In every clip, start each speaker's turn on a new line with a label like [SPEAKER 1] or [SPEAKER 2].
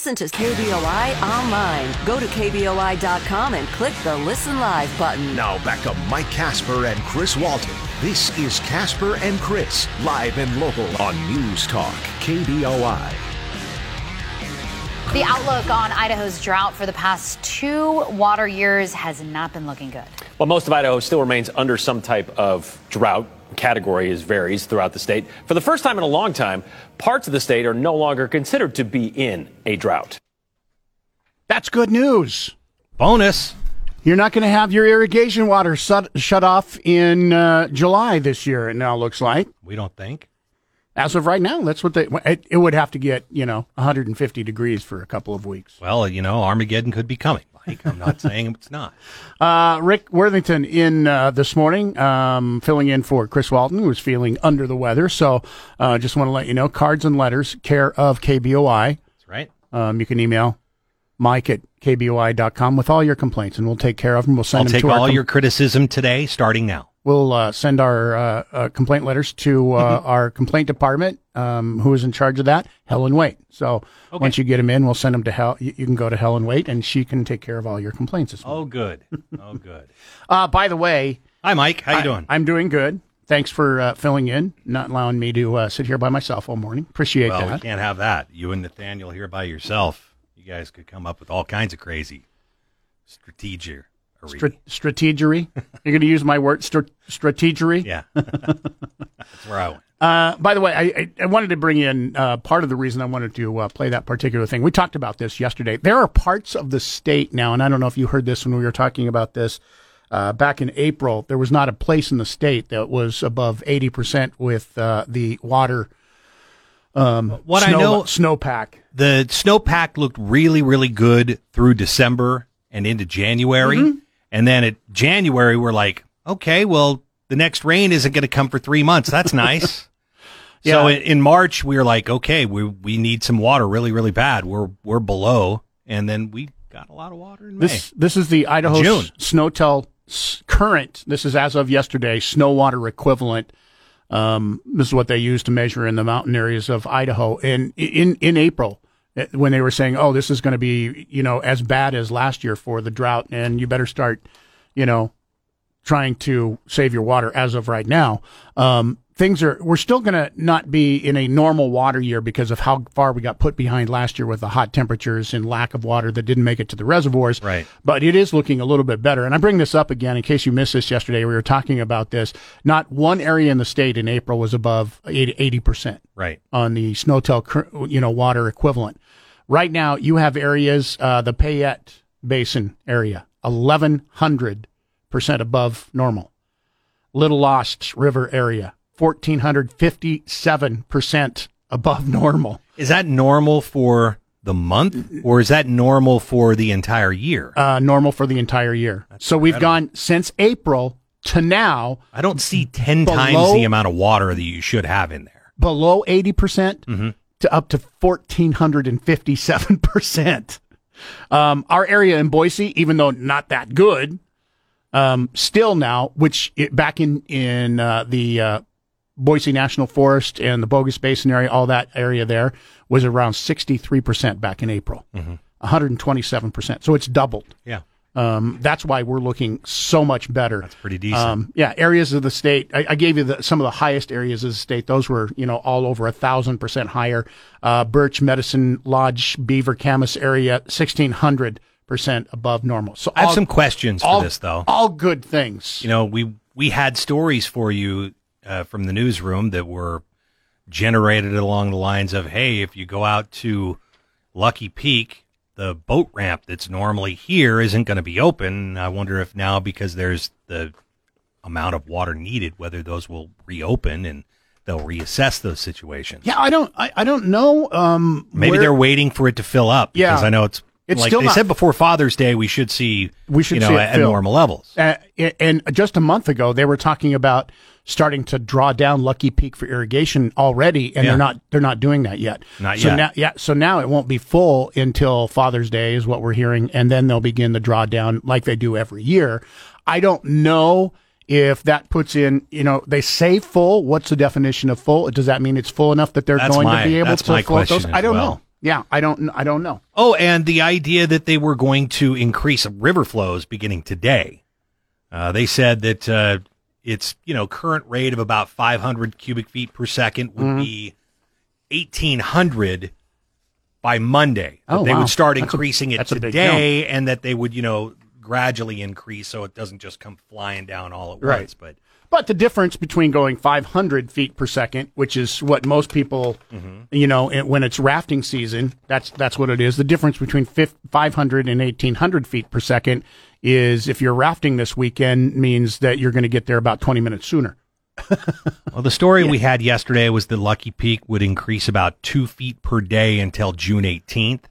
[SPEAKER 1] Listen to KBOI online. Go to KBOI.com and click the Listen Live button.
[SPEAKER 2] Now back to Mike Casper and Chris Walton. This is Casper and Chris, live and local on News Talk, KBOI.
[SPEAKER 3] The outlook on Idaho's drought for the past two water years has not been looking good.
[SPEAKER 4] Well, most of Idaho still remains under some type of drought. Category is varies throughout the state. For the first time in a long time, parts of the state are no longer considered to be in a drought.
[SPEAKER 5] That's good news.
[SPEAKER 6] Bonus.
[SPEAKER 5] You're not going to have your irrigation water shut, shut off in uh, July this year, it now looks like.
[SPEAKER 6] We don't think.
[SPEAKER 5] As of right now, that's what they. It, it would have to get you know 150 degrees for a couple of weeks.
[SPEAKER 6] Well, you know, Armageddon could be coming. Mike, I'm not saying it's not.
[SPEAKER 5] Uh, Rick Worthington in uh, this morning, um, filling in for Chris Walton, who was feeling under the weather. So, uh, just want to let you know, cards and letters, care of KBOI.
[SPEAKER 6] That's right.
[SPEAKER 5] Um, you can email Mike at kboi.com with all your complaints, and we'll take care of them. We'll send
[SPEAKER 6] I'll
[SPEAKER 5] them
[SPEAKER 6] take
[SPEAKER 5] to
[SPEAKER 6] all
[SPEAKER 5] com-
[SPEAKER 6] your criticism today, starting now.
[SPEAKER 5] We'll uh, send our uh, uh, complaint letters to uh, our complaint department. Um, who is in charge of that? Helen Wait. So
[SPEAKER 6] Okay.
[SPEAKER 5] once you get them in, we'll send them to Hel. You, you can go to Helen Wait, and she can take care of all your complaints. This morning.
[SPEAKER 6] Oh, good. Oh, good.
[SPEAKER 5] Uh, by the way,
[SPEAKER 6] Hi, Mike. How you
[SPEAKER 5] I-
[SPEAKER 6] doing?
[SPEAKER 5] I'm doing good. Thanks for uh, filling in, not allowing me to uh, sit here by myself all morning. Appreciate
[SPEAKER 6] well, we can't have that. You and Nathaniel here by yourself. You guys could come up with all kinds of crazy strategy.
[SPEAKER 5] Stra- strategery. You're going to use my word, stra- strategery.
[SPEAKER 6] yeah. That's where I went.
[SPEAKER 5] Uh, by the way, I, I, wanted to bring in uh, part of the reason I wanted to uh, play that particular thing. We talked about this yesterday. There are parts of the state now, and I don't know if you heard this when we were talking about this uh, back in April. There was not a place in the state that was above 80% with uh, the water. Um,
[SPEAKER 6] What I know-
[SPEAKER 5] snowpack.
[SPEAKER 6] The snowpack looked really, really good through December and into January.
[SPEAKER 5] Mm-hmm.
[SPEAKER 6] And then at January, we're like, okay, well, the next rain isn't going to come for three months. That's nice. So
[SPEAKER 5] Yeah.
[SPEAKER 6] in, in March, we were like, okay, we we need some water really, really bad. We're we're below, and then we got a lot of water in May.
[SPEAKER 5] This this is the Idaho
[SPEAKER 6] June.
[SPEAKER 5] S- SNOTEL s- current. This is as of yesterday. Snow water equivalent. Um, this is what they use to measure in the mountain areas of Idaho. And in in April, when they were saying, "Oh, this is going to be you know as bad as last year for the drought," and you better start, you know, trying to save your water as of right now. Um, things are, we're still going to not be in a normal water year because of how far we got put behind last year with the hot temperatures and lack of water that didn't make it to the reservoirs.
[SPEAKER 6] Right.
[SPEAKER 5] But it is looking a little bit better. And I bring this up again in case you missed this yesterday. We were talking about this. Not one area in the state in April was above 80, percent
[SPEAKER 6] right.
[SPEAKER 5] on the SNOTEL, cur- you know, water equivalent. Right now, you have areas, uh, the Payette Basin area, 1,100 percent above normal. Little Lost River area, 1,457 percent above normal.
[SPEAKER 6] Is that normal for the month, or is that normal for the entire year?
[SPEAKER 5] Uh, normal for the entire year. so we've gone since April to now
[SPEAKER 6] I don't see ten
[SPEAKER 5] below-
[SPEAKER 6] times the amount of water that you should have in there.
[SPEAKER 5] below 80% to up to 1457%. Um, our area in Boise, even though not that good, um, still now, which it, back in, in, uh, the, uh, Boise National Forest and the Bogus Basin area, all that area there was around 63% back in April. 127%. So it's doubled.
[SPEAKER 6] Yeah,
[SPEAKER 5] Um, that's why we're looking so much better.
[SPEAKER 6] that's pretty decent.
[SPEAKER 5] Um, yeah, areas of the state. I, I gave you the, some of the highest areas of the state. Those were, you know, all over a thousand percent higher. Uh, Birch, Medicine Lodge, Beaver, Camas area, sixteen hundred percent above normal. So
[SPEAKER 6] I have some questions for this though.
[SPEAKER 5] all good things.
[SPEAKER 6] you know, we we had stories for you uh, from the newsroom that were generated along the lines of, "Hey, if you go out to Lucky Peak, the boat ramp that's normally here isn't going to be open." I wonder if now, because there's the amount of water needed, whether those will reopen and they'll reassess those situations.
[SPEAKER 5] Yeah, I don't, I, I don't know. Um,
[SPEAKER 6] Maybe
[SPEAKER 5] where-
[SPEAKER 6] they're waiting for it to fill up.
[SPEAKER 5] Yeah.
[SPEAKER 6] because I know it's.
[SPEAKER 5] It's
[SPEAKER 6] like
[SPEAKER 5] still
[SPEAKER 6] they
[SPEAKER 5] not-
[SPEAKER 6] said before Father's Day, we should see
[SPEAKER 5] We should
[SPEAKER 6] you know
[SPEAKER 5] see
[SPEAKER 6] at normal levels.
[SPEAKER 5] Uh, and just a month ago, they were talking about starting to draw down Lucky Peak for irrigation already, and
[SPEAKER 6] Yeah.
[SPEAKER 5] they're not they're not doing that yet.
[SPEAKER 6] Not
[SPEAKER 5] so
[SPEAKER 6] yet.
[SPEAKER 5] Now, yeah, so now it won't be full until Father's Day is what we're hearing, and then they'll begin the drawdown like they do every year. I don't know if that puts in, you know, they say full. What's the definition of full? Does that mean it's full enough that they're
[SPEAKER 6] That's
[SPEAKER 5] going
[SPEAKER 6] my-
[SPEAKER 5] to be able to float those? I don't
[SPEAKER 6] well.
[SPEAKER 5] know. Yeah, I don't. I don't know.
[SPEAKER 6] Oh, and the idea that they were going to increase river flows beginning today. Uh, they said that uh, its you know current rate of about 500 cubic feet per second would
[SPEAKER 5] Mm-hmm.
[SPEAKER 6] be 1800 by Monday.
[SPEAKER 5] Oh,
[SPEAKER 6] they
[SPEAKER 5] wow.
[SPEAKER 6] would start
[SPEAKER 5] That's
[SPEAKER 6] increasing it
[SPEAKER 5] a
[SPEAKER 6] today, and that they would you know gradually increase so it doesn't just come flying down all at
[SPEAKER 5] Right.
[SPEAKER 6] once. But
[SPEAKER 5] But the difference between going 500 feet per second, which is what most people, you know, it- when it's rafting season, that's that's what it is. The difference between 500 and 1800 feet per second is if you're rafting this weekend means that you're going to get there about 20 minutes sooner.
[SPEAKER 6] Well, the story we had yesterday was that Lucky Peak would increase about two feet per day until June 18th,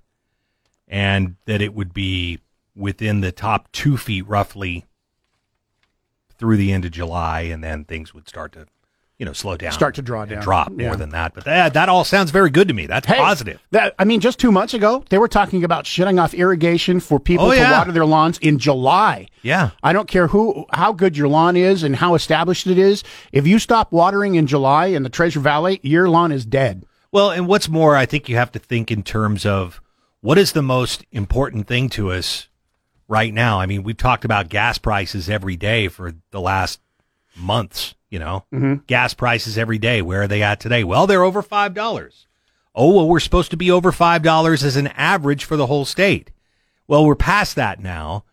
[SPEAKER 6] and that it would be within the top two feet roughly through the end of July, and then things would start to, you know, slow down,
[SPEAKER 5] Start to draw down.
[SPEAKER 6] drop
[SPEAKER 5] Yeah.
[SPEAKER 6] more than that. But that that all sounds very good to me. That's
[SPEAKER 5] Hey,
[SPEAKER 6] positive.
[SPEAKER 5] That I mean, just two months ago, they were talking about shutting off irrigation for people
[SPEAKER 6] Oh,
[SPEAKER 5] to
[SPEAKER 6] yeah.
[SPEAKER 5] water their lawns in July.
[SPEAKER 6] Yeah.
[SPEAKER 5] I don't care who, how good your lawn is and how established it is. If you stop watering in July in the Treasure Valley, your lawn is dead.
[SPEAKER 6] Well, and what's more, I think you have to think in terms of what is the most important thing to us right now. I mean, we've talked about gas prices every day for the last months, you know, gas prices every day. Where are they at today? Well, they're over $5. Oh, well, we're supposed to be over $5 as an average for the whole state. Well, we're past that now.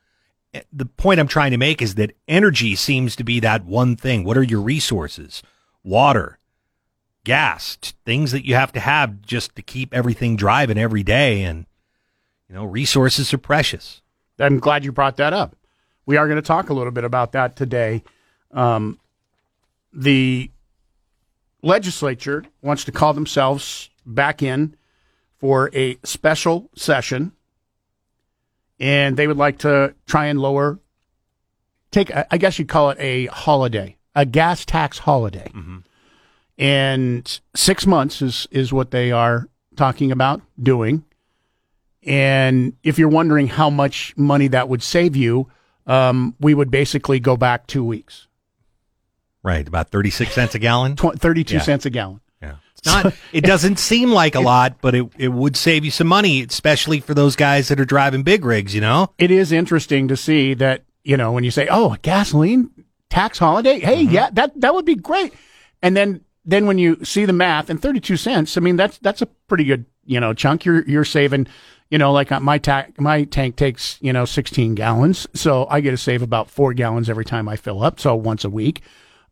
[SPEAKER 6] Eh, The point I'm trying to make is that energy seems to be that one thing. What are your resources? Water, gas, things that you have to have just to keep everything driving every day. And, you know, resources are precious.
[SPEAKER 5] I'm glad you brought that up. We are going to talk a little bit about that today. Um, the legislature wants to call themselves back in for a special session, and they would like to try and lower, take, I guess you'd call it a holiday, a gas tax holiday. And six months is, is what they are talking about doing. And if you're wondering how much money that would save you, um, we would basically go back two weeks,
[SPEAKER 6] Right. About 36 cents a gallon.
[SPEAKER 5] Tw- 32
[SPEAKER 6] Yeah.
[SPEAKER 5] cents a gallon.
[SPEAKER 6] Yeah. It's not, it doesn't seem like a lot, but it, it would save you some money, especially for those guys that are driving big rigs, you know?
[SPEAKER 5] It is interesting to see that, you know, when you say, oh, a gasoline tax holiday, hey,
[SPEAKER 6] Mm-hmm.
[SPEAKER 5] yeah, that, that would be great. And then, then when you see the math and 32 cents, I mean, that's, that's a pretty good, you know, chunk. You're, you're saving, you know, like uh, my ta- my tank takes, you know, 16 gallons. So I get to save about four gallons every time I fill up. So once a week.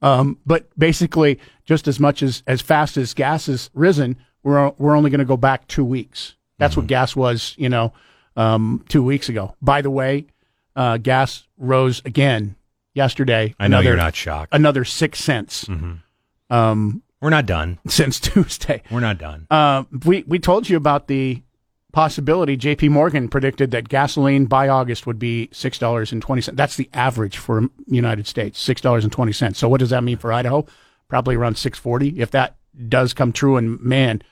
[SPEAKER 5] Um, but basically, just as much as as fast as gas has risen, we're we're only going to go back two weeks. That's
[SPEAKER 6] Mm-hmm.
[SPEAKER 5] what gas was, you know, um, two weeks ago. By the way, uh, gas rose again yesterday.
[SPEAKER 6] I know
[SPEAKER 5] Another-
[SPEAKER 6] you're not shocked.
[SPEAKER 5] Another six cents um,
[SPEAKER 6] We're not done.
[SPEAKER 5] since Tuesday.
[SPEAKER 6] We're not done.
[SPEAKER 5] Uh, we we told you about the possibility. J.P. Morgan predicted that gasoline by August would be six dollars and twenty cents. That's the average for United States, six dollars and twenty cents. So what does that mean for Idaho? Probably around six forty. If that does come true, and man,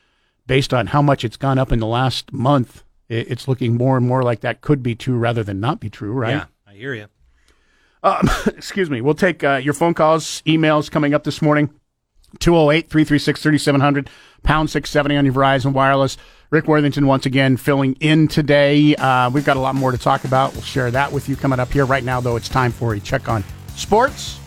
[SPEAKER 5] based on how much it's gone up in the last month, it's looking more and more like that could be true rather than not be true. Right?
[SPEAKER 6] Yeah, I hear you.
[SPEAKER 5] excuse me. We'll take uh, your phone calls, emails coming up this morning. 208 336 3700, pound 670 on your Verizon Wireless. Rick Worthington once again filling in today. Uh, we've got a lot more to talk about. We'll share that with you coming up here. Right now, though, it's time for a check on sports.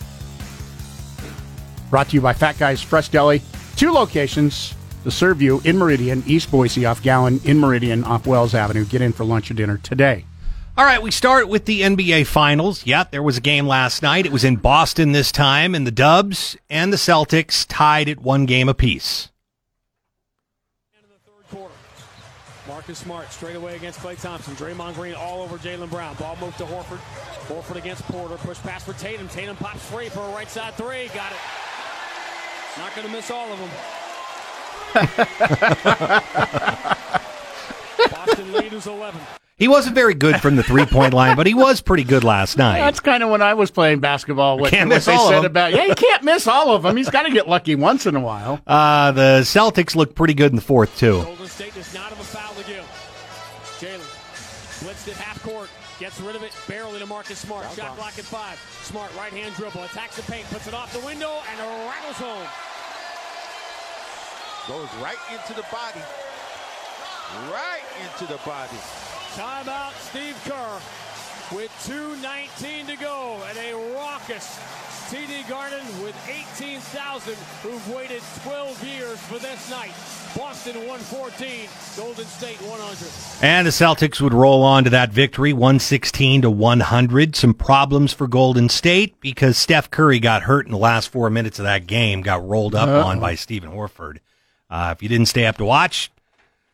[SPEAKER 5] Brought to you by Fat Guys Fresh Deli. Two locations to serve you in Meridian, East Boise off Gowen, in Meridian off Wells Avenue. Get in for lunch or dinner today.
[SPEAKER 6] All right, we start with the NBA Finals. Yeah, there was a game last night. It was in Boston this time, and the Dubs and the Celtics tied at one game apiece.
[SPEAKER 7] Marcus Smart straight away against Klay Thompson. Draymond Green all over Jaylen Brown. Ball moved to Horford. Horford against Porter. Push pass for Tatum. Tatum pops free for a right side three. Got it. Not going to miss all of them. Boston lead is 11.
[SPEAKER 6] He wasn't very good from the three point line, but he was pretty good last night.
[SPEAKER 5] That's kind of when I was playing basketball. What,
[SPEAKER 6] Can't
[SPEAKER 5] what
[SPEAKER 6] miss
[SPEAKER 5] they
[SPEAKER 6] all of them.
[SPEAKER 5] about yeah, he can't miss all of them. He's got to get lucky once in a while.
[SPEAKER 6] Uh, the Celtics looked pretty good in the fourth, too.
[SPEAKER 7] Golden State does not have a foul to give. Jalen blitzed at half court. Gets rid of it barely to Marcus Smart. Shot block at five. Smart right hand dribble. Attacks the paint. Puts it off the window and rattles home.
[SPEAKER 8] Goes right into the body. right into the body.
[SPEAKER 7] Timeout, Steve Kerr with 2.19 to go and a raucous TD Garden with 18,000 who've waited 12 years for this night. Boston 114, Golden State 100.
[SPEAKER 6] And the Celtics would roll on to that victory, 116 to 100. Some problems for Golden State because Steph Curry got hurt in the last four minutes of that game, got rolled up Uh-oh. on by Stephen Horford. Uh, if you didn't stay up to watch,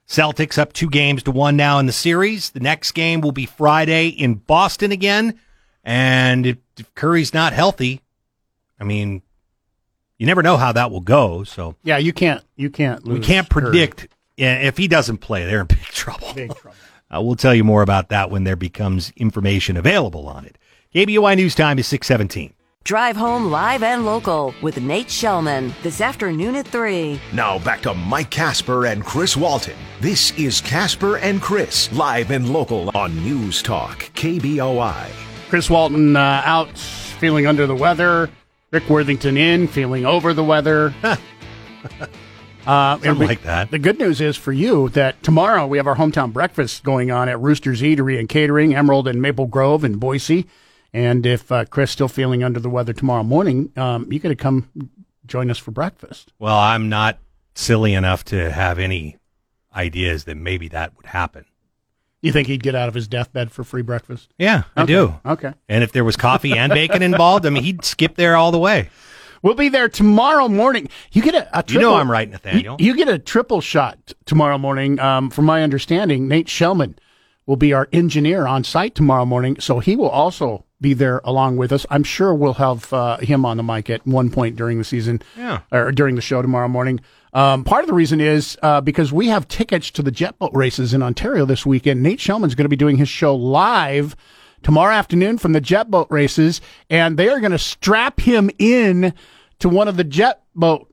[SPEAKER 6] Celtics up two games to one now in the series. The next game will be Friday in Boston again. And if, if Curry's not healthy, I mean, you never know how that will go. So
[SPEAKER 5] yeah, you can't you can't
[SPEAKER 6] we can't predict yeah, if he doesn't play. They're in big trouble.
[SPEAKER 5] Big trouble.
[SPEAKER 6] uh, we'll tell you more about that when there becomes information available on it. KBOI News Time is six seventeen.
[SPEAKER 1] Drive home live and local with Nate Shellman this afternoon at 3.
[SPEAKER 2] Now back to Mike Casper and Chris Walton. This is Casper and Chris, live and local on News Talk, KBOI.
[SPEAKER 5] Chris Walton uh, out feeling under the weather. Rick Worthington in, feeling over the weather.
[SPEAKER 6] Uh, Something like that.
[SPEAKER 5] The good news is for you that tomorrow we have our hometown breakfast going on at Rooster's Eatery and Catering, Emerald and Maple Grove in Boise. And if uh, Chris still feeling under the weather tomorrow morning, um, you got to come join us for breakfast.
[SPEAKER 6] Well, I'm not silly enough to have any ideas that maybe that would happen.
[SPEAKER 5] You think he'd get out of his deathbed for free breakfast?
[SPEAKER 6] Yeah, I do.
[SPEAKER 5] Okay.
[SPEAKER 6] And if there was coffee and bacon involved, I mean, he'd skip there all the way.
[SPEAKER 5] We'll be there tomorrow morning. You get a, a triple,
[SPEAKER 6] You know I'm right, Nathaniel.
[SPEAKER 5] You, you get a triple shot tomorrow morning. Um, from my understanding, Nate Shellman will be our engineer on site tomorrow morning, so he will also be there along with us. I'm sure we'll have uh, him on the mic at one point during the season,
[SPEAKER 6] yeah.
[SPEAKER 5] or during the show tomorrow morning. Um, part of the reason is uh, because we have tickets to the jet boat races in Ontario this weekend. Nate Shellman's going to be doing his show live tomorrow afternoon from the jet boat races, and they are going to strap him in to one of the jet boat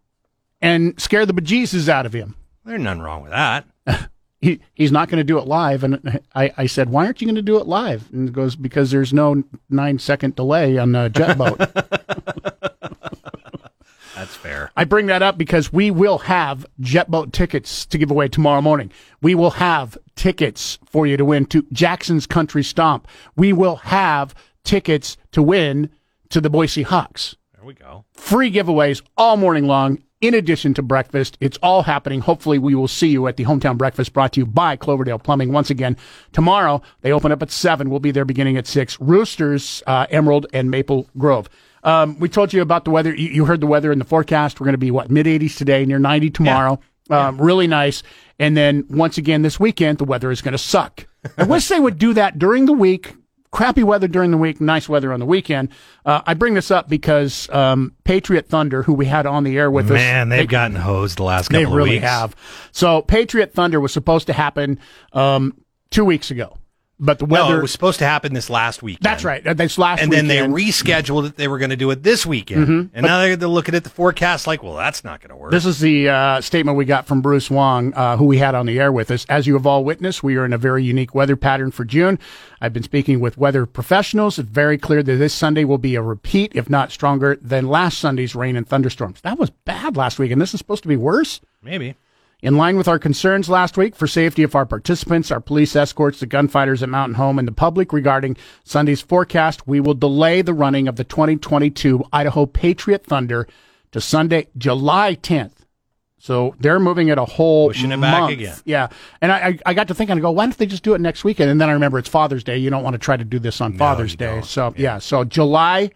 [SPEAKER 5] and scare the bejesus out of him.
[SPEAKER 6] There's nothing wrong with that.
[SPEAKER 5] he he's not going to do it live. And I, I said, why aren't you going to do it live? And he goes, because there's no nine second delay on a jet boat. I bring that up because we will have jet boat tickets to give away tomorrow morning. We will have tickets for you to win to Jackson's Country Stomp. We will have tickets to win to the Boise Hawks.
[SPEAKER 6] There we go.
[SPEAKER 5] Free giveaways all morning long. In addition to breakfast, it's all happening. Hopefully, we will see you at the hometown breakfast brought to you by Cloverdale Plumbing. Once again, tomorrow they open up at seven. We'll be there beginning at six. Roosters, uh, Emerald, and Maple Grove. Um, we told you about the weather. You, you, heard the weather in the forecast. We're going to be what mid 80s today, near 90 tomorrow. Yeah. Um, yeah. Really nice. And then once again this weekend, the weather is going to suck. I wish they would do that during the week. Crappy weather during the week, nice weather on the weekend. Uh, I bring this up because um, Patriot Thunder, who we had on the air with
[SPEAKER 6] Man,
[SPEAKER 5] us,
[SPEAKER 6] man, they've they, gotten hosed the last couple
[SPEAKER 5] of really
[SPEAKER 6] weeks.
[SPEAKER 5] They really have. So Patriot Thunder was supposed to happen um, two weeks ago. But the weather
[SPEAKER 6] no, it was supposed to happen this last week.
[SPEAKER 5] That's right. Uh, this last
[SPEAKER 6] and
[SPEAKER 5] weekend.
[SPEAKER 6] then they rescheduled it. They were going to do it this weekend, mm-hmm. and but now they're looking at the forecast like, well, that's not going to work.
[SPEAKER 5] This is the uh, statement we got from Bruce Wong, uh, who we had on the air with us. As you have all witnessed, we are in a very unique weather pattern for June. I've been speaking with weather professionals. It's very clear that this Sunday will be a repeat, if not stronger, than last Sunday's rain and thunderstorms. That was bad last week, and this is supposed to be worse.
[SPEAKER 6] Maybe.
[SPEAKER 5] In line with our concerns last week for safety of our participants, our police escorts, the gunfighters at Mountain Home, and the public regarding Sunday's forecast, we will delay the running of the 2022 Idaho Patriot Thunder to Sunday, July 10th. So they're moving it a whole
[SPEAKER 6] pushing it
[SPEAKER 5] month.
[SPEAKER 6] back again.
[SPEAKER 5] Yeah, and I, I got to thinking, I go, why don't they just do it next weekend? And then I remember it's Father's Day. You don't want to try to do this on
[SPEAKER 6] no,
[SPEAKER 5] Father's Day.
[SPEAKER 6] Don't.
[SPEAKER 5] So yeah. yeah, so July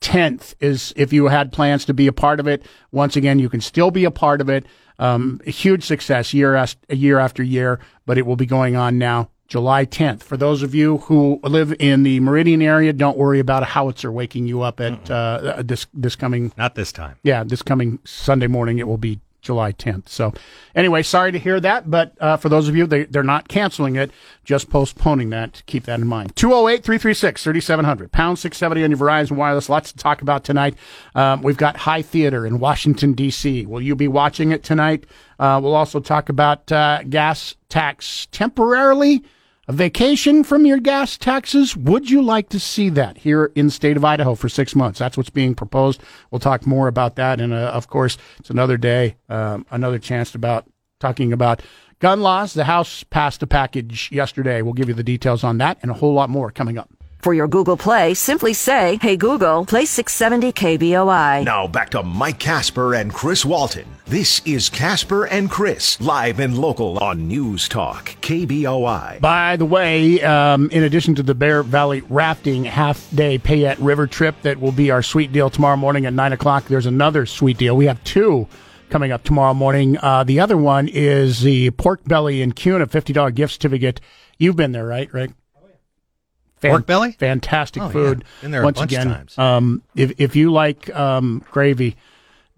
[SPEAKER 5] 10th is if you had plans to be a part of it. Once again, you can still be a part of it. Um, a huge success year as, year after year, but it will be going on now July 10th. For those of you who live in the Meridian area, don't worry about a howitzer waking you up at uh, this this coming.
[SPEAKER 6] Not this time.
[SPEAKER 5] Yeah, this coming Sunday morning. It will be July 10th. So, anyway, sorry to hear that, but uh, for those of you, they, they're not canceling it, just postponing that. Keep that in mind. 208 336 3700, pound 670 on your Verizon Wireless. Lots to talk about tonight. Um, we've got High Theater in Washington, D.C. Will you be watching it tonight? Uh, we'll also talk about uh, gas tax temporarily a vacation from your gas taxes? Would you like to see that here in the state of Idaho for six months? That's what's being proposed. We'll talk more about that. And uh, of course, it's another day, um, another chance about talking about Gun laws, the House passed a package yesterday. We'll give you the details on that and a whole lot more coming up.
[SPEAKER 1] For your Google Play, simply say, Hey Google, play 670 KBOI.
[SPEAKER 2] Now back to Mike Casper and Chris Walton. This is Casper and Chris, live and local on News Talk, KBOI.
[SPEAKER 5] By the way, um, in addition to the Bear Valley rafting half day Payette River trip that will be our sweet deal tomorrow morning at 9 o'clock, there's another sweet deal. We have two coming up tomorrow morning. Uh, the other one is the pork belly and Kuna $50 gift certificate. You've been there, right, Rick? Fan-
[SPEAKER 6] Pork belly?
[SPEAKER 5] Fantastic
[SPEAKER 6] Oh, yeah.
[SPEAKER 5] food.
[SPEAKER 6] Been there a
[SPEAKER 5] Once
[SPEAKER 6] bunch of
[SPEAKER 5] again,
[SPEAKER 6] times.
[SPEAKER 5] Um, if, if you like um, gravy,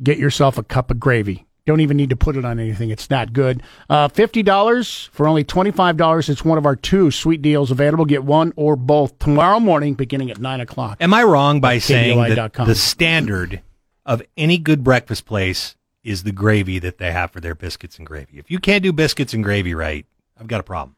[SPEAKER 5] get yourself a cup of gravy. Don't even need to put it on anything. It's that good. Uh, $50 for only $25. It's one of our two sweet deals available. Get one or both tomorrow morning beginning at 9 o'clock.
[SPEAKER 6] Am I wrong by saying that the standard of any good breakfast place is the gravy that they have for their biscuits and gravy? If you can't do biscuits and gravy right, I've got a problem.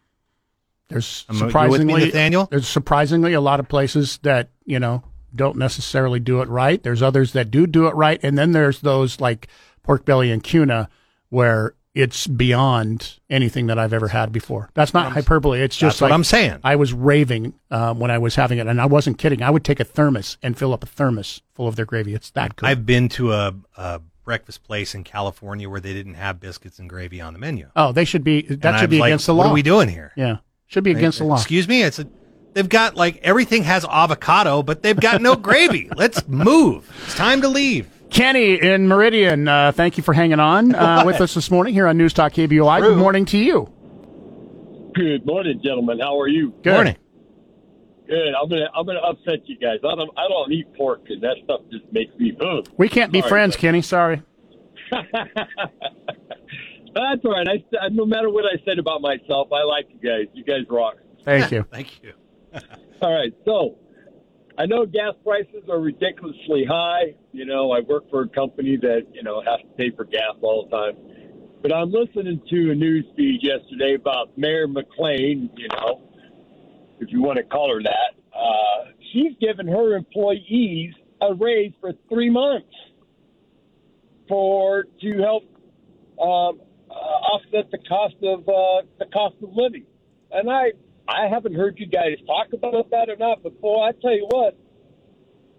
[SPEAKER 5] There's
[SPEAKER 6] Am I- you with me,
[SPEAKER 5] surprisingly
[SPEAKER 6] Nathaniel?
[SPEAKER 5] There's surprisingly a lot of places that you know don't necessarily do it right. There's others that do do it right, and then there's those like pork belly and Kuna where it's beyond anything that I've ever had before. That's not hyperbole. It's just
[SPEAKER 6] That's what I'm saying.
[SPEAKER 5] I was raving uh, when I was having it, and I wasn't kidding. I would take a thermos and fill up a thermos full of their gravy. It's that good.
[SPEAKER 6] I've been to a, a breakfast place in California where they didn't have biscuits and gravy on the menu.
[SPEAKER 5] oh, they should be. That
[SPEAKER 6] And
[SPEAKER 5] should
[SPEAKER 6] I'm
[SPEAKER 5] be
[SPEAKER 6] like,
[SPEAKER 5] against the law.
[SPEAKER 6] What are we doing here?
[SPEAKER 5] Yeah, should be against the law.
[SPEAKER 6] Excuse me. It's a, they've got like everything has avocado, but they've got no gravy. Let's move. It's time to leave.
[SPEAKER 5] Kenny in Meridian, uh, thank you for hanging on uh, with us this morning here on News Talk KBOI. Good morning to you.
[SPEAKER 9] Good morning, gentlemen. How are you?
[SPEAKER 5] Good.
[SPEAKER 6] Morning.
[SPEAKER 9] Good. I'm gonna I'm gonna upset you guys. I don't I don't eat pork because that stuff just makes me ugh.
[SPEAKER 5] We can't be
[SPEAKER 9] Sorry,
[SPEAKER 5] friends,
[SPEAKER 9] but-
[SPEAKER 5] Kenny. Sorry.
[SPEAKER 9] That's all right. I, I no matter what I said about myself, I like you guys. You guys rock.
[SPEAKER 5] Thank you.
[SPEAKER 6] Thank you.
[SPEAKER 9] All right. So I know gas prices are ridiculously high. You know, I work for a company that you know has to pay for gas all the time. But I'm listening to a news feed yesterday about Mayor McLean. You know, if you want to call her that, uh, she's given her employees a raise for three months for to help um, uh, offset the cost of uh, the cost of living. And I I haven't heard you guys talk about that or not, but boy, I tell you what,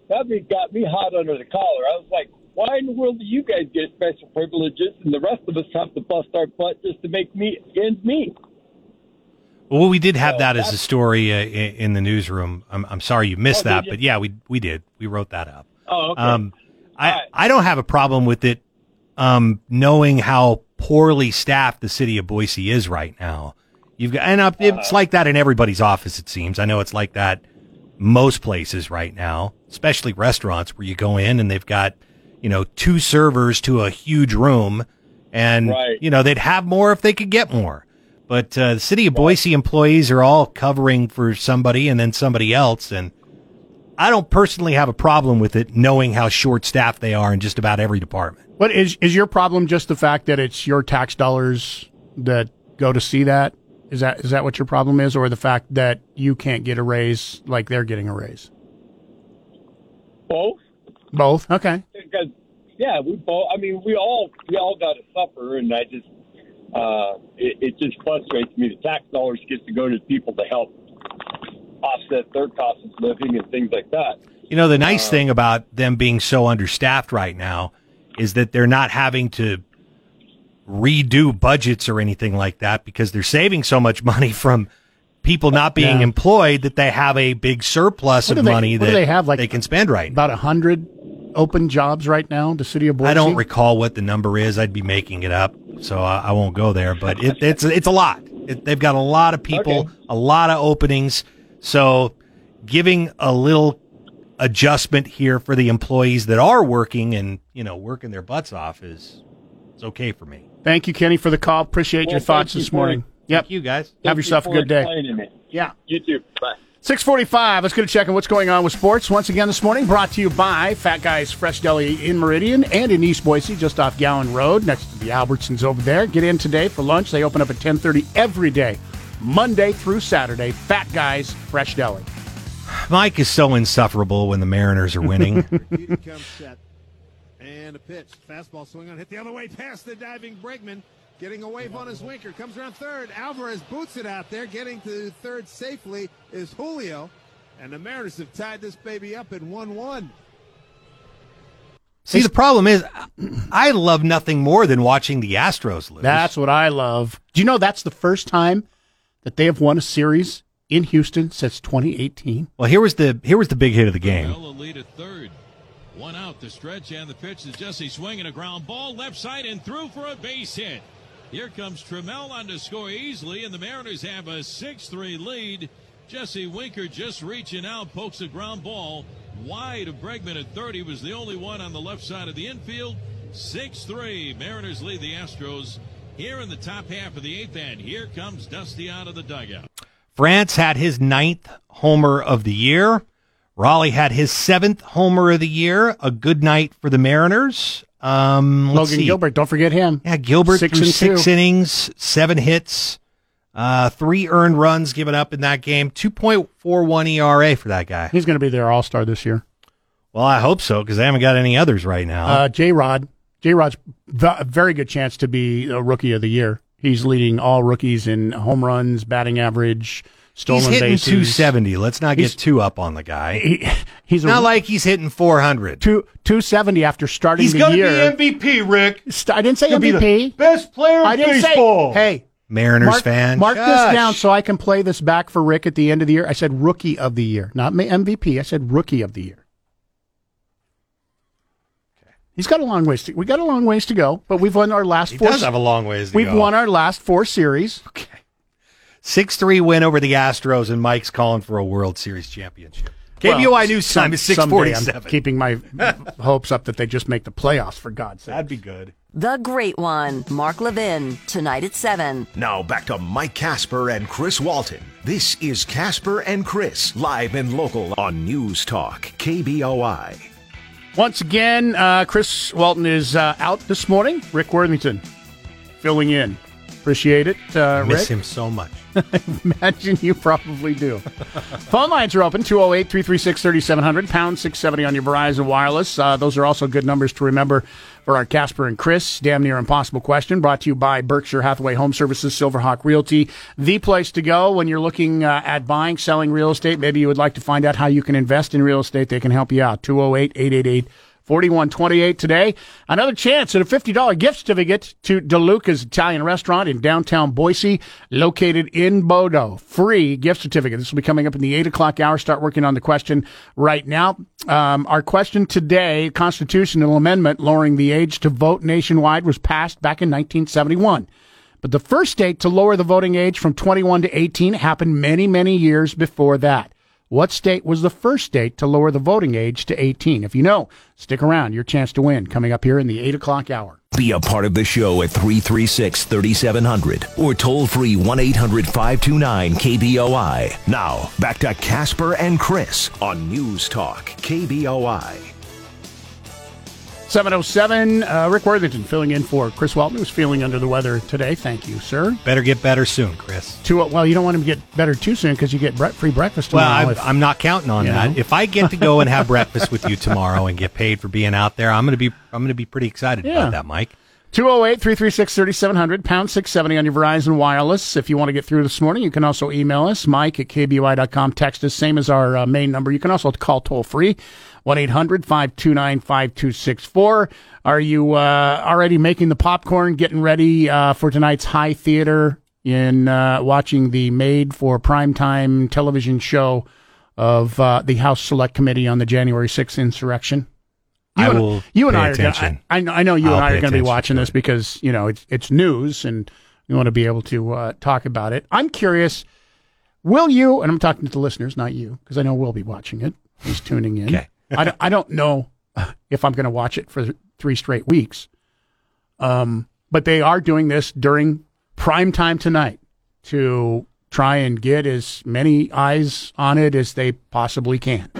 [SPEAKER 9] that got me hot under the collar. I was like, why in the world do you guys get special privileges and the rest of us have to bust our butt just to make me ends meet?
[SPEAKER 6] Well, we did have
[SPEAKER 9] So
[SPEAKER 6] that as a story uh, in, in the newsroom. I'm, I'm sorry you missed
[SPEAKER 9] Oh,
[SPEAKER 6] that,
[SPEAKER 9] you?
[SPEAKER 6] but yeah, we we did. We wrote that up.
[SPEAKER 9] Oh, okay.
[SPEAKER 6] Um, I
[SPEAKER 9] right.
[SPEAKER 6] I don't have a problem with it. Um, knowing how poorly staffed the city of Boise is right now, you've got and it's like that in everybody's office. It seems. I know it's like that most places right now, especially restaurants where you go in and they've got you know two servers to a huge room, and
[SPEAKER 9] Right.
[SPEAKER 6] you know they'd have more if they could get more. But uh, the city of Boise employees are all covering for somebody and then somebody else, and I don't personally have a problem with it, knowing how short staffed they are in just about every department.
[SPEAKER 5] What is is your problem? Just the fact that it's your tax dollars that go to see that? Is that is that what your problem is, or the fact that you can't get a raise like they're getting a raise?
[SPEAKER 9] Both.
[SPEAKER 5] Both. Okay.
[SPEAKER 9] because yeah, we both. I mean, we all we all got to suffer, and I just uh, it, it just frustrates me. The tax dollars get to go to people to help offset their costs of living and things like that.
[SPEAKER 6] You know, the nice uh, thing about them being so understaffed right now is that they're not having to redo budgets or anything like that because they're saving so much money from people not being
[SPEAKER 5] Yeah.
[SPEAKER 6] employed that they have a big surplus
[SPEAKER 5] What
[SPEAKER 6] of
[SPEAKER 5] they-
[SPEAKER 6] money that
[SPEAKER 5] they have, like,
[SPEAKER 6] they can spend right.
[SPEAKER 5] About a hundred open jobs right now. The city of Boise.
[SPEAKER 6] I don't recall what the number is. I'd be making it up, so I, I won't go there. But it, it's it's a lot. It, they've got a lot of people,
[SPEAKER 9] Okay.
[SPEAKER 6] a lot of openings. So giving a little adjustment here for the employees that are working and you know working their butts off is it's okay for me.
[SPEAKER 5] Thank you, Kenny, for the call. Appreciate
[SPEAKER 9] Well,
[SPEAKER 5] your thoughts
[SPEAKER 9] you
[SPEAKER 5] this
[SPEAKER 9] for-
[SPEAKER 5] morning. Yep.
[SPEAKER 6] Thank you guys.
[SPEAKER 5] Have
[SPEAKER 9] Thank
[SPEAKER 5] yourself a good day. Yeah.
[SPEAKER 9] You too. Bye.
[SPEAKER 5] 645. Let's get a check on what's going on with sports. Once again this morning, brought to you by Fat Guys Fresh Deli in Meridian and in East Boise, just off Gowen Road, next to the Albertsons over there. Get in today for lunch. They open up at 1030 every day, Monday through Saturday. Fat Guys Fresh Deli.
[SPEAKER 6] Mike is so insufferable when the Mariners are winning.
[SPEAKER 10] Keaton comes set. And a pitch. Fastball swing on, hit the other way past the diving Bregman. Getting a wave on his winker. Comes around third. Alvarez boots it out there. Getting to third safely is Julio. And the Mariners have tied this baby up in 1 1.
[SPEAKER 6] See, the problem is, I love nothing more than watching the Astros lose.
[SPEAKER 5] That's what I love. Do you know that's the first time that they have won a series in Houston since 2018?
[SPEAKER 6] Well, here was the here was the big hit of the game.
[SPEAKER 11] Bell lead at third. One out the stretch, and the pitch is Jesse swinging a ground ball left side and through for a base hit. Here comes Trammell on to score easily, and the Mariners have a 6 3 lead. Jesse Winker just reaching out, pokes a ground ball wide of Bregman at third. He was the only one on the left side of the infield. 6 3. Mariners lead the Astros here in the top half of the eighth, and here comes Dusty out of the dugout.
[SPEAKER 6] France had his ninth homer of the year. Raleigh had his seventh homer of the year. A good night for the Mariners. Um,
[SPEAKER 5] Logan
[SPEAKER 6] see.
[SPEAKER 5] Gilbert, don't forget him.
[SPEAKER 6] Yeah, Gilbert
[SPEAKER 5] Six
[SPEAKER 6] threw six
[SPEAKER 5] two.
[SPEAKER 6] innings, seven hits, uh, three earned runs given up in that game. 2.41 ERA for that guy.
[SPEAKER 5] He's going to be their all star this year.
[SPEAKER 6] Well, I hope so because they haven't got any others right now.
[SPEAKER 5] Uh, J Rod. J Rod's a very good chance to be a rookie of the year. He's leading all rookies in home runs, batting average, stolen
[SPEAKER 6] he's hitting
[SPEAKER 5] bases.
[SPEAKER 6] 270. Let's not
[SPEAKER 5] He's-
[SPEAKER 6] get too up on the guy.
[SPEAKER 5] He, he's
[SPEAKER 6] not
[SPEAKER 5] a,
[SPEAKER 6] like he's hitting 400.
[SPEAKER 5] two, 270 after starting
[SPEAKER 6] He's
[SPEAKER 5] the
[SPEAKER 6] going to
[SPEAKER 5] year.
[SPEAKER 6] be MVP, Rick.
[SPEAKER 5] St- I didn't say
[SPEAKER 6] He'll be the
[SPEAKER 5] MVP.
[SPEAKER 6] best player in
[SPEAKER 5] I didn't
[SPEAKER 6] baseball.
[SPEAKER 5] say. Hey,
[SPEAKER 6] Mariners
[SPEAKER 5] mark,
[SPEAKER 6] fan.
[SPEAKER 5] mark
[SPEAKER 6] Shush.
[SPEAKER 5] this down so I can play this back for Rick at the end of the year. I said rookie of the year, not ma- MVP. I said rookie of the year. He's got a long ways to. We got a long ways to go, but we've won our last
[SPEAKER 6] He
[SPEAKER 5] four.
[SPEAKER 6] does have a long ways to
[SPEAKER 5] we've
[SPEAKER 6] go.
[SPEAKER 5] won our last four series.
[SPEAKER 6] Okay. 6 3 win over the Astros, and Mike's calling for a World Series championship. KBOI
[SPEAKER 5] Well,
[SPEAKER 6] News
[SPEAKER 5] some-
[SPEAKER 6] time is
[SPEAKER 5] someday I'm
[SPEAKER 6] 647.
[SPEAKER 5] keeping my hopes up that they just make the playoffs for God's sake.
[SPEAKER 6] That'd be good.
[SPEAKER 1] The Great One, Mark Levin, tonight at 7.
[SPEAKER 2] Now back to Mike Casper and Chris Walton. This is Casper and Chris, live and local on News Talk, KBOI.
[SPEAKER 5] Once again, uh, Chris Walton is uh, out this morning. Rick Worthington filling in. Appreciate it, uh,
[SPEAKER 6] Miss
[SPEAKER 5] Rick.
[SPEAKER 6] him so much.
[SPEAKER 5] Imagine you probably do. Phone lines are open 208 336 3700, pound 670 on your Verizon Wireless. Uh, those are also good numbers to remember for our Casper and Chris damn near impossible question brought to you by Berkshire Hathaway Home Services, Silverhawk Realty. The place to go when you're looking uh, at buying, selling real estate. Maybe you would like to find out how you can invest in real estate. They can help you out. 208 888 4128 today. Another chance at a $50 gift certificate to DeLuca's Italian restaurant in downtown Boise, located in Bodo. Free gift certificate. This will be coming up in the 8 o'clock hour. Start working on the question right now. Um, our question today, constitutional amendment lowering the age to vote nationwide was passed back in 1971. But the first state to lower the voting age from 21 to 18 happened many, many years before that. What state was the first state to lower the voting age to 18? If you know, stick around. Your chance to win coming up here in the 8 o'clock hour.
[SPEAKER 12] Be a part of the show at 336 3700 or toll free 1 800 529 KBOI.
[SPEAKER 2] Now back to Casper and Chris on News Talk, KBOI.
[SPEAKER 5] 707, uh, Rick Worthington filling in for Chris Walton, who's feeling under the weather today. Thank you, sir.
[SPEAKER 6] Better get better soon, Chris.
[SPEAKER 5] Two, well, you don't want him to get better too soon because you get bre- free breakfast
[SPEAKER 6] Well,
[SPEAKER 5] tomorrow.
[SPEAKER 6] I'm,
[SPEAKER 5] if-
[SPEAKER 6] I'm not counting on
[SPEAKER 5] you
[SPEAKER 6] that.
[SPEAKER 5] know?
[SPEAKER 6] If I get to go and have breakfast with you tomorrow and get paid for being out there, I'm going to be I'm going to be pretty excited
[SPEAKER 5] Yeah.
[SPEAKER 6] about that, Mike.
[SPEAKER 5] 208 336 3700, pound 670 on your Verizon Wireless. If you want to get through this morning, you can also email us, mike at kboi.com. Text us, same as our uh, main number. You can also call toll free, 1 800 529 5264. Are you uh, already making the popcorn, getting ready uh, for tonight's high theater in uh, watching the made for primetime television show of uh, the House Select Committee on the January 6th insurrection?
[SPEAKER 6] I
[SPEAKER 5] and-
[SPEAKER 6] will
[SPEAKER 5] you and I are gonna,
[SPEAKER 6] attention.
[SPEAKER 5] I, I know, I know you
[SPEAKER 6] I'll
[SPEAKER 5] and I are going to be watching this because you know it's it's news and we want to be able to uh, talk about it. I'm curious. Will you? And I'm talking to the listeners, not you, because I know we'll be watching it. He's tuning in.
[SPEAKER 6] Okay.
[SPEAKER 5] I don't, I don't know if I'm going to watch it for three straight weeks. Um, but they are doing this during prime time tonight to try and get as many eyes on it as they possibly can.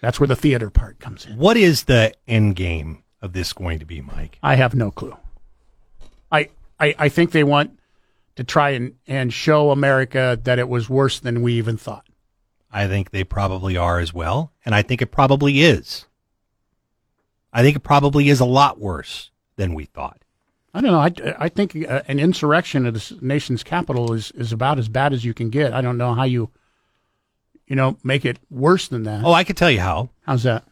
[SPEAKER 5] That's where the theater part comes in.
[SPEAKER 6] What is the end game of this going to be, Mike?
[SPEAKER 5] I have no clue. I, I I think they want to try and, and show America that it was worse than we even thought.
[SPEAKER 6] I think they probably are as well, and I think it probably is. I think it probably is a lot worse than we thought.
[SPEAKER 5] I don't know. I, I think uh, an insurrection at the nation's capital is, is about as bad as you can get. I don't know how you, you know, make it worse than that.
[SPEAKER 6] Oh, I can tell you how.
[SPEAKER 5] How's that?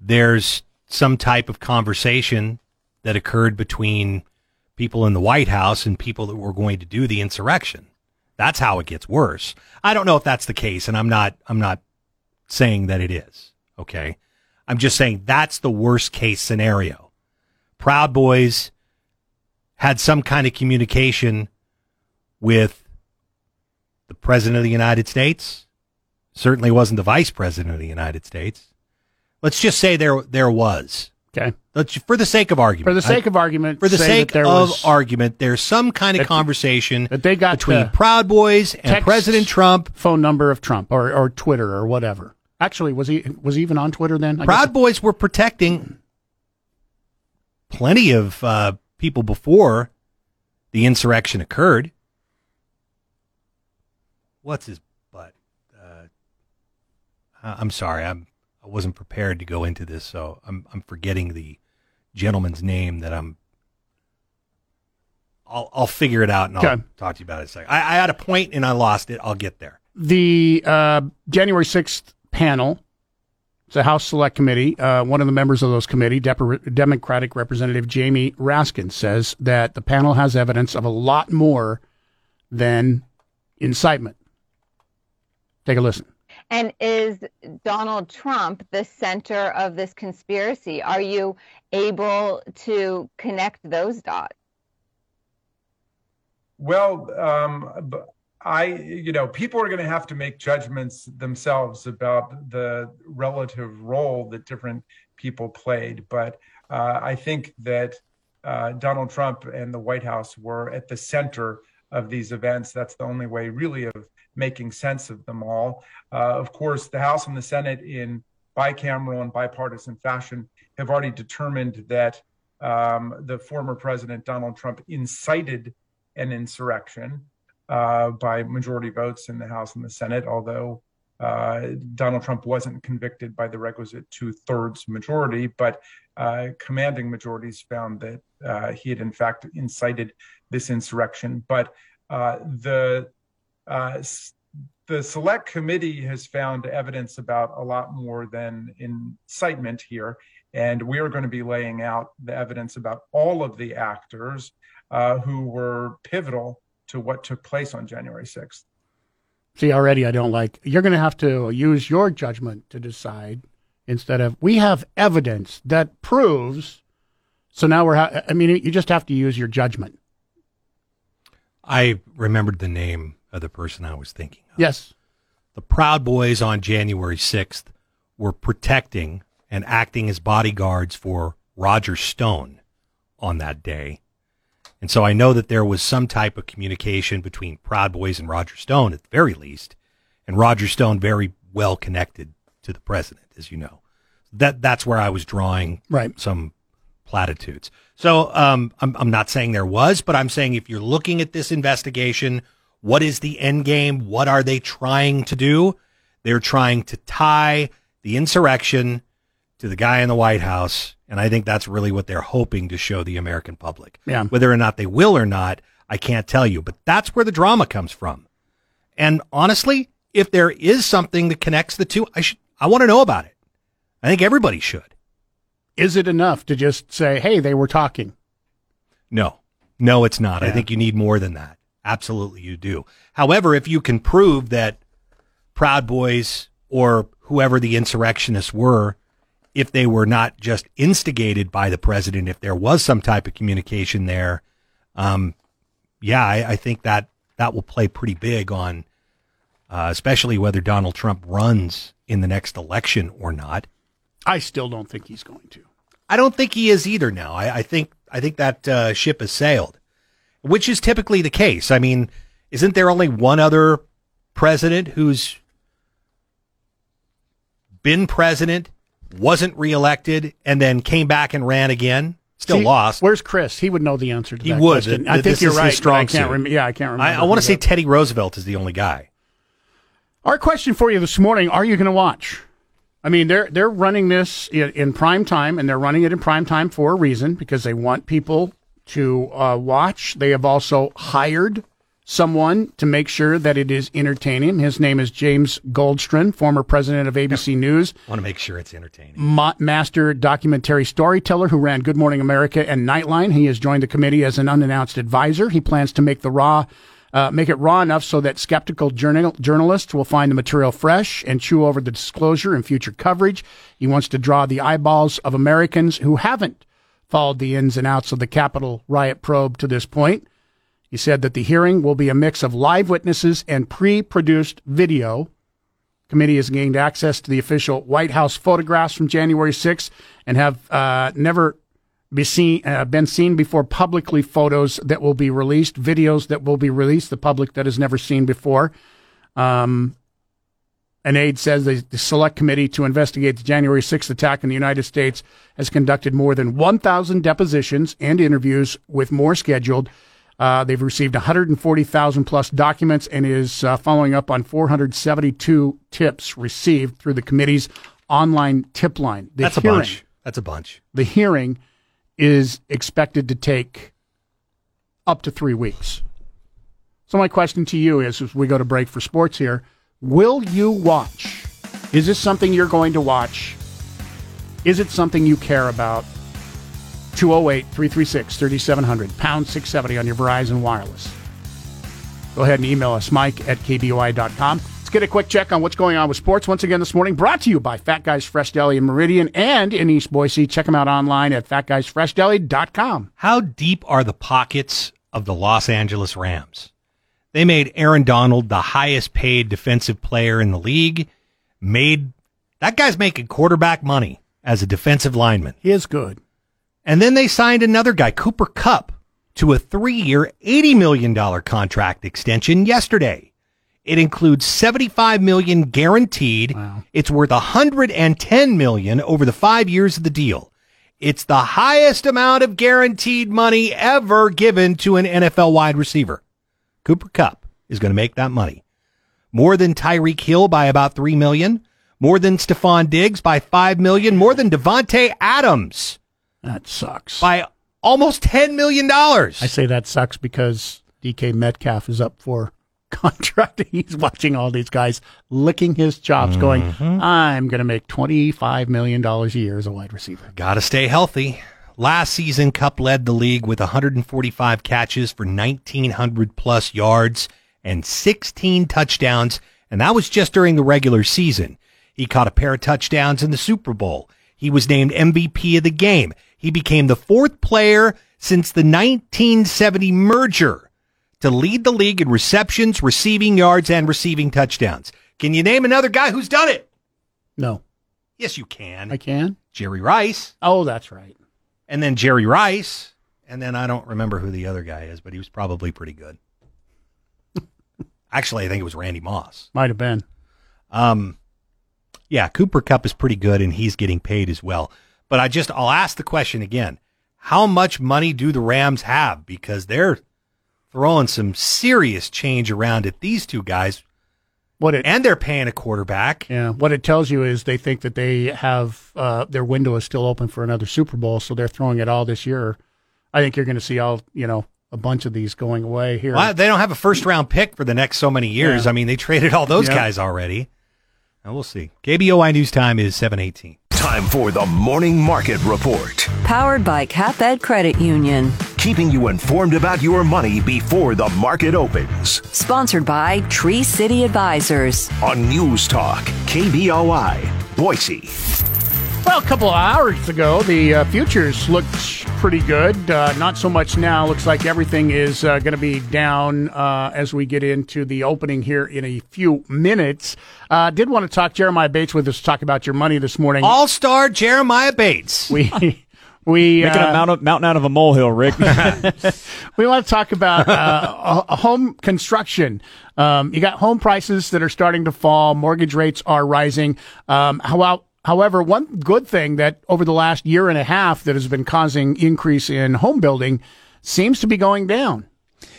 [SPEAKER 6] There's some type of conversation that occurred between people in the White House and people that were going to do the insurrection. That's how it gets worse. I don't know if that's the case, and I'm not. I'm not saying that it is. Okay, I'm just saying that's the worst case scenario. Proud Boys had some kind of communication with the President of the United States. Certainly wasn't the Vice President of the United States. Let's just say there there was.
[SPEAKER 5] Okay.
[SPEAKER 6] Let's, for the sake of argument.
[SPEAKER 5] For the sake of argument.
[SPEAKER 6] For the sake of
[SPEAKER 5] was,
[SPEAKER 6] argument, there's some kind of
[SPEAKER 5] that-
[SPEAKER 6] conversation
[SPEAKER 5] that they got
[SPEAKER 6] between
[SPEAKER 5] the
[SPEAKER 6] Proud Boys and President Trump.
[SPEAKER 5] phone number of Trump or, or Twitter or whatever. Actually, was he was he even on Twitter then? I
[SPEAKER 6] Proud Boys were protecting plenty of uh, people before the insurrection occurred. What's his butt? Uh, I'm sorry, I'm I wasn't prepared to go into this, so I'm I'm forgetting the gentleman's name that I'm. I'll I'll figure it out and I'll
[SPEAKER 5] Okay.
[SPEAKER 6] talk to you about it in a second. I, I had a point and I lost it. I'll get there.
[SPEAKER 5] the uh, January 6th panel, it's a House Select Committee. Uh, one of the members of those committee, Dep- Democratic Representative Jamie Raskin, says that the panel has evidence of a lot more than incitement. Take a listen.
[SPEAKER 13] And is Donald Trump the center of this conspiracy? Are you able to connect those dots?
[SPEAKER 14] Well, um, I, you know, people are going to have to make judgments themselves about the relative role that different people played. But uh, I think that uh, Donald Trump and the White House were at the center of these events. That's the only way, really, of making sense of them all. Uh, of course, the House and the Senate, in bicameral and bipartisan fashion, have already determined that um, the former president Donald Trump incited an insurrection uh, by majority votes in the House and the Senate, although uh, Donald Trump wasn't convicted by the requisite two thirds majority, but uh, commanding majorities found that uh, he had in fact incited this insurrection. But uh, the the select committee has found evidence about a lot more than incitement here. And we are going to be laying out the evidence about all of the actors uh, who were pivotal to what took place on January 6th.
[SPEAKER 5] See, already I don't like. You're going to have to use your judgment to decide instead of we have evidence that proves. So now we're. Ha- I mean, you just have to use your judgment.
[SPEAKER 6] I remembered the name of the person I was thinking of.
[SPEAKER 5] Yes.
[SPEAKER 6] The Proud Boys on January 6th were protecting and acting as bodyguards for Roger Stone on that day. And so I know that there was some type of communication between Proud Boys and Roger Stone at the very least, and Roger Stone very well connected to the president, as you know. That that's where I was drawing
[SPEAKER 5] Right.
[SPEAKER 6] some platitudes. So um, I'm I'm not saying there was, but I'm saying if you're looking at this investigation, what is the end game? What are they trying to do? They're trying to tie the insurrection to the guy in the White House, and I think that's really what they're hoping to show the American public.
[SPEAKER 5] Yeah.
[SPEAKER 6] Whether or not they will or not, I can't tell you, but that's where the drama comes from. And honestly, if there is something that connects the two, I should I want to know about it. I think everybody should.
[SPEAKER 5] Is it enough to just say, "Hey, they were talking"?
[SPEAKER 6] No, no, it's not. I think you need more than that. Absolutely, you do. However, if you can prove that Proud Boys or whoever the insurrectionists were, if they were not just instigated by the president, if there was some type of communication there, um, yeah, I, I think that that will play pretty big on, uh, especially whether Donald Trump runs in the next election or not.
[SPEAKER 5] I still don't think he's going to.
[SPEAKER 6] I don't think he is either. Now, I, I think I think that uh, ship has sailed, which is typically the case. I mean, isn't there only one other president who's been president, wasn't reelected, and then came back and ran again? Still
[SPEAKER 5] See,
[SPEAKER 6] lost.
[SPEAKER 5] Where's Chris? He would know the answer to
[SPEAKER 6] He
[SPEAKER 5] that
[SPEAKER 6] would.
[SPEAKER 5] question. I think you're right.
[SPEAKER 6] strong
[SPEAKER 5] I can't. Rem- yeah, I can't remember.
[SPEAKER 6] I, I want to say
[SPEAKER 5] that-
[SPEAKER 6] Teddy Roosevelt is the only guy.
[SPEAKER 5] Our question for you this morning: Are you going to watch? I mean, they're they're running this in, in prime time, and they're running it in prime time for a reason because they want people to uh, watch. They have also hired someone to make sure that it is entertaining. His name is James Goldston, former president of ABC News.
[SPEAKER 6] Want to make sure it's entertaining.
[SPEAKER 5] Ma- master documentary storyteller who ran Good Morning America and Nightline. He has joined the committee as an unannounced advisor. He plans to make the raw. Uh, make it raw enough so that skeptical journal- journalists will find the material fresh and chew over the disclosure in future coverage. He wants to draw the eyeballs of Americans who haven't followed the ins and outs of the Capitol riot probe to this point. He said that the hearing will be a mix of live witnesses and pre-produced video. Committee has gained access to the official White House photographs from January 6th and have uh, never be seen, uh, been seen before publicly photos that will be released, videos that will be released, the public that has never seen before. Um, an aide says the, the select committee to investigate the January 6th attack in the United States has conducted more than 1,000 depositions and interviews, with more scheduled. Uh, they've received 140,000 plus documents and is uh, following up on 472 tips received through the committee's online tip line. The
[SPEAKER 6] That's a bunch. That's a bunch.
[SPEAKER 5] The hearing is expected to take up to three weeks. So my question to you is, as we go to break for sports here, will you watch? Is this something you're going to watch? Is it something you care about? 208 336 3700, pound 670 on your Verizon Wireless. Go ahead and email us, mike at kboi.com. Let's get a quick check on what's going on with sports once again this morning. Brought to you by Fat Guys Fresh Deli in Meridian and in East Boise. Check them out online at fatguysfreshdeli.com.
[SPEAKER 6] How deep are the pockets of the Los Angeles Rams? They made Aaron Donald the highest paid defensive player in the league. Made that guy's making quarterback money as a defensive lineman.
[SPEAKER 5] He is good.
[SPEAKER 6] And then they signed another guy, Cooper Kupp, to a three year, $80 million contract extension yesterday. It includes 75 million guaranteed. Wow. It's worth 110 million over the five years of the deal. It's the highest amount of guaranteed money ever given to an NFL wide receiver. Cooper Kupp is going to make that money. More than Tyreek Hill by about 3 million, more than Stefon Diggs by 5 million, more than Davante Adams
[SPEAKER 5] That sucks.
[SPEAKER 6] by almost 10 million dollars.
[SPEAKER 5] I say that sucks because DK Metcalf is up for contract. He's watching all these guys licking his chops, going,
[SPEAKER 6] Mm-hmm.
[SPEAKER 5] I'm going to make $25 million a year as a wide receiver.
[SPEAKER 6] Got to stay healthy. Last season, Kupp led the league with 145 catches for 1,900 plus yards and 16 touchdowns, and that was just during the regular season. He caught a pair of touchdowns in the Super Bowl. He was named MVP of the game. He became the fourth player since the 1970 merger to lead the league in receptions, receiving yards, and receiving touchdowns. Can you name another guy who's done it?
[SPEAKER 5] No,
[SPEAKER 6] Yes, you can.
[SPEAKER 5] I can.
[SPEAKER 6] Jerry Rice.
[SPEAKER 5] Oh, that's right.
[SPEAKER 6] And then Jerry Rice, and then I don't remember who the other guy is, but he was probably pretty good. Actually, I think it was Randy Moss.
[SPEAKER 5] Might have been.
[SPEAKER 6] Um, yeah, Cooper Kupp is pretty good, and he's getting paid as well. But I just I'll ask the question again: How much money do the Rams have? Because they're throwing some serious change around at these two guys,
[SPEAKER 5] What it
[SPEAKER 6] and they're paying a quarterback.
[SPEAKER 5] yeah, what it tells you is they think that they have uh, their window is still open for another Super Bowl, so they're throwing it all this year. I think you're going to see all you know a bunch of these going away here.
[SPEAKER 6] Well, they don't have a first round pick for the next so many years.
[SPEAKER 5] Yeah.
[SPEAKER 6] I mean, they traded all those
[SPEAKER 5] Yeah.
[SPEAKER 6] guys already. And we'll see. KBOI news time is seven eighteen.
[SPEAKER 2] Time for the Morning Market Report.
[SPEAKER 1] Powered by CapEd Credit Union.
[SPEAKER 2] Keeping you informed about your money before the market opens.
[SPEAKER 1] Sponsored by Tree City Advisors.
[SPEAKER 2] On News Talk, KBOI, Boise.
[SPEAKER 5] Well, a couple of hours ago, the uh, futures looked pretty good. Uh, not so much now. Looks like everything is uh, going to be down uh, as we get into the opening here in a few minutes. Uh, did want to talk Jeremiah Bates with us to talk about your money this morning.
[SPEAKER 6] All star Jeremiah Bates.
[SPEAKER 5] We we
[SPEAKER 15] Making
[SPEAKER 5] uh,
[SPEAKER 15] a mountain, mountain out of a molehill, Rick.
[SPEAKER 5] we want to talk about uh, home construction. Um, you got home prices that are starting to fall. Mortgage rates are rising. Um, how, however, one good thing that over the last year and a half that has been causing increase in home building seems to be going down.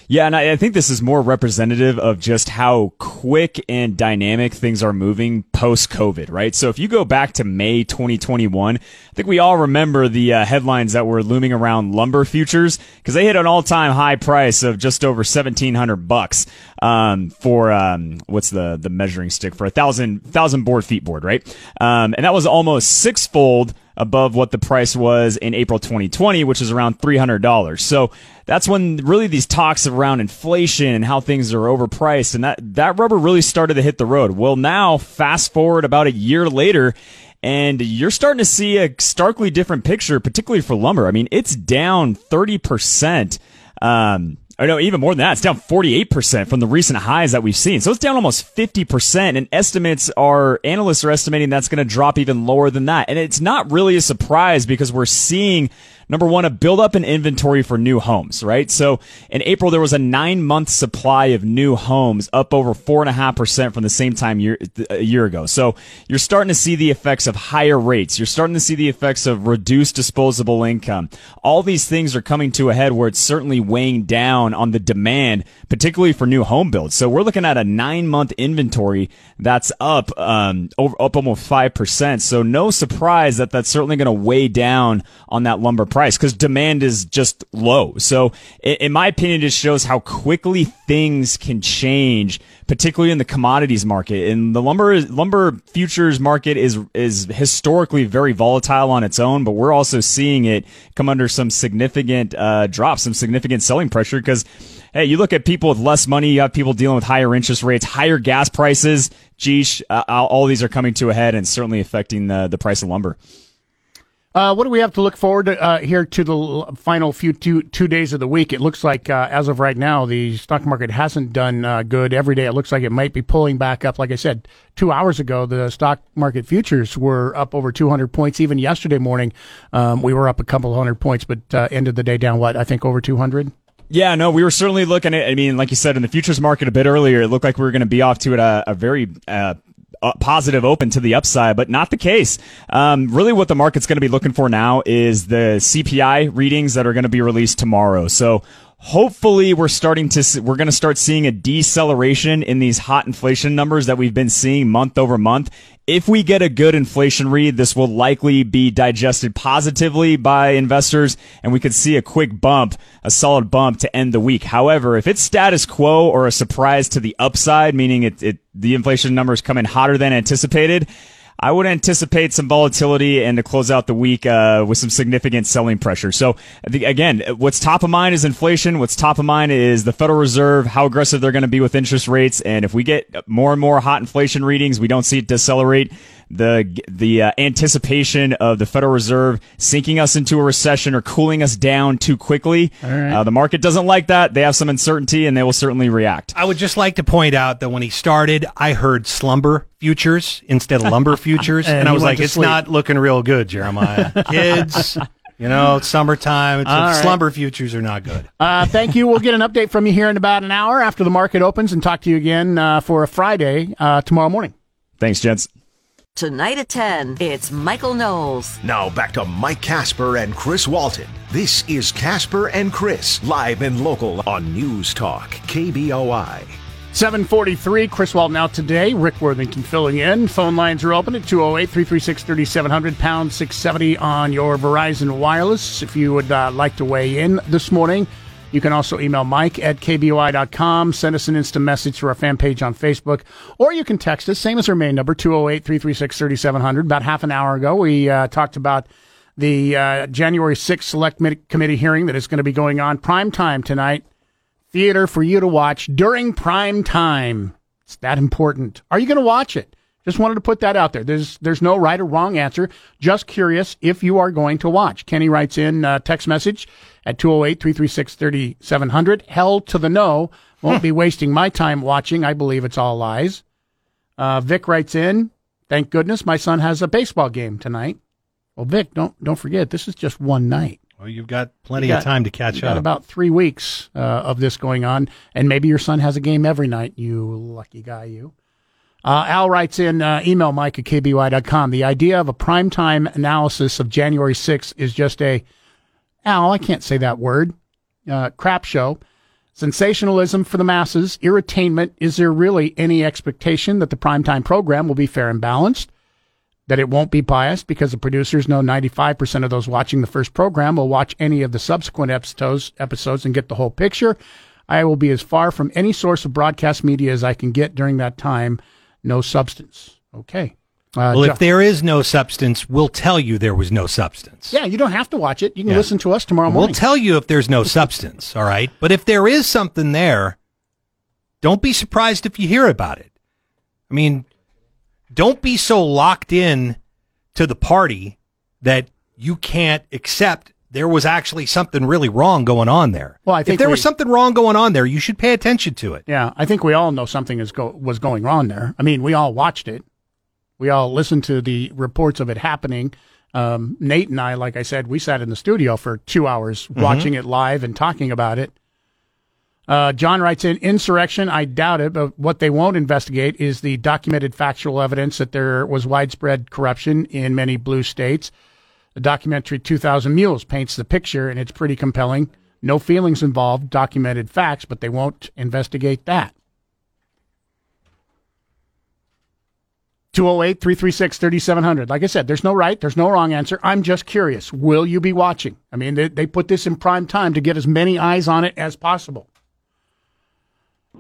[SPEAKER 15] Yeah, and I, I think this is more representative of just how quick and dynamic things are moving post COVID, right? So if you go back to May 2021, I think we all remember the uh, headlines that were looming around lumber futures because they hit an all time high price of just over 1700 bucks um, for um, what's the the measuring stick for a thousand thousand board feet board, right? Um, and that was almost sixfold above what the price was in April 2020, which is around $300. So that's when really these talks around inflation and how things are overpriced and that, that rubber really started to hit the road. Well, now fast forward about a year later and you're starting to see a starkly different picture, particularly for lumber. I mean, it's down 30%. Um, or no, even more than that. It's down 48% from the recent highs that we've seen. So it's down almost 50%. And estimates are, analysts are estimating that's going to drop even lower than that. And it's not really a surprise because we're seeing Number one, a build up in inventory for new homes, right? So in April, there was a nine month supply of new homes up over four and a half percent from the same time year, a year ago. So you're starting to see the effects of higher rates. You're starting to see the effects of reduced disposable income. All these things are coming to a head where it's certainly weighing down on the demand, particularly for new home builds. So we're looking at a nine month inventory that's up, um, over, up almost 5%. So no surprise that that's certainly going to weigh down on that lumber price because demand is just low. So, in my opinion, it just shows how quickly things can change, particularly in the commodities market. And the lumber lumber futures market is is historically very volatile on its own, but we're also seeing it come under some significant uh, drops, some significant selling pressure because. Hey, you look at people with less money. You have people dealing with higher interest rates, higher gas prices. Geesh, uh, all these are coming to a head and certainly affecting the, the price of lumber.
[SPEAKER 5] Uh, what do we have to look forward to uh, here to the final few two two days of the week? It looks like uh, as of right now, the stock market hasn't done uh, good every day. It looks like it might be pulling back up. Like I said, two hours ago, the stock market futures were up over 200 points. Even yesterday morning, um, we were up a couple hundred points, but uh, ended the day down what I think over 200.
[SPEAKER 15] Yeah, no, we were certainly looking at. I mean, like you said in the futures market a bit earlier, it looked like we were going to be off to a, a very uh, positive open to the upside, but not the case. Um, really, what the market's going to be looking for now is the CPI readings that are going to be released tomorrow. So hopefully we're starting to we're going to start seeing a deceleration in these hot inflation numbers that we've been seeing month over month if we get a good inflation read, this will likely be digested positively by investors and we could see a quick bump, a solid bump to end the week. However, if it's status quo or a surprise to the upside, meaning it, it the inflation numbers come in hotter than anticipated, I would anticipate some volatility and to close out the week uh, with some significant selling pressure. So the, again, what's top of mind is inflation. What's top of mind is the Federal Reserve, how aggressive they're going to be with interest rates, and if we get more and more hot inflation readings, we don't see it decelerate the the uh, anticipation of the Federal Reserve sinking us into a recession or cooling us down too quickly. Uh, the market doesn't like that. They have some uncertainty, and they will certainly react.
[SPEAKER 6] I would just like to point out that when he started, I heard slumber futures instead of lumber futures, and,
[SPEAKER 5] and
[SPEAKER 6] I was like,
[SPEAKER 5] "It's
[SPEAKER 6] not looking real good, Jeremiah." Kids. You know, it's summertime. It's,
[SPEAKER 5] All right.
[SPEAKER 6] slumber futures are not good.
[SPEAKER 5] Uh, thank you. We'll get an update from you here in about an hour after the market opens and talk to you again uh, for a Friday uh, tomorrow morning.
[SPEAKER 15] Thanks, gents.
[SPEAKER 1] Tonight at 10, it's Michael Knowles.
[SPEAKER 2] Now back to Mike Casper and Chris Walton. This is Casper and Chris, live and local on News Talk, KBOI.
[SPEAKER 5] 743, Chris Walton out today. Rick Worthington filling in. Phone lines are open at 208 336 3700, pound 670 on your Verizon Wireless. If you would uh, like to weigh in this morning, you can also email Mike at KBOI.com, send us an instant message through our fan page on Facebook, or you can text us, same as our main number, 208 336 3700. About half an hour ago, we uh, talked about the uh, January 6th Select Committee hearing that is going to be going on prime time tonight. Theater for you to watch during prime time. It's that important. Are you going to watch it? Just wanted to put that out there. There's there's no right or wrong answer. Just curious if you are going to watch. Kenny writes in a text message at 208-336-3700. Hell to the no. Won't be wasting my time watching. I believe it's all lies. Uh, Vic writes in, thank goodness my son has a baseball game tonight. Well, Vic, don't don't forget this is just one night.
[SPEAKER 6] Well, you've got plenty
[SPEAKER 5] You
[SPEAKER 6] of time to catch
[SPEAKER 5] you got
[SPEAKER 6] up.
[SPEAKER 5] about three weeks uh, of this going on, and maybe your son has a game every night. You lucky guy, you. Uh, Al writes in uh, email Mike at kby.com. The idea of a primetime analysis of January 6th is just a Al. I can't say that word. Uh, crap show. Sensationalism for the masses, irritainment. Is there really any expectation that the primetime program will be fair and balanced? That it won't be biased because the producers know 95% of those watching the first program will watch any of the subsequent episodes, episodes and get the whole picture. I will be as far from any source of broadcast media as I can get during that time. No substance. Okay.
[SPEAKER 6] Uh, well, if there is no substance, we'll tell you there was no substance.
[SPEAKER 5] Yeah, you don't have to watch it. You can yeah. listen to us tomorrow morning.
[SPEAKER 6] We'll tell you if there's no substance, all right? But if there is something there, don't be surprised if you hear about it. I mean, don't be so locked in to the party that you can't accept there was actually something really wrong going on there.
[SPEAKER 5] Well, I think
[SPEAKER 6] if there
[SPEAKER 5] we,
[SPEAKER 6] was something wrong going on there, you should pay attention to it.
[SPEAKER 5] Yeah, I think we all know something is go- was going on there. I mean, we all watched it. We all listened to the reports of it happening. Um, Nate and I, like I said, we sat in the studio for two hours mm-hmm. watching it live and talking about it. Uh, John writes in insurrection. I doubt it, but what they won't investigate is the documented factual evidence that there was widespread corruption in many blue states. The documentary 2000 Mules paints the picture, and it's pretty compelling. No feelings involved, documented facts, but they won't investigate that. 208 336 3700. Like I said, there's no right, there's no wrong answer. I'm just curious. Will you be watching? I mean, they, they put this in prime time to get as many eyes on it as possible.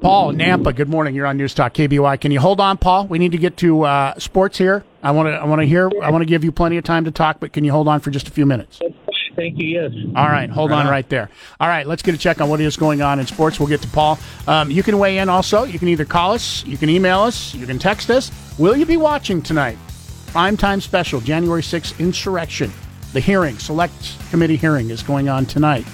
[SPEAKER 5] Paul Nampa, good morning. You're on News Talk KBY. Can you hold on, Paul? We need to get to uh, sports here. I want to I want to hear. I want to give you plenty of time to talk, but can you hold on for just a few minutes?
[SPEAKER 16] Thank you. Yes.
[SPEAKER 5] All right, hold right on, on right there. All right, let's get a check on what is going on in sports. We'll get to Paul. Um, you can weigh in also. You can either call us, you can email us, you can text us. Will you be watching tonight? Prime time special, January 6th, insurrection. The hearing, select committee hearing, is going on tonight.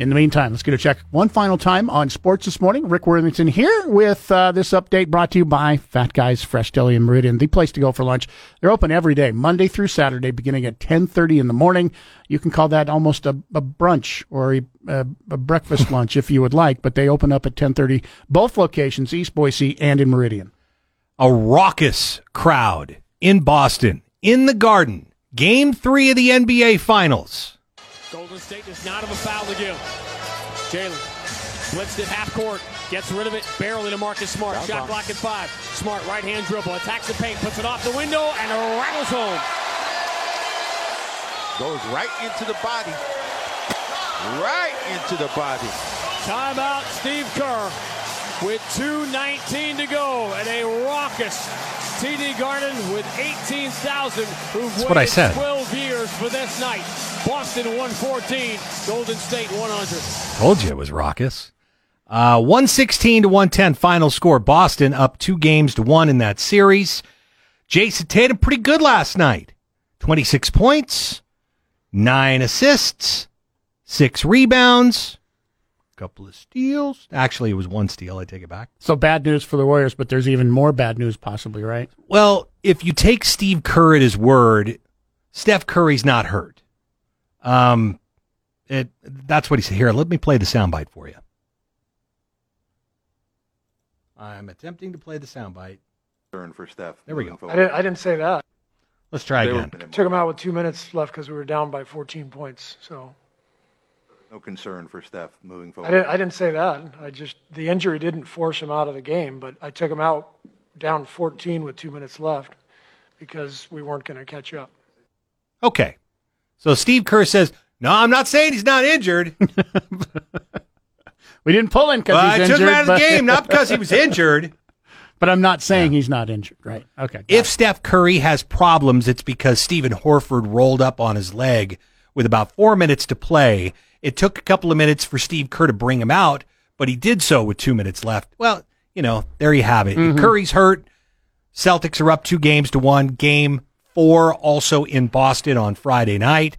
[SPEAKER 5] In the meantime, let's get a check one final time on sports this morning. Rick Worthington here with uh, this update brought to you by Fat Guys Fresh Deli and Meridian, the place to go for lunch. They're open every day, Monday through Saturday, beginning at 10.30 in the morning. You can call that almost a, a brunch or a, a, a breakfast lunch if you would like, but they open up at 10.30, both locations, East Boise and in Meridian.
[SPEAKER 6] A raucous crowd in Boston, in the Garden, game three of the NBA Finals.
[SPEAKER 7] Golden State does not have a foul to give. Jaylen blitzed it half court, gets rid of it barely to Marcus Smart. Shot bomb. clock at five. Smart right hand dribble, attacks the paint, puts it off the window, and rattles home.
[SPEAKER 8] Goes right into the body. Right into the body.
[SPEAKER 7] Timeout, Steve Kerr with 2.19 to go and a raucous TD Garden with 18,000 who've
[SPEAKER 6] That's what I said.
[SPEAKER 7] 12 years for this night. Boston 114, Golden State 100.
[SPEAKER 6] Told you it was raucous. Uh, 116 to 110 final score. Boston up two games to one in that series. Jayson Tatum pretty good last night. 26 points, nine assists, six rebounds, couple of steals. Actually, it was one steal. I take it back.
[SPEAKER 5] So bad news for the Warriors, but there's even more bad news possibly, right?
[SPEAKER 6] Well, if you take Steve Kerr at his word, Steph Curry's not hurt. Um, it that's what he said. Here, let me play the soundbite for you. I'm attempting to play the soundbite.
[SPEAKER 8] Turn for Steph.
[SPEAKER 6] There we go.
[SPEAKER 17] I didn't, I didn't say that.
[SPEAKER 6] Let's try they again.
[SPEAKER 17] Took him out with two minutes left because we were down by 14 points. So
[SPEAKER 8] no concern for Steph moving forward.
[SPEAKER 17] I didn't, I didn't say that. I just the injury didn't force him out of the game, but I took him out down 14 with two minutes left because we weren't going to catch up.
[SPEAKER 6] Okay, so Steve Kerr says, "No, I'm not saying he's not injured.
[SPEAKER 5] we didn't pull him because well, I
[SPEAKER 6] took him out of the game, not because he was injured."
[SPEAKER 5] But I'm not saying yeah. he's not injured, right? Okay.
[SPEAKER 6] If it. Steph Curry has problems, it's because Stephen Horford rolled up on his leg with about four minutes to play it took a couple of minutes for Steve Kerr to bring him out, but he did so with two minutes left. Well, you know, there you have it. Mm-hmm. Curry's hurt. Celtics are up two games to one. Game four also in Boston on Friday night.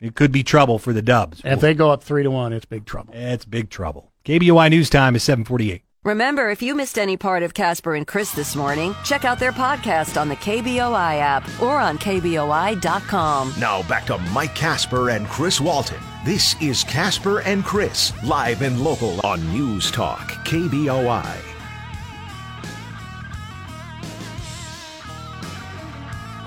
[SPEAKER 6] It could be trouble for the Dubs.
[SPEAKER 5] If they go up three to one, it's big trouble.
[SPEAKER 6] It's big trouble. KBOI News Time is 748.
[SPEAKER 1] Remember, if you missed any part of Casper and Chris this morning, check out their podcast on the KBOI app or on KBOI.com.
[SPEAKER 2] Now back to Mike Casper and Chris Walton. This is Casper and Chris, live and local on News Talk, KBOI.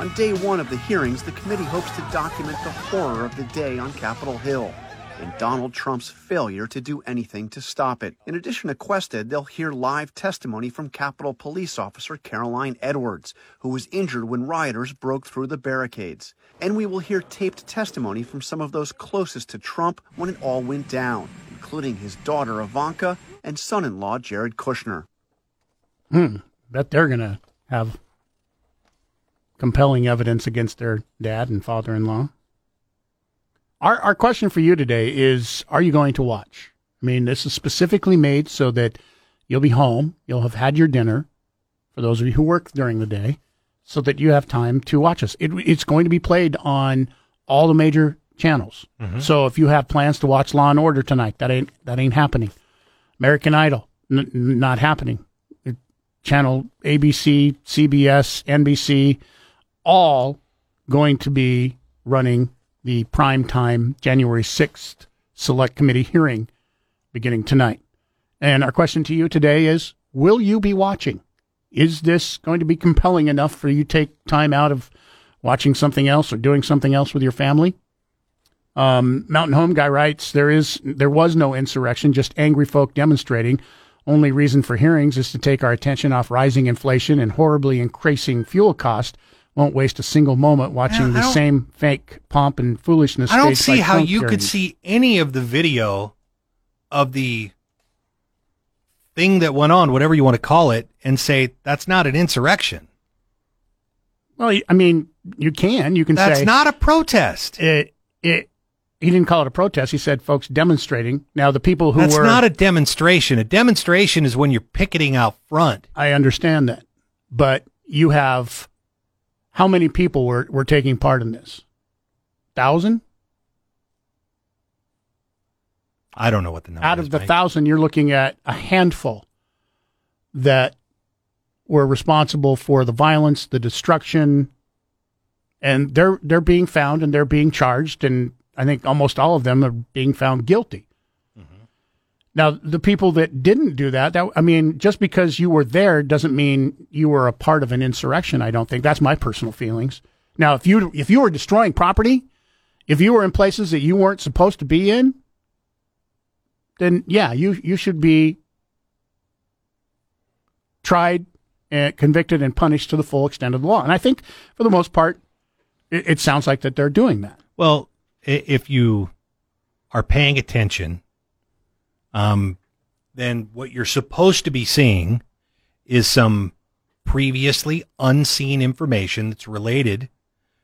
[SPEAKER 18] On day one of the hearings, the committee hopes to document the horror of the day on Capitol Hill
[SPEAKER 16] and Donald Trump's failure to do anything to stop it. In addition to Quested, they'll hear live testimony from Capitol Police Officer Caroline Edwards, who was injured when rioters broke through the barricades. And we will hear taped testimony from some of those closest to Trump when it all went down, including his daughter Ivanka and son in law Jared Kushner.
[SPEAKER 5] Hmm. Bet they're going to have compelling evidence against their dad and father in law. Our, our question for you today is Are you going to watch? I mean, this is specifically made so that you'll be home, you'll have had your dinner, for those of you who work during the day, so that you have time to watch us. It, it's going to be played on all the major channels.
[SPEAKER 6] Mhm.
[SPEAKER 5] So if you have plans to watch Law and Order tonight, that ain't that ain't happening. American Idol, n- not happening. Channel ABC, CBS, NBC, all going to be running the prime time January 6th select committee hearing beginning tonight. And our question to you today is Will you be watching? Is this going to be compelling enough for you to take time out of watching something else or doing something else with your family? Um, Mountain Home Guy writes there is there was no insurrection, just angry folk demonstrating. Only reason for hearings is to take our attention off rising inflation and horribly increasing fuel cost. Won't waste a single moment watching the same fake pomp and foolishness.
[SPEAKER 6] I don't see how
[SPEAKER 5] Trump
[SPEAKER 6] you could see any of the video of the thing that went on, whatever you want to call it, and say that's not an insurrection.
[SPEAKER 5] Well, I mean, you can. You can say
[SPEAKER 6] That's
[SPEAKER 5] say
[SPEAKER 6] not a protest.
[SPEAKER 5] It, it. He didn't call it a protest. He said folks demonstrating. Now the people who
[SPEAKER 6] That's
[SPEAKER 5] were
[SPEAKER 6] not a demonstration. A demonstration is when you're picketing out front.
[SPEAKER 5] I understand that, but you have how many people were were taking part in this? Thousand
[SPEAKER 6] I don't know what the number is.
[SPEAKER 5] out
[SPEAKER 6] is,
[SPEAKER 5] of the
[SPEAKER 6] Mike.
[SPEAKER 5] thousand, you're looking at a handful that were responsible for the violence, the destruction, and they're they're being found and they're being charged, and I think almost all of them are being found guilty. Now, the people that didn't do that, that I mean, just because you were there doesn't mean you were a part of an insurrection. I don't think that's my personal feelings. Now, if you if you were destroying property, if you were in places that you weren't supposed to be in, then yeah, you you should be tried, and convicted, and punished to the full extent of the law. And I think, for the most part, it, it sounds like that they're doing that.
[SPEAKER 6] Well, if you are paying attention, um, then what you're supposed to be seeing is some previously unseen information that's related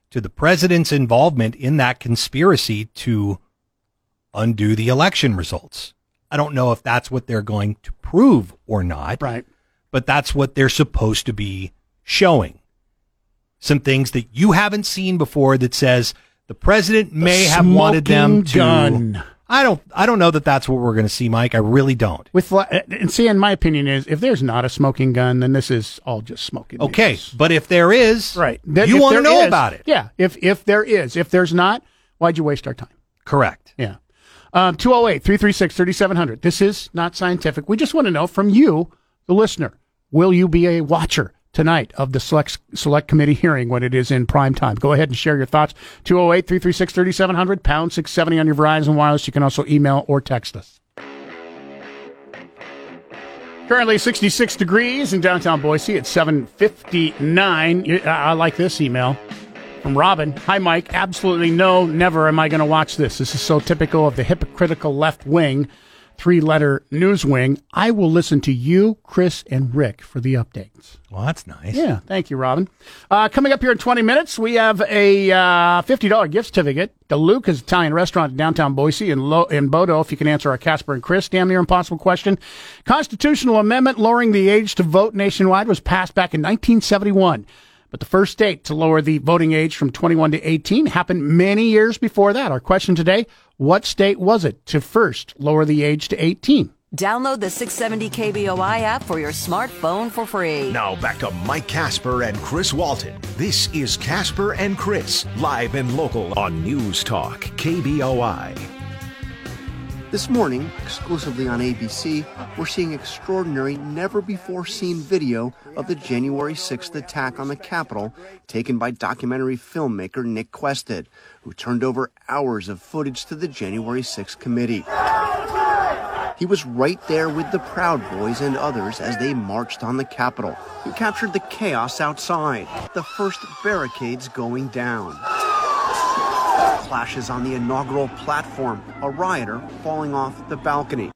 [SPEAKER 6] to the president's involvement in that conspiracy to undo the election results. I don't know if that's what they're going to prove or not.
[SPEAKER 5] Right.
[SPEAKER 6] But that's what they're supposed to be showing. Some things that you haven't seen before that says the president may have wanted them to
[SPEAKER 5] gun.
[SPEAKER 6] I don't I don't know that that's what we're going to see, Mike. I really don't.
[SPEAKER 5] With and see, and my opinion is, if there's not a smoking gun, then this is all just smoking.
[SPEAKER 6] Okay, but if there is,
[SPEAKER 5] right,
[SPEAKER 6] you want to know about it.
[SPEAKER 5] Yeah, if if there is, if there's not, why'd you waste our time?
[SPEAKER 6] Correct.
[SPEAKER 5] Yeah. Um, 208 336 3700. This is not scientific. We just want to know from you, the listener, will you be a watcher tonight of the select, select committee hearing when it is in prime time? Go ahead and share your thoughts. 208 336 3700, pound 670 on your Verizon Wireless. You can also email or text us. Currently 66 degrees in downtown Boise at 759. I I like this email from Robin. Hi, Mike. Absolutely no, never am I going to watch this. This is so typical of the hypocritical left wing, three letter news wing. I will listen to you, Chris, and Rick for the updates.
[SPEAKER 6] Well, that's nice.
[SPEAKER 5] Yeah, thank you, Robin. Uh, coming up here in 20 minutes, we have a uh, $50 gift certificate to Luca's Italian restaurant in downtown Boise and Lo- in Bodo. If you can answer our Casper and Chris damn near impossible question. Constitutional amendment lowering the age to vote nationwide was passed back in 1971. But the first state to lower the voting age from 21 to 18 happened many years before that. Our question today what state was it to first lower the age to 18?
[SPEAKER 1] Download the 670 KBOI app for your smartphone for free.
[SPEAKER 2] Now back to Mike Casper and Chris Walton. This is Casper and Chris, live and local on News Talk, KBOI.
[SPEAKER 16] This morning, exclusively on ABC, we're seeing extraordinary, never before seen video of the January 6th attack on the Capitol taken by documentary filmmaker Nick Quested, who turned over hours of footage to the January 6th committee. He was right there with the Proud Boys and others as they marched on the Capitol. He captured the chaos outside, the first barricades going down clashes on the inaugural platform, a rioter falling off the balcony.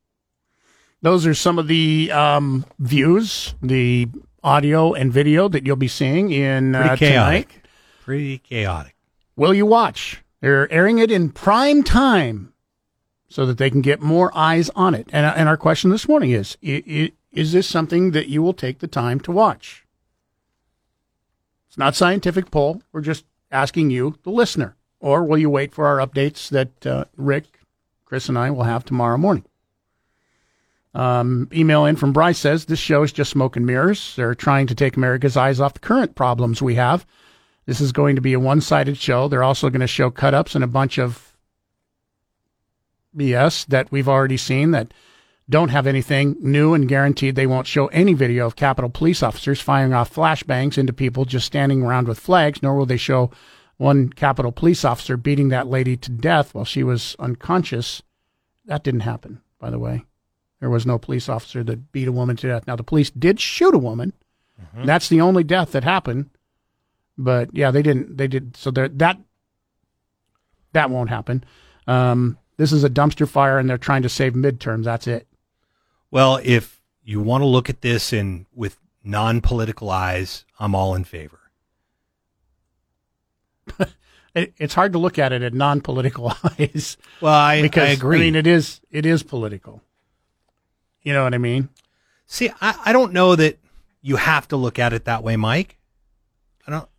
[SPEAKER 5] Those are some of the um, views, the audio and video that you'll be seeing in uh,
[SPEAKER 6] Pretty chaotic.
[SPEAKER 5] tonight.
[SPEAKER 6] Pretty chaotic.
[SPEAKER 5] Will you watch? They're airing it in prime time so that they can get more eyes on it. And, and our question this morning is, i- i- is this something that you will take the time to watch? It's not scientific poll. We're just asking you, the listener. Or will you wait for our updates that uh, Rick, Chris, and I will have tomorrow morning? Um, email in from Bryce says this show is just smoke and mirrors. They're trying to take America's eyes off the current problems we have. This is going to be a one sided show. They're also going to show cut ups and a bunch of BS that we've already seen that don't have anything new and guaranteed they won't show any video of Capitol police officers firing off flashbangs into people just standing around with flags, nor will they show one Capitol police officer beating that lady to death while she was unconscious. That didn't happen, by the way. There was no police officer that beat a woman to death. Now, the police did shoot a woman. That's the only death that happened. But yeah, they didn't. They did. So there, that that won't happen. Um, this is a dumpster fire, and they're trying to save midterms. That's it.
[SPEAKER 6] Well, if you want to look at this in with non-political eyes, I'm all in favor.
[SPEAKER 5] it. It's hard to look at it at non-political eyes.
[SPEAKER 6] Well, I- I agree.
[SPEAKER 5] I mean, it is it is political. You know what I mean?
[SPEAKER 6] See, I, I don't know that you have to look at it that way, Mike. I don't.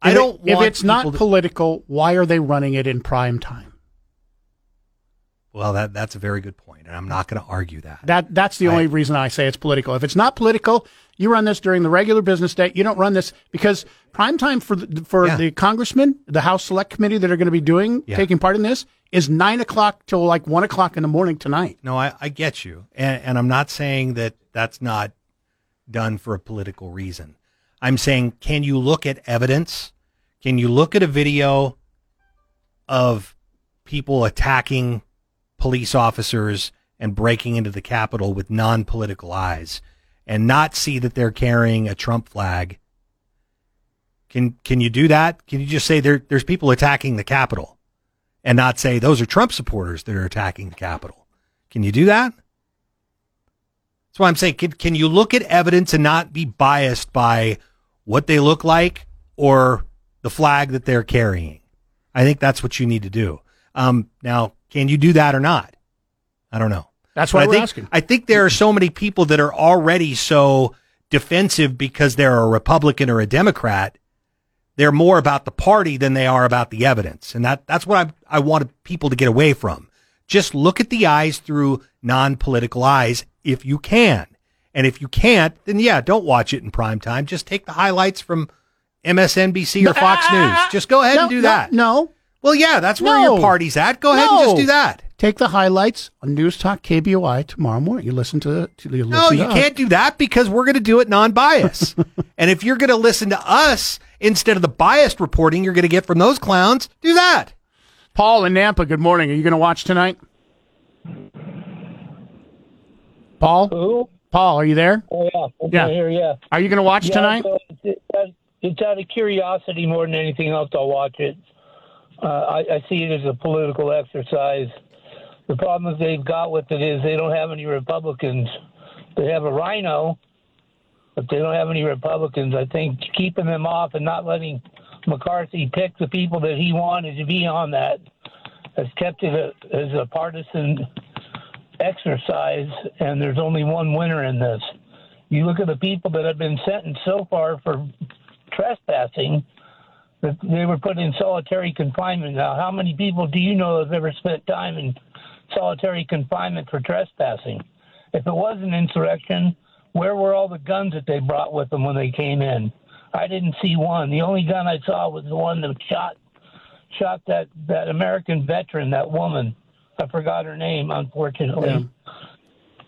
[SPEAKER 6] I
[SPEAKER 5] If it-
[SPEAKER 6] don't.
[SPEAKER 5] If
[SPEAKER 6] want
[SPEAKER 5] it's not
[SPEAKER 6] to-
[SPEAKER 5] political, why are they running it in prime time?
[SPEAKER 6] well, that that's a very good point, and I'm not going to argue that.
[SPEAKER 5] That that's the only reason I say it's political. If it's not political, you run this during the regular business day. You don't run this because prime time for the, for the congressmen, the House Select Committee that are going to be doing
[SPEAKER 6] Yeah.
[SPEAKER 5] taking part in this is nine o'clock till like one o'clock in the morning tonight.
[SPEAKER 6] No, I, I get you, and, and I'm not saying that that's not done for a political reason. I'm saying, can you look at evidence? Can you look at a video of people attacking police officers and breaking into the Capitol with non-political eyes, and not see that they're carrying a Trump flag? Can can you do that? Can you just say there there's people attacking the Capitol? and not say those are Trump supporters that are attacking the Capitol. Can you do that? That's why I'm saying, can, can you look at evidence and not be biased by what they look like or the flag that they're carrying? I think that's what you need to do. Um, now, can you do that or not? I don't know.
[SPEAKER 5] That's why
[SPEAKER 6] I think,
[SPEAKER 5] asking.
[SPEAKER 6] I think there are so many people that are already so defensive because they're a Republican or a Democrat they're more about the party than they are about the evidence. And that, that's what I, I wanted people to get away from. Just look at the eyes through non-political eyes if you can. And if you can't, then yeah, don't watch it in prime time. Just take the highlights from MSNBC or Fox News. Just go ahead
[SPEAKER 5] No,
[SPEAKER 6] and do
[SPEAKER 5] no,
[SPEAKER 6] that.
[SPEAKER 5] No.
[SPEAKER 6] Well, yeah, that's where
[SPEAKER 5] No.
[SPEAKER 6] your party's at. Go ahead and just do that.
[SPEAKER 5] Take the highlights on News Talk KBOI tomorrow morning. You listen to, to you
[SPEAKER 6] No,
[SPEAKER 5] listen
[SPEAKER 6] you
[SPEAKER 5] us.
[SPEAKER 6] can't do that because we're going to do it non-bias. and if you're going to listen to us instead of the biased reporting you're going to get from those clowns, do that.
[SPEAKER 5] Paul in Nampa, good morning. Are you going to watch tonight? Paul?
[SPEAKER 18] Who?
[SPEAKER 5] Paul, are you there?
[SPEAKER 18] Oh yeah, I'm
[SPEAKER 5] Yeah.
[SPEAKER 18] here. Yeah.
[SPEAKER 5] Are you going to watch
[SPEAKER 18] Yeah,
[SPEAKER 5] tonight?
[SPEAKER 18] so It's, it's- it's out of curiosity more than anything else. I'll watch it. Uh, I, I see it as a political exercise. The problem they've got with it is they don't have any Republicans. They have a RINO, but they don't have any Republicans. I think keeping them off and not letting McCarthy pick the people that he wanted to be on that has kept it a, as a partisan exercise, and there's only one winner in this. You look at the people that have been sentenced so far for trespassing, that they were put in solitary confinement. Now, how many people do you know have ever spent time in solitary confinement for trespassing? If it was an insurrection, where were all the guns that they brought with them when they came in? I didn't see one. The only gun I saw was the one that shot shot that that American veteran, that woman. I forgot her name, unfortunately.
[SPEAKER 5] Yeah.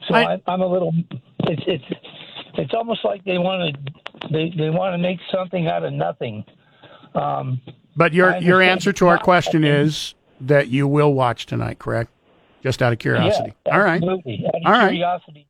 [SPEAKER 18] So I, I'm a little. It's it's it's almost like they want to they they want to make something out of nothing. Um,
[SPEAKER 5] But your your answer to our question is that you will watch tonight, correct? Just out of curiosity.
[SPEAKER 18] Yeah,
[SPEAKER 5] All right.
[SPEAKER 18] absolutely. Out of
[SPEAKER 5] All right.
[SPEAKER 18] curiosity.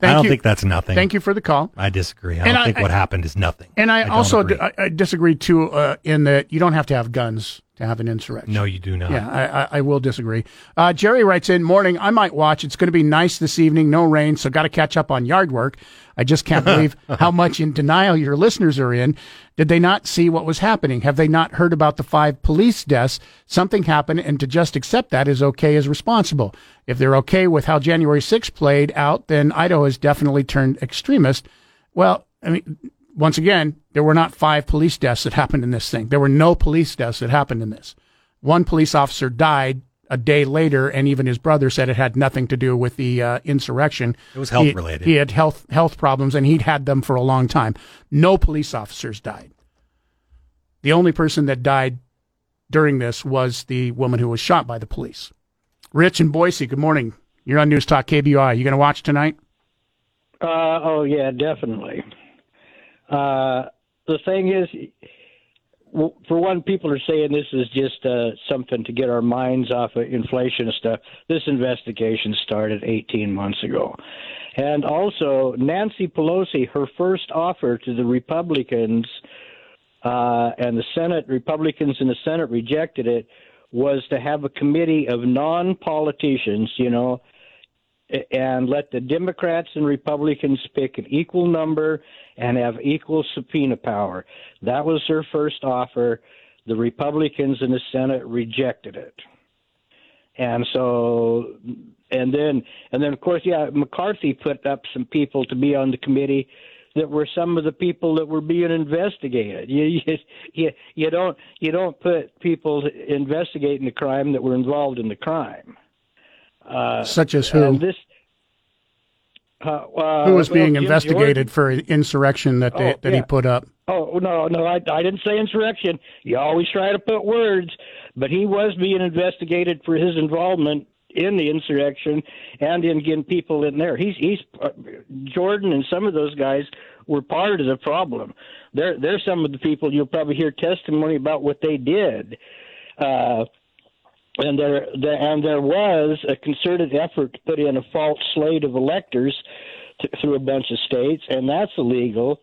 [SPEAKER 5] Thank
[SPEAKER 6] I don't
[SPEAKER 5] you.
[SPEAKER 6] think that's nothing.
[SPEAKER 5] Thank you for the call.
[SPEAKER 6] I disagree. I
[SPEAKER 5] And
[SPEAKER 6] don't
[SPEAKER 5] I-
[SPEAKER 6] think what
[SPEAKER 5] I-
[SPEAKER 6] happened is nothing.
[SPEAKER 5] And I,
[SPEAKER 6] don't
[SPEAKER 5] also
[SPEAKER 6] agree.
[SPEAKER 5] d- I, I disagree too uh, in that you don't have to have guns to have an insurrection.
[SPEAKER 6] No, you do not.
[SPEAKER 5] Yeah, I, I, I will disagree. Uh, Jerry writes in, morning, I might watch. It's going to be nice this evening, no rain, so got to catch up on yard work. I just can't believe how much in denial your listeners are in. Did they not see what was happening? Have they not heard about the five police deaths? Something happened, and to just accept that is okay is responsible. If they're okay with how January 6th played out, then Idaho has definitely turned extremist. Well, I mean, once again, there were not five police deaths that happened in this thing. There were no police deaths that happened in this. One police officer died a day later, and even his brother said it had nothing to do with the uh, insurrection.
[SPEAKER 6] It was health
[SPEAKER 5] He-
[SPEAKER 6] related.
[SPEAKER 5] He had health health problems, and he'd had them for a long time. No police officers died. The only person that died during this was the woman who was shot by the police. Rich in Boise, good morning. You're on News Talk KBOI. You going to watch tonight?
[SPEAKER 19] Uh, oh yeah, definitely. Uh, the thing is, w- for one, people are saying this is just uh, something to get our minds off of inflation and stuff. This investigation started 18 months ago, and also Nancy Pelosi, her first offer to the Republicans uh, and the Senate Republicans in the Senate rejected it was to have a committee of non-politicians, you know, and let the Democrats and Republicans pick an equal number and have equal subpoena power. That was her first offer. The Republicans in the Senate rejected it. And so and then and then of course yeah McCarthy put up some people to be on the committee that were some of the people that were being investigated. You you you, you don't you don't put people investigating the crime that were involved in the crime. Uh,
[SPEAKER 5] Such as who?
[SPEAKER 19] This, uh, uh,
[SPEAKER 5] who was being investigated for insurrection that they,
[SPEAKER 19] Oh,
[SPEAKER 5] that he put up?
[SPEAKER 19] Oh no, no, I, I didn't say insurrection. You always try to put words, but he was being investigated for his involvement in the insurrection and in getting people in there. He's he's uh, Jordan and some of those guys were part of the problem. They're they're some of the people you'll probably hear testimony about what they did. Uh, and there, there and there was a concerted effort to put in a false slate of electors to, through a bunch of states, and that's illegal.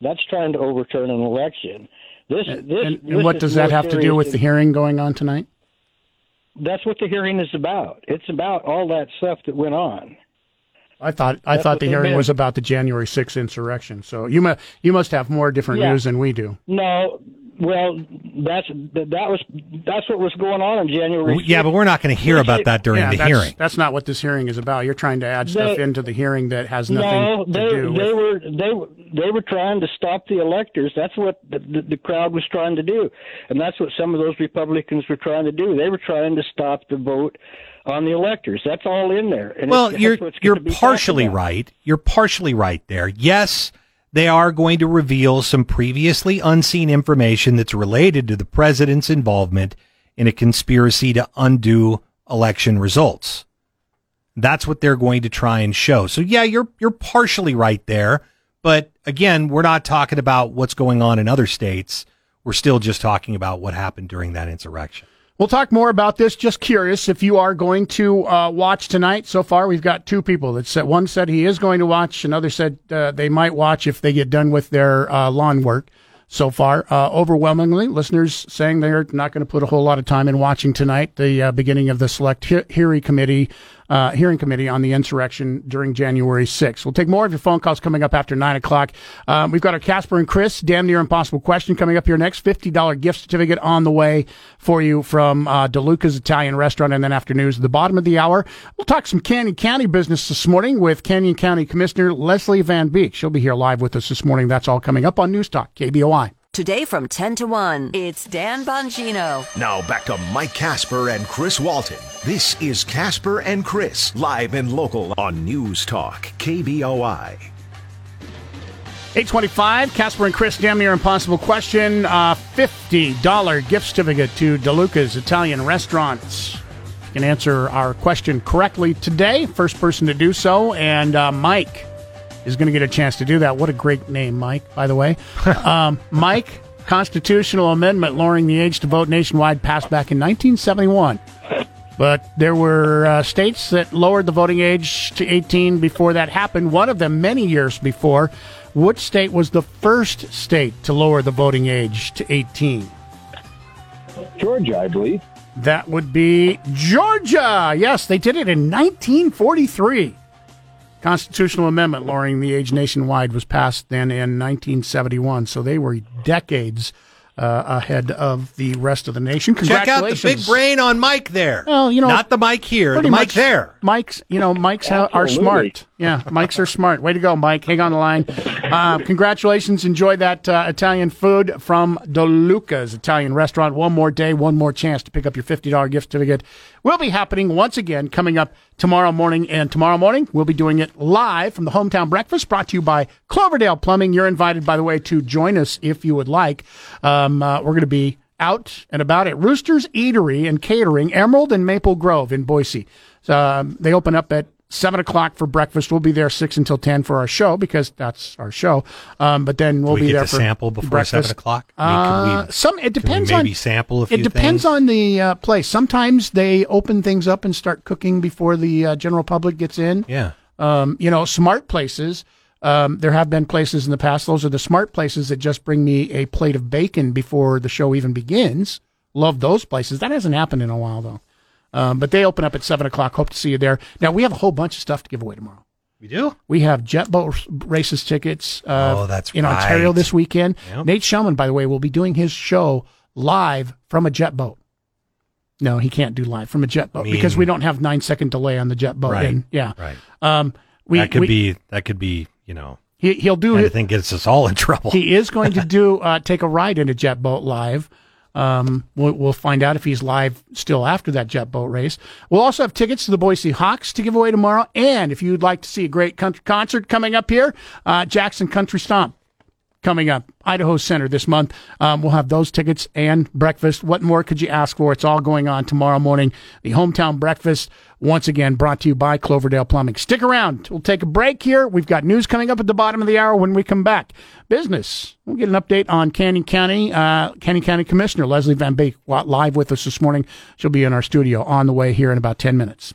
[SPEAKER 19] That's trying to overturn an election. This, this,
[SPEAKER 5] And,
[SPEAKER 19] this
[SPEAKER 5] and what does that have to do with the hearing going on tonight?
[SPEAKER 19] That's what the hearing is about. It's about all that stuff that went on.
[SPEAKER 5] I thought I
[SPEAKER 19] That's
[SPEAKER 5] thought the hearing
[SPEAKER 19] meant.
[SPEAKER 5] was about the January 6th insurrection. So you must you must have more different
[SPEAKER 19] Yeah.
[SPEAKER 5] news than we do.
[SPEAKER 19] No, well, that's that was that's what was going on in January.
[SPEAKER 6] Yeah, but we're not going to hear about that during
[SPEAKER 5] Yeah,
[SPEAKER 6] the
[SPEAKER 5] that's,
[SPEAKER 6] hearing.
[SPEAKER 5] That's not what this hearing is about. You're trying to add stuff
[SPEAKER 19] They-
[SPEAKER 5] into the hearing that has nothing
[SPEAKER 19] no,
[SPEAKER 5] to do with.
[SPEAKER 19] they were they were they were trying to stop the electors. That's what the, the, the crowd was trying to do, and that's what some of those Republicans were trying to do. They were trying to stop the vote on the electors. That's all in there. And
[SPEAKER 6] well,
[SPEAKER 19] it's,
[SPEAKER 6] you're you're
[SPEAKER 19] gonna be talked
[SPEAKER 6] partially right. You're partially right there. Yes, they are going to reveal some previously unseen information that's related to the president's involvement in a conspiracy to undo election results. That's what they're going to try and show. So yeah, you're you're partially right there, but again, we're not talking about what's going on in other states. We're still just talking about what happened during that insurrection.
[SPEAKER 5] We'll talk more about this. Just curious if you are going to uh, watch tonight. So far, we've got two people that said one said he is going to watch, another said uh, they might watch if they get done with their uh, lawn work. So far, uh, overwhelmingly, listeners saying they're not going to put a whole lot of time in watching tonight. The uh, beginning of the select hearing committee, uh, hearing committee on the insurrection during January 6th. We'll take more of your phone calls coming up after nine o'clock. Um, we've got our Casper and Chris damn near impossible question coming up here next. Fifty dollar gift certificate on the way for you from uh, DeLuca's Italian Restaurant, and then after news at the bottom of the hour, we'll talk some Canyon County business this morning with Canyon County Commissioner Leslie Van Beek. She'll be here live with us this morning. That's all coming up on News Talk KBOI.
[SPEAKER 1] Today from 10 to 1, it's Dan Bongino.
[SPEAKER 2] Now back to Mike Casper and Chris Walton. This is Casper and Chris, live and local on News Talk, KBOI.
[SPEAKER 5] 825, Casper and Chris, damn near impossible question. Uh, $50 gift certificate to DeLuca's Italian Restaurants. You can answer our question correctly today. First person to do so, and uh, Mike is going to get a chance to do that. What a great name, Mike, by the way. um, Mike, constitutional amendment lowering the age to vote nationwide passed back in 1971. But there were uh, states that lowered the voting age to 18 before that happened, one of them many years before. Which state was the first state to lower the voting age to 18?
[SPEAKER 20] Georgia, I believe.
[SPEAKER 5] That would be Georgia. Yes, they did it in 1943. Constitutional amendment lowering the age nationwide was passed then in 1971. So they were decades uh, ahead of the rest of the nation.
[SPEAKER 6] Check out the big brain on Mike there.
[SPEAKER 5] Well, you know,
[SPEAKER 6] not the Mike here, the Mike
[SPEAKER 5] much
[SPEAKER 6] there.
[SPEAKER 5] Mike's, you know, Mike's ha- are smart. Yeah, Mike's are smart. Way to go, Mike. Hang on the line. Uh, congratulations. Enjoy that uh, Italian food from DeLuca's Italian restaurant. One more day, one more chance to pick up your $50 gift certificate. Will be happening once again coming up tomorrow morning. And tomorrow morning, we'll be doing it live from the Hometown Breakfast brought to you by Cloverdale Plumbing. You're invited, by the way, to join us if you would like. Um, uh, we're going to be out and about at Rooster's Eatery and Catering, Emerald and Maple Grove in Boise. Um, they open up at seven o'clock for breakfast. We'll be there six until ten for our show because that's our show. Um, but then we'll
[SPEAKER 6] we
[SPEAKER 5] be there for
[SPEAKER 6] sample before
[SPEAKER 5] breakfast.
[SPEAKER 6] seven o'clock? I mean,
[SPEAKER 5] Uh,
[SPEAKER 6] we-
[SPEAKER 5] some it depends
[SPEAKER 6] maybe
[SPEAKER 5] on
[SPEAKER 6] sample
[SPEAKER 5] It depends
[SPEAKER 6] things?
[SPEAKER 5] on the uh, place. Sometimes they open things up and start cooking before the uh, general public gets in.
[SPEAKER 6] Yeah.
[SPEAKER 5] Um, you know, smart places. Um, there have been places in the past. Those are the smart places that just bring me a plate of bacon before the show even begins. Love those places. That hasn't happened in a while though. Um, but they open up at seven o'clock. Hope to see you there. Now we have a whole bunch of stuff to give away tomorrow.
[SPEAKER 6] We do.
[SPEAKER 5] We have jet boat races tickets. Uh,
[SPEAKER 6] Oh, that's
[SPEAKER 5] in Ontario this weekend.
[SPEAKER 6] Yep.
[SPEAKER 5] Nate Shelman, by the way, will be doing his show live from a jet boat. No, he can't do live from a jet boat
[SPEAKER 6] mean-
[SPEAKER 5] because we don't have nine second delay on the jet boat.
[SPEAKER 6] Right,
[SPEAKER 5] And, yeah.
[SPEAKER 6] right.
[SPEAKER 5] Um, we,
[SPEAKER 6] that could
[SPEAKER 5] we-
[SPEAKER 6] be that could be you know
[SPEAKER 5] He, he'll do
[SPEAKER 6] kind
[SPEAKER 5] it.
[SPEAKER 6] of thing gets us all in trouble.
[SPEAKER 5] He is going to do uh, take a ride in a jet boat live. Um, we'll, we'll find out if he's live still after that jet boat race. We'll also have tickets to the Boise Hawks to give away tomorrow. And if you'd like to see a great country concert coming up here, uh, Jackson Country Stomp coming up, Idaho Center this month. Um, we'll have those tickets and breakfast. What more could you ask for? It's all going on tomorrow morning. The hometown breakfast, once again, brought to you by Cloverdale Plumbing. Stick around. We'll take a break here. We've got news coming up at the bottom of the hour when we come back. Business. We'll get an update on Canyon County. Uh, Canyon County Commissioner Leslie Van Beek live with us this morning. She'll be in our studio on the way here in about 10 minutes.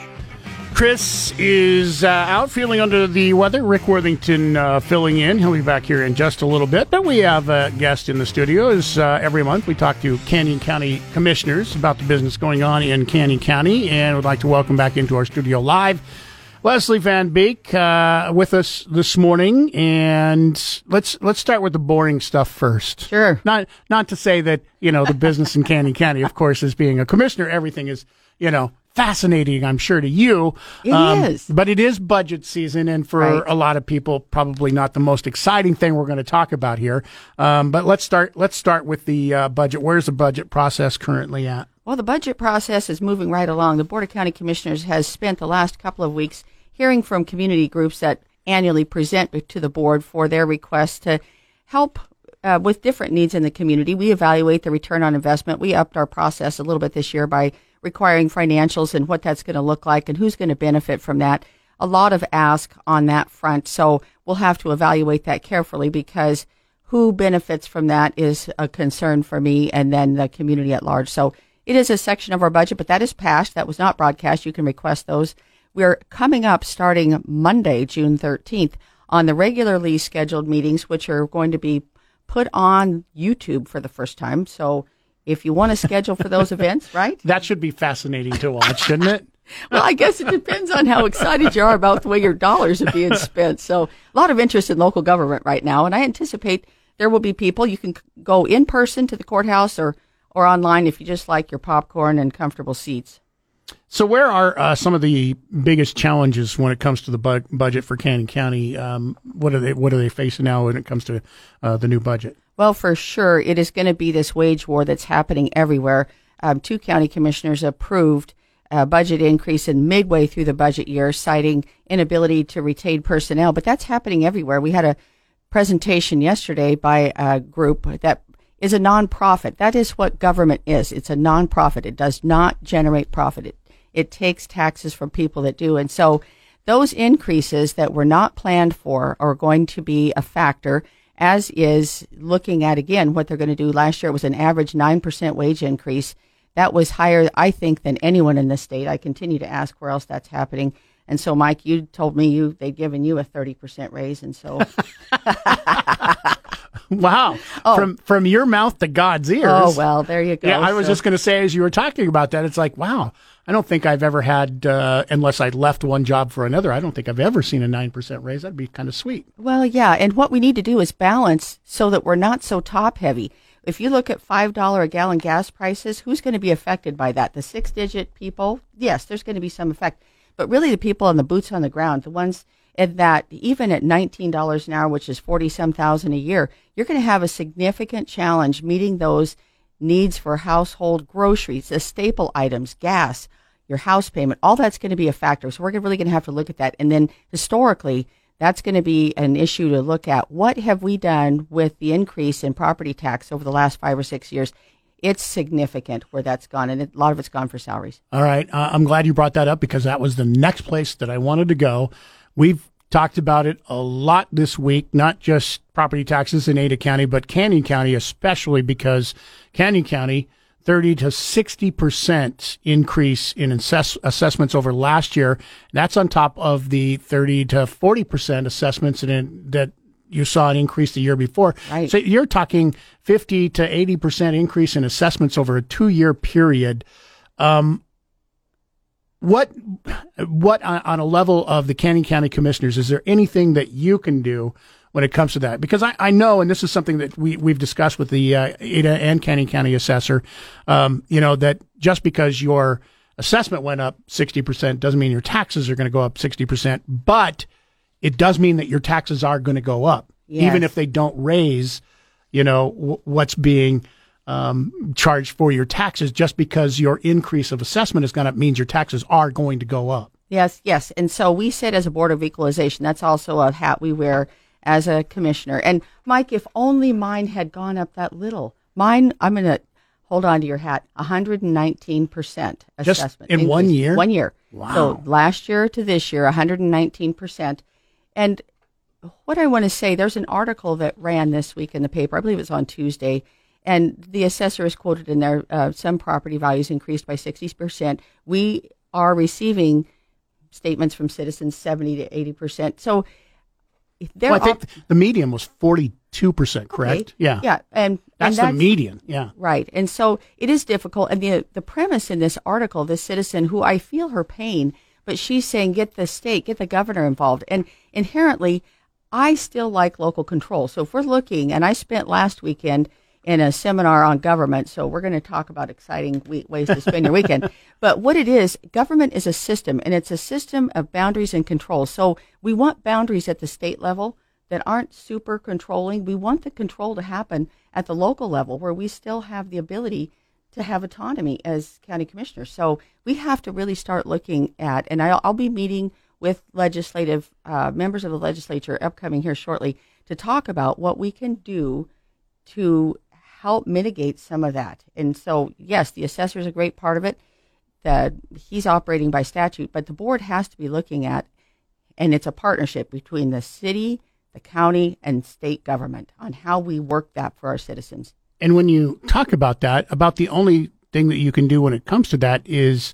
[SPEAKER 5] Chris is uh, out feeling under the weather. Rick Worthington uh, filling in. He'll be back here in just a little bit. But we have a guest in the studio. As uh, every month, we talk to Canyon County commissioners about the business going on in Canyon County, and would like to welcome back into our studio live Leslie Van Beek uh, with us this morning. And let's let's start with the boring stuff first.
[SPEAKER 21] Sure.
[SPEAKER 5] Not not to say that you know the business in Canyon County, of course, as being a commissioner, everything is you know fascinating. I'm sure to you.
[SPEAKER 21] It
[SPEAKER 5] It
[SPEAKER 21] is.
[SPEAKER 5] but it is budget season, and for
[SPEAKER 21] Right.
[SPEAKER 5] a lot of people, probably not the most exciting thing we're going to talk about here. Um, but let's start. Let's start with the uh, budget. Where's the budget process currently at?
[SPEAKER 21] Well, the budget process is moving right along. The Board of County Commissioners has spent the last couple of weeks hearing from community groups that annually present to the board for their requests to help uh, with different needs in the community. We evaluate the return on investment. We upped our process a little bit this year by requiring financials and what that's going to look like and who's going to benefit from that. A lot of ask on that front. So we'll have to evaluate that carefully because who benefits from that is a concern for me and then the community at large. So it is a section of our budget, but that is passed. That was not broadcast. You can request those. We're coming up starting Monday, June 13th, on the regularly scheduled meetings, which are going to be put on YouTube for the first time. So if you want to schedule for those events, right?
[SPEAKER 5] That should be fascinating to watch, shouldn't it?
[SPEAKER 21] Well, I guess it depends on how excited you are about the way your dollars are being spent. So, a lot of interest in local government right now, and I anticipate there will be people. You can go in person to the courthouse or or online if you just like your popcorn and comfortable seats.
[SPEAKER 5] So, where are uh, some of the biggest challenges when it comes to the bu- budget for Canyon County? Um, what are they What are they facing now when it comes to uh, the new budget?
[SPEAKER 21] Well, for sure, it is going to be this wage war that's happening everywhere. Um, two county commissioners approved a budget increase in midway through the budget year, citing inability to retain personnel. But that's happening everywhere. We had a presentation yesterday by a group that is a nonprofit. That is what government is. It's a nonprofit. It does not generate profit. It, it takes taxes from people that do. And so those increases that were not planned for are going to be a factor, as is looking at again what they're going to do. Last year it was an average 9% wage increase. That was higher, I think, than anyone in the state. I continue to ask where else that's happening. And so, Mike, you told me you they'd given you a 30% raise. And so
[SPEAKER 5] Wow.
[SPEAKER 21] Oh.
[SPEAKER 5] From from your mouth to God's ears.
[SPEAKER 21] Oh, well, there you go.
[SPEAKER 5] Yeah, I was
[SPEAKER 21] So-
[SPEAKER 5] just going to say as you were talking about that, it's like, wow, I don't think I've ever had, uh, unless I left one job for another, I don't think I've ever seen a 9% raise. That'd be kind of sweet.
[SPEAKER 21] Well, yeah, and what we need to do is balance so that we're not so top heavy. If you look at five dollar a gallon gas prices, who's going to be affected by that? The six digit people, yes, there's going to be some effect, but really the people on the boots on the ground, the ones at that even at nineteen dollars an hour, which is forty some thousand a year, you're going to have a significant challenge meeting those needs for household groceries, the staple items, gas, your house payment, all that's going to be a factor. So we're really going to have to look at that. And then historically, that's going to be an issue to look at. What have we done with the increase in property tax over the last five or six years? It's significant where that's gone, and a lot of it's gone for salaries.
[SPEAKER 5] All right. Uh, I'm glad you brought that up because that was the next place that I wanted to go. We've talked about it a lot this week, not just property taxes in Ada County, but Canyon County, especially because Canyon County, 30 to 60% increase in assess- assessments over last year. That's on top of the 30 to 40% assessments in, that you saw an increase the year before.
[SPEAKER 21] Right.
[SPEAKER 5] So you're talking 50 to 80% increase in assessments over a two year period. Um, what what on, on a level of the Canyon County Commissioners is there anything that you can do when it comes to that? Because I, I know, and this is something that we we've discussed with the uh, Ada and Canyon County assessor, um, you know that just because your assessment went up sixty percent doesn't mean your taxes are going to go up sixty percent, but it does mean that your taxes are going to go up,
[SPEAKER 21] Yes.
[SPEAKER 5] even if they don't raise, you know, w- what's being um, charged for your taxes. Just because your increase of assessment is going up means your taxes are going to go up.
[SPEAKER 21] Yes, yes. And so we sit as a board of equalization. That's also a hat we wear as a commissioner. And Mike, if only mine had gone up that little. Mine, I'm going to hold on to your hat. 119%
[SPEAKER 5] Just
[SPEAKER 21] assessment.
[SPEAKER 5] in one year?
[SPEAKER 21] One year.
[SPEAKER 5] Wow.
[SPEAKER 21] So last year to this year, 119%. And what I want to say, there's an article that ran this week in the paper. I believe it was on Tuesday. And the assessor is quoted in there uh, some property values increased by 60%. We are receiving statements from citizens 70 to 80%. So there
[SPEAKER 5] Well, I
[SPEAKER 21] are
[SPEAKER 5] think the median was forty two percent, correct?
[SPEAKER 21] Okay.
[SPEAKER 5] Yeah,
[SPEAKER 21] Yeah, and
[SPEAKER 5] that's,
[SPEAKER 21] and
[SPEAKER 5] the median. Yeah,
[SPEAKER 21] Right. And so it is difficult. And the, the premise in this article, this citizen who I feel her pain, but she's saying get the state, get the governor involved. And inherently, I still like local control. So if we're looking, and I spent last weekend in a seminar on government, so we're going to talk about exciting we- ways to spend your weekend. But what it is, government is a system, and it's a system of boundaries and controls. So we want boundaries at the state level that aren't super controlling. We want the control to happen at the local level where we still have the ability to have autonomy as county commissioners. So we have to really start looking at, and I'll, I'll be meeting with legislative uh, members of the legislature upcoming here shortly to talk about what we can do to help mitigate some of that. And so, yes, the assessor is a great part of it. The, he's operating by statute, but the board has to be looking at, and it's a partnership between the city, the county, and state government on how we work that for our citizens.
[SPEAKER 5] and when you talk about that, about the only thing that you can do when it comes to that is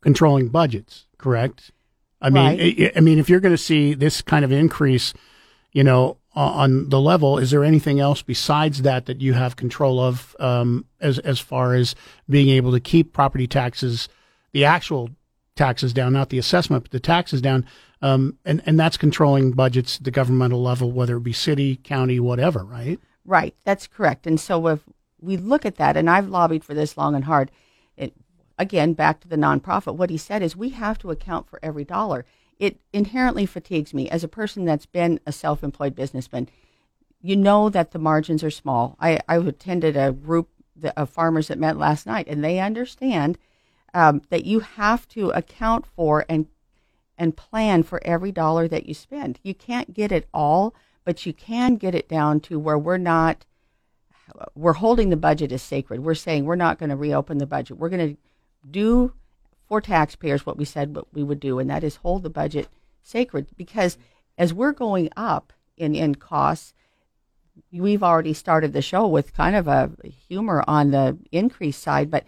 [SPEAKER 5] controlling budgets. Correct? I mean,
[SPEAKER 21] Right.
[SPEAKER 5] I, I mean, if you're going to see this kind of increase, you know, on the level, is there anything else besides that that you have control of, um, as as far as being able to keep property taxes, the actual taxes down, not the assessment, but the taxes down, um, and and that's controlling budgets at the governmental level, whether it be city, county, whatever, right?
[SPEAKER 21] Right, that's correct. And so if we look at that, and I've lobbied for this long and hard, it, again, back to the nonprofit, what he said is we have to account for every dollar. It inherently fatigues me as a person that's been a self employed businessman. you know that the margins are small. I, I attended a group of farmers that met last night, and they understand um, that you have to account for and and plan for every dollar that you spend. You can't get it all, but you can get it down to where we're not we're holding the budget as sacred. We're saying we're not going to reopen the budget. We're going to do for taxpayers what we said what we would do, and that is hold the budget sacred. Because as we're going up in, in costs, we've already started the show with kind of a humor on the increase side, but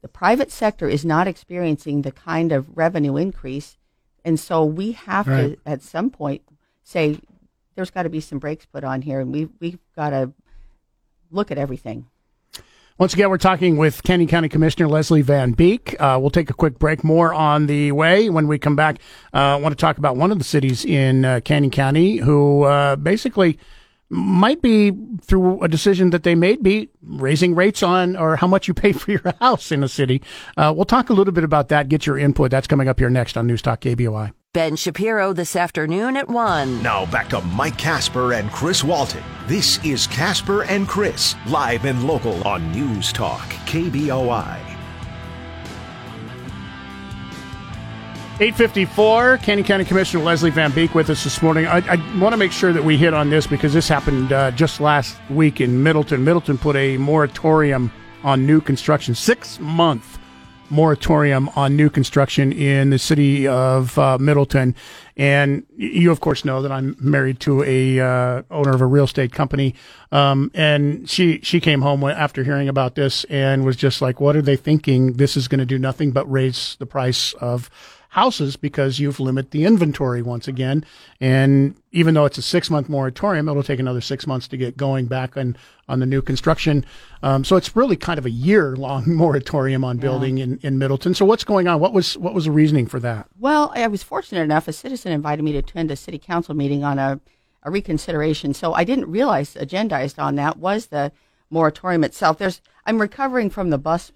[SPEAKER 21] the private sector is not experiencing the kind of revenue increase. And so we have right. to, at some point, say there's got to be some brakes put on here, and we, we've got to look at everything.
[SPEAKER 5] Once again, we're talking with Canyon County Commissioner Leslie Van Beek. Uh, we'll take a quick break. More on the way. When we come back, uh, I want to talk about one of the cities in uh, Canyon County who uh, basically might be through a decision that they made be raising rates on or how much you pay for your house in a city. Uh, we'll talk a little bit about that. Get your input. That's coming up here next on News Talk KBOI.
[SPEAKER 1] Ben Shapiro this afternoon at 1.
[SPEAKER 2] Now back to Mike Casper and Chris Walton. This is Casper and Chris, live and local on News Talk KBOI.
[SPEAKER 5] 854, Canyon County Commissioner Leslie Van Beek with us this morning. I, I want to make sure that we hit on this because this happened uh, just last week in Middleton. Middleton put a moratorium on new construction, six month moratorium on new construction in the city of uh, Middleton. And you, of course, know that I'm married to a uh, owner of a real estate company. Um, and she she came home after hearing about this and was just like, "What are they thinking? This is going to do nothing but raise the price of." Houses because you've limited the inventory once again. And even though it's a six month moratorium, it'll take another six months to get going back on, on the new construction. Um, so it's really kind of a year long moratorium on building yeah. in, in Middleton. So what's going on? What was what was the reasoning for that?
[SPEAKER 21] Well, I was fortunate enough. A citizen invited me to attend a city council meeting on a, a reconsideration. So I didn't realize agendized on that was the moratorium itself. There's I'm recovering from the bus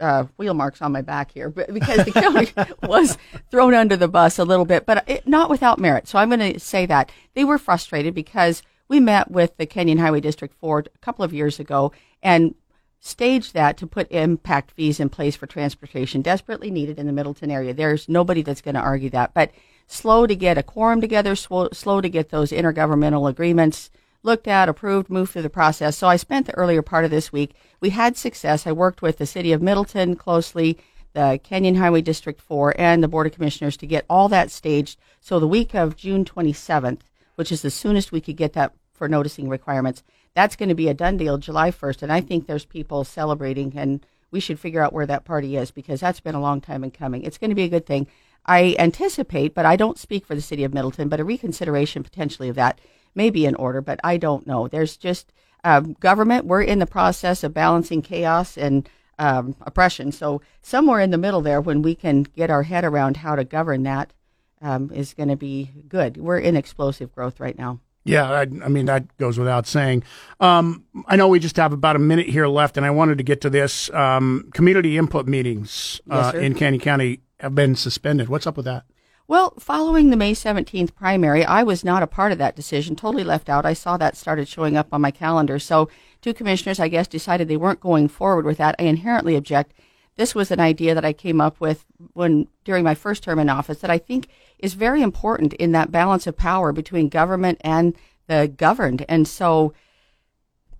[SPEAKER 21] uh, wheel marks on my back here, but because the county was thrown under the bus a little bit, but it, not without merit. So I'm going to say that they were frustrated because we met with the Canyon Highway District 4 a couple of years ago and staged that to put impact fees in place for transportation desperately needed in the Middleton area. There's nobody that's going to argue that, but slow to get a quorum together, slow to get those intergovernmental agreements looked at, approved, moved through the process. So I spent the earlier part of this week. We had success. I worked with the city of Middleton closely, the Canyon Highway District 4, and the Board of Commissioners to get all that staged. So the week of June 27th, which is the soonest we could get that for noticing requirements, that's going to be a done deal July 1st. And I think there's people celebrating, and we should figure out where that party is because that's been a long time in coming. It's going to be a good thing. I anticipate, but I don't speak for the city of Middleton, but a reconsideration potentially of that may be in order, but I don't know. There's just um, government. We're in the process of balancing chaos and um, oppression. So somewhere in the middle there, when we can get our head around how to govern that, um, is going to be good. We're in explosive growth right now.
[SPEAKER 5] Yeah, I, I, mean that goes without saying. Um, I know we just have about a minute here left, and I wanted to get to this. Um, community input meetings uh, yes, in Canyon County have been suspended. What's up with that?
[SPEAKER 21] Well, following the May 17th primary, I was not a part of that decision, totally left out. I saw that started showing up on my calendar. So, two commissioners, I guess, decided they weren't going forward with that. I inherently object. This was an idea that I came up with when during my first term in office that I think is very important in that balance of power between government and the governed. And so,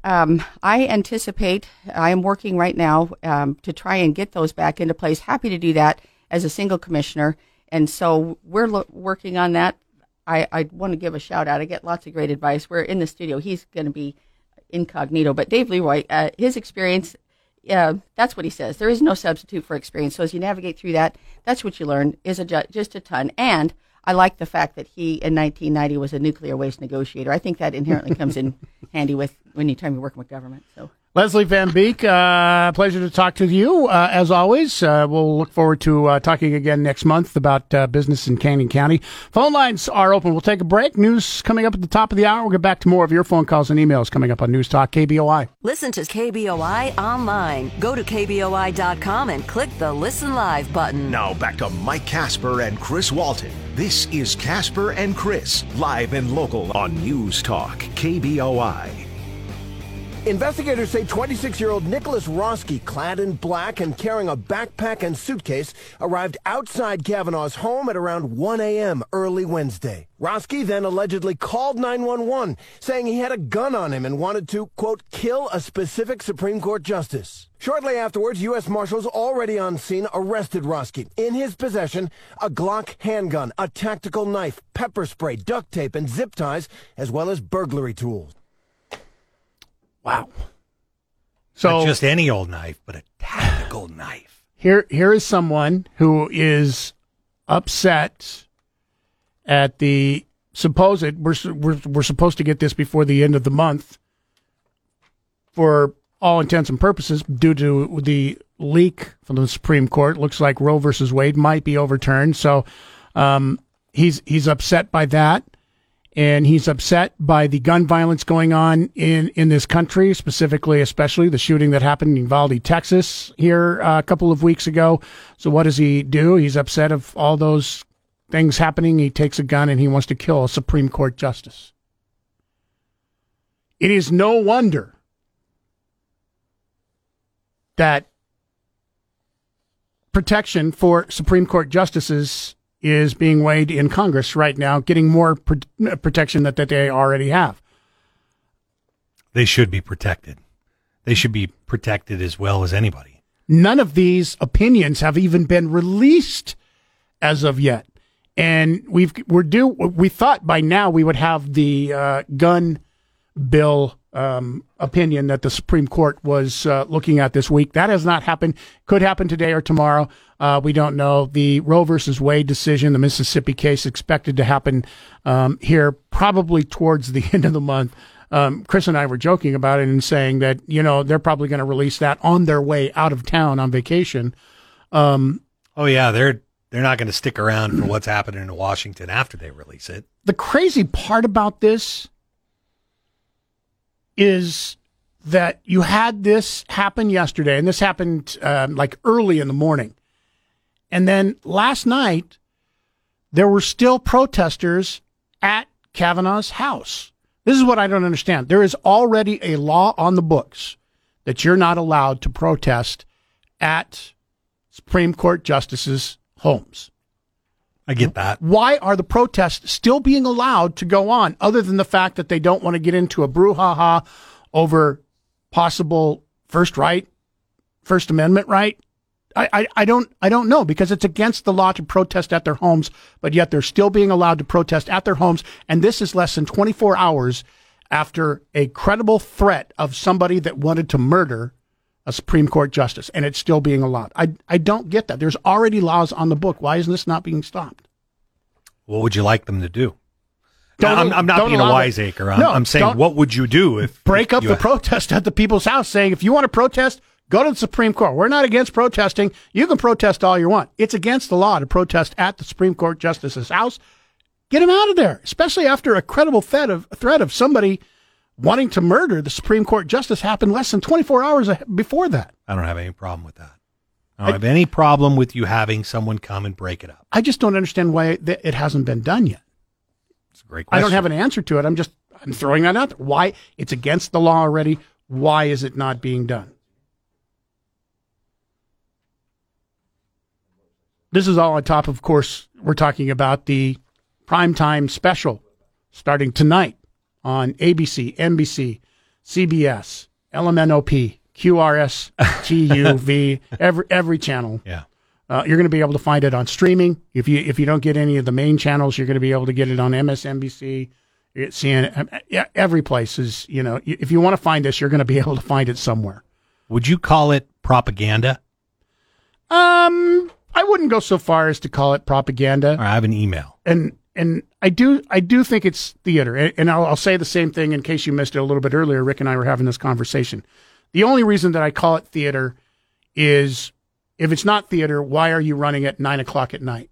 [SPEAKER 21] um, I anticipate I am working right now um, to try and get those back into place. Happy to do that as a single commissioner. And so we're lo- working on that. I, I want to give a shout out. I get lots of great advice. We're in the studio. He's going to be incognito, but Dave Leroy, uh, his experience, uh, that's what he says. There is no substitute for experience. So as you navigate through that, that's what you learn is a ju- just a ton. And I like the fact that he in 1990 was a nuclear waste negotiator. I think that inherently comes in handy with when you time you're working with government. So
[SPEAKER 5] Leslie Van Beek, uh, pleasure to talk to you uh, as always. Uh, we'll look forward to uh, talking again next month about uh, business in Canyon County. Phone lines are open. We'll take a break. News coming up at the top of the hour. We'll get back to more of your phone calls and emails coming up on News Talk KBOI.
[SPEAKER 1] Listen to KBOI online. Go to KBOI.com and click the Listen Live button.
[SPEAKER 2] Now back to Mike Casper and Chris Walton. This is Casper and Chris, live and local on News Talk, KBOI.
[SPEAKER 22] Investigators say 26 year old Nicholas Roske, clad in black and carrying a backpack and suitcase, arrived outside Kavanaugh's home at around 1 a.m. early Wednesday. Roske then allegedly called 911, saying he had a gun on him and wanted to, quote, kill a specific Supreme Court justice. Shortly afterwards, U.S. Marshals already on scene arrested Roske. In his possession, a Glock handgun, a tactical knife, pepper spray, duct tape, and zip ties, as well as burglary tools.
[SPEAKER 5] Wow.
[SPEAKER 6] So Not just any old knife, but a tactical knife.
[SPEAKER 5] Here, here is someone who is upset at the supposed. We're, we're we're supposed to get this before the end of the month. For all intents and purposes, due to the leak from the Supreme Court, looks like Roe versus Wade might be overturned. So, um, he's he's upset by that and he's upset by the gun violence going on in, in this country, specifically, especially the shooting that happened in Uvalde, Texas, here uh, a couple of weeks ago. So, what does he do? He's upset of all those things happening. He takes a gun and he wants to kill a Supreme Court justice. It is no wonder that protection for Supreme Court justices is being weighed in Congress right now, getting more pr- protection that, that they already have.
[SPEAKER 6] They should be protected. They should be protected as well as anybody.
[SPEAKER 5] None of these opinions have even been released as of yet. And we've we're due. We thought by now we would have the uh, gun bill um, opinion that the Supreme Court was uh, looking at this week. That has not happened. Could happen today or tomorrow. Uh, we don't know. The Roe versus Wade decision, the Mississippi case, expected to happen um, here probably towards the end of the month. Um, Chris and I were joking about it and saying that you know they're probably going to release that on their way out of town on vacation. Um,
[SPEAKER 6] oh yeah, they're they're not going to stick around for what's happening in Washington after they release it.
[SPEAKER 5] The crazy part about this is that you had this happen yesterday, and this happened um, like early in the morning. And then last night, there were still protesters at Kavanaugh's house. This is what I don't understand. There is already a law on the books that you're not allowed to protest at Supreme Court justices' homes.
[SPEAKER 6] I get that.
[SPEAKER 5] Why are the protests still being allowed to go on, other than the fact that they don't want to get into a brouhaha over possible first right, First Amendment right? I, I, I don't I don't know because it's against the law to protest at their homes, but yet they're still being allowed to protest at their homes, and this is less than 24 hours after a credible threat of somebody that wanted to murder a Supreme Court justice, and it's still being allowed. I I don't get that. There's already laws on the book. Why isn't this not being stopped?
[SPEAKER 6] What would you like them to do? I'm, I'm, not being a wiseacre. I'm,
[SPEAKER 5] no,
[SPEAKER 6] I'm saying, what would you do if
[SPEAKER 5] break up the protest at the people's house, saying if you want to protest, Go to the Supreme Court. We're not against protesting. You can protest all you want. It's against the law to protest at the Supreme Court justice's house. Get him out of there, especially after a credible threat of, threat of somebody wanting to murder the Supreme Court justice happened less than 24 hours before that.
[SPEAKER 6] I don't have any problem with that. I don't I, have any problem with you having someone come and break it up.
[SPEAKER 5] I just don't understand why it, it hasn't been done yet.
[SPEAKER 6] It's a great question.
[SPEAKER 5] I don't have an answer to it. I'm just I'm throwing that out there. Why it's against the law already. Why is it not being done? This is all on top, of course, we're talking about the primetime special starting tonight on ABC, NBC, CBS, LMNOP, QRS, TUV, every every channel.
[SPEAKER 6] Yeah.
[SPEAKER 5] Uh, you're going to be able to find it on streaming. If you if you don't get any of the main channels, you're going to be able to get it on MSNBC, CNN. Every place is you know. If you want to find this, you're going to be able to find it somewhere.
[SPEAKER 6] Would you call it propaganda?
[SPEAKER 5] Um, I wouldn't go so far as to call it propaganda.
[SPEAKER 6] I have an email,
[SPEAKER 5] and and I do I do think it's theater, and I'll, I'll say the same thing in case you missed it a little bit earlier. Rick and I were having this conversation. The only reason that I call it theater is if it's not theater, why are you running at nine o'clock at night?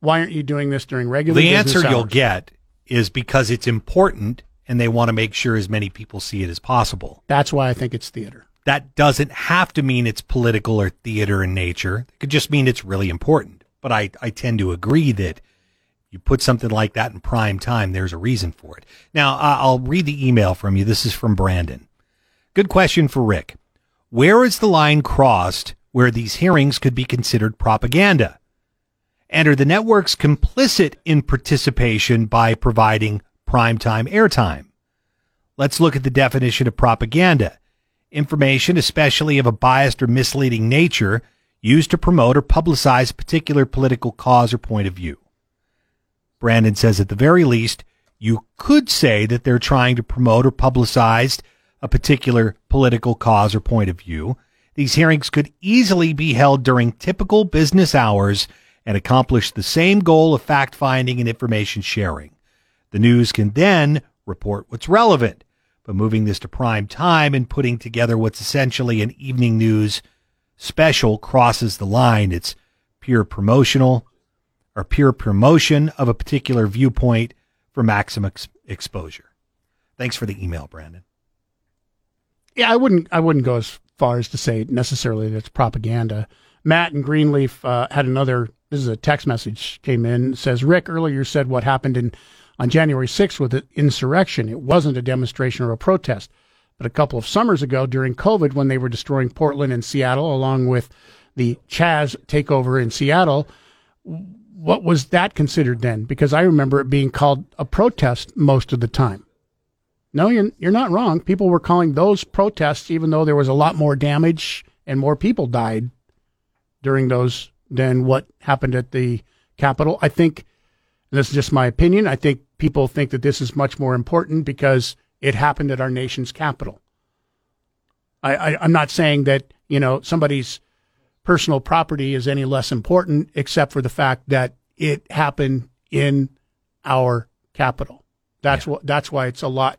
[SPEAKER 5] Why aren't you doing this during regular?
[SPEAKER 6] The
[SPEAKER 5] answer
[SPEAKER 6] hours? you'll get is because it's important, and they want to make sure as many people see it as possible.
[SPEAKER 5] That's why I think it's theater.
[SPEAKER 6] That doesn't have to mean it's political or theater in nature. It could just mean it's really important. But I, I tend to agree that you put something like that in prime time, there's a reason for it. Now, I'll read the email from you. This is from Brandon. Good question for Rick. Where is the line crossed where these hearings could be considered propaganda? And are the networks complicit in participation by providing primetime airtime? Let's look at the definition of propaganda. Information, especially of a biased or misleading nature, used to promote or publicize a particular political cause or point of view. Brandon says at the very least, you could say that they're trying to promote or publicize a particular political cause or point of view. These hearings could easily be held during typical business hours and accomplish the same goal of fact finding and information sharing. The news can then report what's relevant, but moving this to prime time and putting together what's essentially an evening news special crosses the line. It's pure promotional or pure promotion of a particular viewpoint for maximum ex- exposure. Thanks for the email, Brandon.
[SPEAKER 5] Yeah, I wouldn't. I wouldn't go as far as to say necessarily that it's propaganda. Matt and Greenleaf uh, had another. This is a text message came in. Says Rick earlier said what happened in on January 6th with the insurrection. It wasn't a demonstration or a protest, but a couple of summers ago during COVID when they were destroying Portland and Seattle, along with the Chaz takeover in Seattle. What was that considered then? Because I remember it being called a protest most of the time. No, you're, you're not wrong. People were calling those protests, even though there was a lot more damage and more people died during those than what happened at the Capitol. I think, and this is just my opinion, I think people think that this is much more important because it happened at our nation's capital. I, I, I'm not saying that, you know, somebody's personal property is any less important, except for the fact that it happened in our capital. That's yeah. what. That's why it's a lot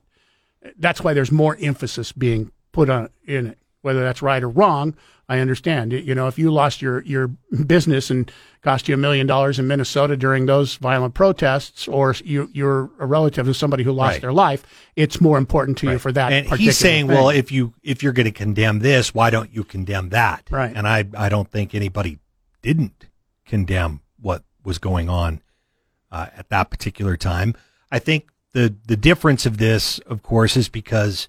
[SPEAKER 5] that's why there's more emphasis being put on in it. Whether that's right or wrong, I understand. You know, if you lost your your business and cost you a million dollars in Minnesota during those violent protests, or you you're a relative of somebody who lost right. their life, it's more important to right. you for that.
[SPEAKER 6] And he's saying,
[SPEAKER 5] thing.
[SPEAKER 6] well, if you if you're going to condemn this, why don't you condemn that?
[SPEAKER 5] Right.
[SPEAKER 6] And I I don't think anybody didn't condemn what was going on uh, at that particular time. I think the the difference of this, of course, is because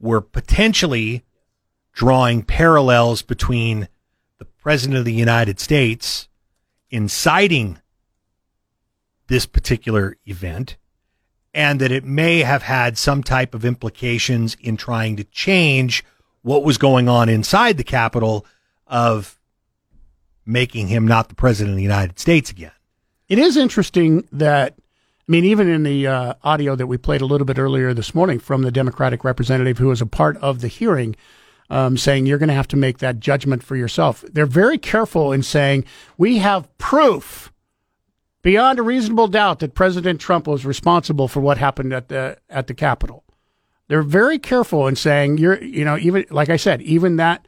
[SPEAKER 6] we're potentially drawing parallels between the president of the United States inciting this particular event and that it may have had some type of implications in trying to change what was going on inside the Capitol of making him not the president of the United States again.
[SPEAKER 5] It is interesting that I mean, even in the uh, audio that we played a little bit earlier this morning from the Democratic representative who was a part of the hearing, um, saying you're going to have to make that judgment for yourself. They're very careful in saying we have proof beyond a reasonable doubt that President Trump was responsible for what happened at the at the Capitol. They're very careful in saying you're, you know, even like I said, even that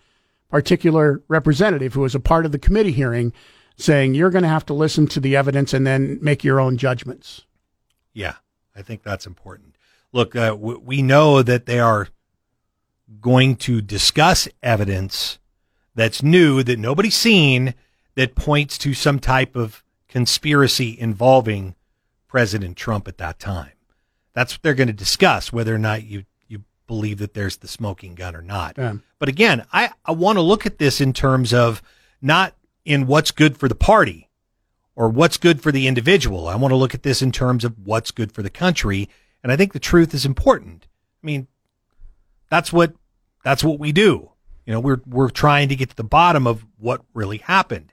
[SPEAKER 5] particular representative who was a part of the committee hearing saying you're going to have to listen to the evidence and then make your own judgments.
[SPEAKER 6] Yeah, I think that's important. Look, uh, we know that they are going to discuss evidence that's new that nobody's seen that points to some type of conspiracy involving President Trump at that time. That's what they're going to discuss, whether or not you, you believe that there's the smoking gun or not.
[SPEAKER 5] Yeah.
[SPEAKER 6] But again, I, I want to look at this in terms of not in what's good for the party, or what's good for the individual. I want to look at this in terms of what's good for the country. And I think the truth is important. I mean, that's what, that's what we do. You know, we're, we're trying to get to the bottom of what really happened.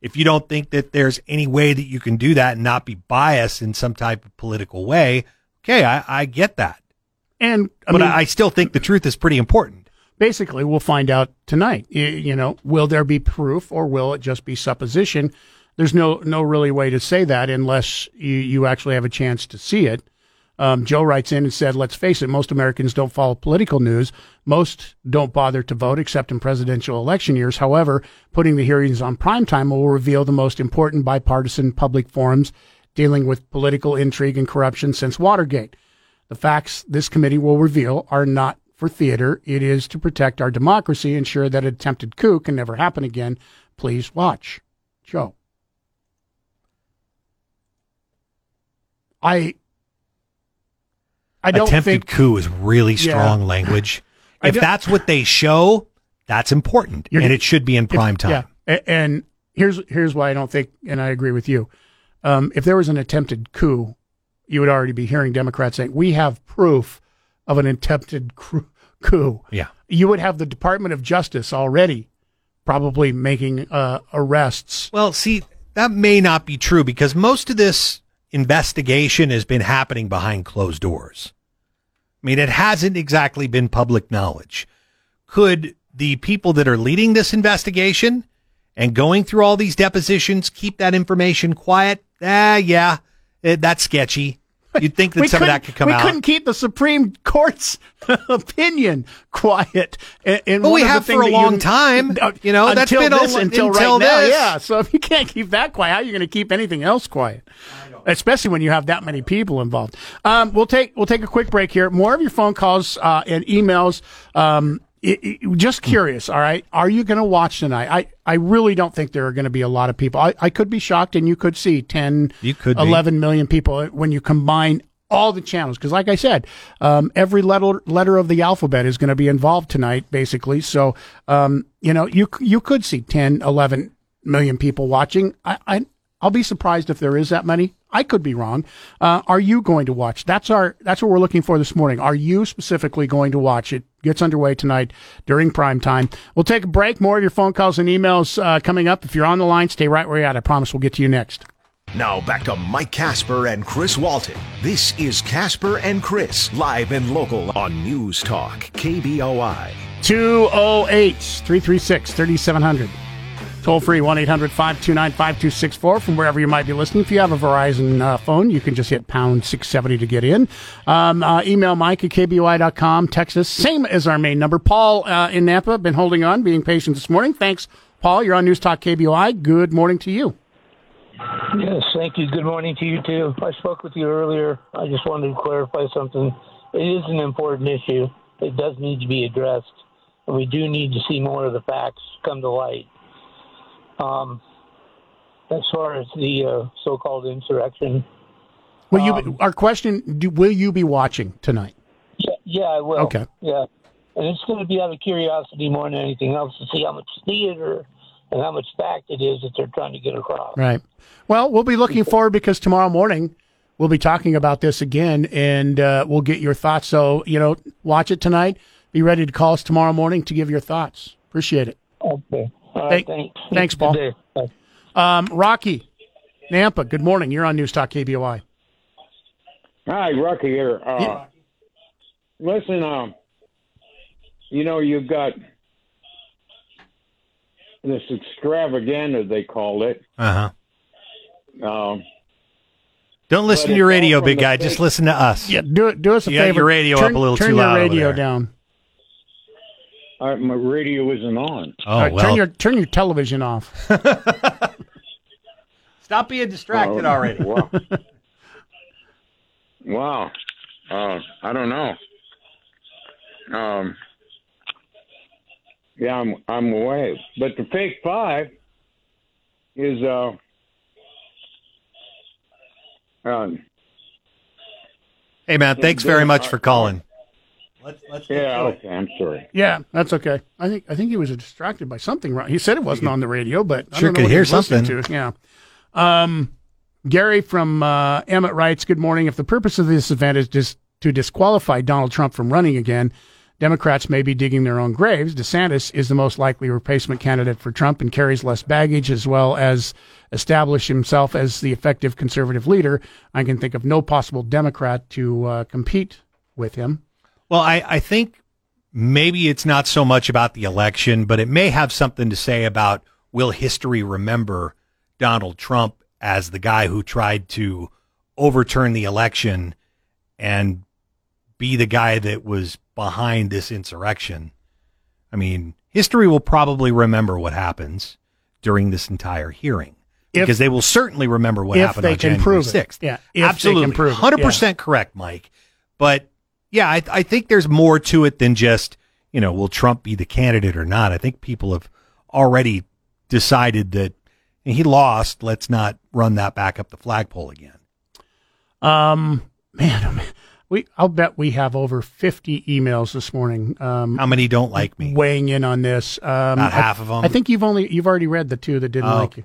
[SPEAKER 6] If you don't think that there's any way that you can do that and not be biased in some type of political way, okay, I, I get that.
[SPEAKER 5] And,
[SPEAKER 6] I but mean, I still think the truth is pretty important.
[SPEAKER 5] Basically, we'll find out tonight. You, you know, will there be proof or will it just be supposition? there's no no really way to say that unless you, you actually have a chance to see it. Um, Joe writes in and said, let's face it, most Americans don't follow political news. Most don't bother to vote except in presidential election years. However, putting the hearings on prime time will reveal the most important bipartisan public forums dealing with political intrigue and corruption since Watergate. The facts this committee will reveal are not for theater. It is to protect our democracy, ensure that an attempted coup can never happen again. Please watch. Joe. I I don't
[SPEAKER 6] Attempted
[SPEAKER 5] think
[SPEAKER 6] coup is really
[SPEAKER 5] Yeah.
[SPEAKER 6] strong language. If that's what they show, that's important, and it should be in
[SPEAKER 5] If-
[SPEAKER 6] prime time.
[SPEAKER 5] Yeah, and here's here's why I don't think, and I agree with you. Um, if there was an attempted coup, you would already be hearing Democrats saying we have proof of an attempted coup.
[SPEAKER 6] Yeah.
[SPEAKER 5] you would have the Department of Justice already probably making uh, arrests.
[SPEAKER 6] Well, see, that may not be true because most of this investigation has been happening behind closed doors. I mean, it hasn't exactly been public knowledge. Could the people that are leading this investigation and going through all these depositions keep that information quiet? Ah, yeah, eh, that's sketchy. You'd think that
[SPEAKER 5] We
[SPEAKER 6] some of that could come
[SPEAKER 5] we
[SPEAKER 6] out.
[SPEAKER 5] couldn't keep the Supreme Court's opinion quiet. And,
[SPEAKER 6] Well, we have for a long
[SPEAKER 5] you-
[SPEAKER 6] time. You know, that's
[SPEAKER 5] until
[SPEAKER 6] been
[SPEAKER 5] this,
[SPEAKER 6] a-
[SPEAKER 5] until,
[SPEAKER 6] until
[SPEAKER 5] right now.
[SPEAKER 6] this.
[SPEAKER 5] Yeah. So if you can't keep that quiet, how are you going to keep anything else quiet? Especially when you have that many people involved. Um, we'll take we'll take a quick break here. More of your phone calls uh, and emails. Um, it, it- just curious, all right. Are you going to watch tonight? I, I really don't think there are going to be a lot of people. I, I could be shocked, and you could see 10,
[SPEAKER 6] You could be.
[SPEAKER 5] 11 million people when you combine all the channels. Because, like I said, um, every letter letter of the alphabet is going to be involved tonight, basically. So, um, you know, you you could see 10, 11 million people watching. I, I I'll be surprised if there is that many. I could be wrong. Uh, are you going to watch? That's our that's what we're looking for this morning. Are you specifically going to watch? It gets underway tonight during prime time. We'll take a break. More of your phone calls and emails uh, coming up. If you're on the line, stay right where you're at. I promise we'll get to you next.
[SPEAKER 2] Now back to Mike Casper and Chris Walton. This is Casper and Chris, live and local on News Talk, KBOI.
[SPEAKER 5] 208 336 3700. Toll free 1 800 529 5264 from wherever you might be listening. If you have a Verizon uh, phone, you can just hit pound 670 to get in. Um, uh, email Mike at KBOI.com. Text us, same as our main number. Paul uh, in Nampa, been holding on, being patient this morning. Thanks, Paul. You're on News Talk KBOI. Good morning to you.
[SPEAKER 18] Yes, thank you. Good morning to you too. I spoke with you earlier. I just wanted to clarify something. It is an important issue. It does need to be addressed, we do need to see more of the facts come to light. Um, as far as the uh, so-called insurrection,
[SPEAKER 5] Will you? Be, our question: do, Will you be watching tonight?
[SPEAKER 18] yeah, yeah, I will.
[SPEAKER 5] Okay.
[SPEAKER 18] Yeah, and it's going to be out of curiosity more than anything else to see how much theater and how much fact it is that they're trying to get across.
[SPEAKER 5] Right. Well, we'll be looking forward because tomorrow morning we'll be talking about this again, and uh, we'll get your thoughts. So you know, watch it tonight. Be ready to call us tomorrow morning to give your thoughts. Appreciate it.
[SPEAKER 18] Okay. All right, thanks.
[SPEAKER 5] thanks,
[SPEAKER 18] Good
[SPEAKER 5] Paul. Um, Rocky, Nampa. Good morning. You're on News Talk KBOI.
[SPEAKER 23] Hi, Rocky here. Uh, Listen, um, you know, you've got this extravaganza, they call it.
[SPEAKER 6] Uh huh.
[SPEAKER 23] Um,
[SPEAKER 6] Don't listen to your radio, big guy.
[SPEAKER 23] fake-
[SPEAKER 6] Just listen to us.
[SPEAKER 5] Yeah, do it. Do us a
[SPEAKER 6] You got
[SPEAKER 5] favor.
[SPEAKER 6] your radio
[SPEAKER 5] turn,
[SPEAKER 6] up a little
[SPEAKER 5] turn
[SPEAKER 6] too
[SPEAKER 5] your
[SPEAKER 6] loud over
[SPEAKER 5] radio
[SPEAKER 6] there.
[SPEAKER 5] down.
[SPEAKER 23] I, my radio isn't on.
[SPEAKER 6] Oh
[SPEAKER 5] All right,
[SPEAKER 6] well.
[SPEAKER 5] Turn your turn your television off.
[SPEAKER 6] Stop being distracted
[SPEAKER 23] Oh,
[SPEAKER 6] already.
[SPEAKER 23] Wow. wow. Uh, I don't know. Um, yeah, I'm I'm away. But the fake five is uh, um,
[SPEAKER 6] Hey man, thanks very much for calling.
[SPEAKER 23] Yeah. Okay, I'm sorry.
[SPEAKER 5] Yeah, that's okay. I think I think he was distracted by something. Right? He said it wasn't on the radio, but I
[SPEAKER 6] Sure
[SPEAKER 5] don't know
[SPEAKER 6] could
[SPEAKER 5] what he
[SPEAKER 6] hear
[SPEAKER 5] was listening
[SPEAKER 6] something.
[SPEAKER 5] To. Yeah. Um, Gary from uh, Emmett writes, "Good morning. If the purpose of this event is just to disqualify Donald Trump from running again, Democrats may be digging their own graves. DeSantis is the most likely replacement candidate for Trump and carries less baggage, as well as establish himself as the effective conservative leader. I can think of no possible Democrat to uh, compete with him."
[SPEAKER 6] Well, I, I think maybe it's not so much about the election, but it may have something to say about will history remember Donald Trump as the guy who tried to overturn the election and be the guy that was behind this insurrection. I mean, history will probably remember what happens during this entire hearing
[SPEAKER 5] If-
[SPEAKER 6] because they will certainly remember what happened on January
[SPEAKER 5] prove it.
[SPEAKER 6] 6th.
[SPEAKER 5] Yeah, if they can
[SPEAKER 6] absolutely.
[SPEAKER 5] prove it.
[SPEAKER 6] 100% correct, Mike. But yeah, I, I think there's more to it than just, you know, will Trump be the candidate or not? I think people have already decided that he lost. Let's not run that back up the flagpole again.
[SPEAKER 5] Um, man, we I'll bet we have over fifty emails this morning. Um,
[SPEAKER 6] How many don't like me?
[SPEAKER 5] weighing in on this? Um, I-
[SPEAKER 6] half of 'em?
[SPEAKER 5] I think you've only you've already read the two that didn't
[SPEAKER 6] Oh,
[SPEAKER 5] like you.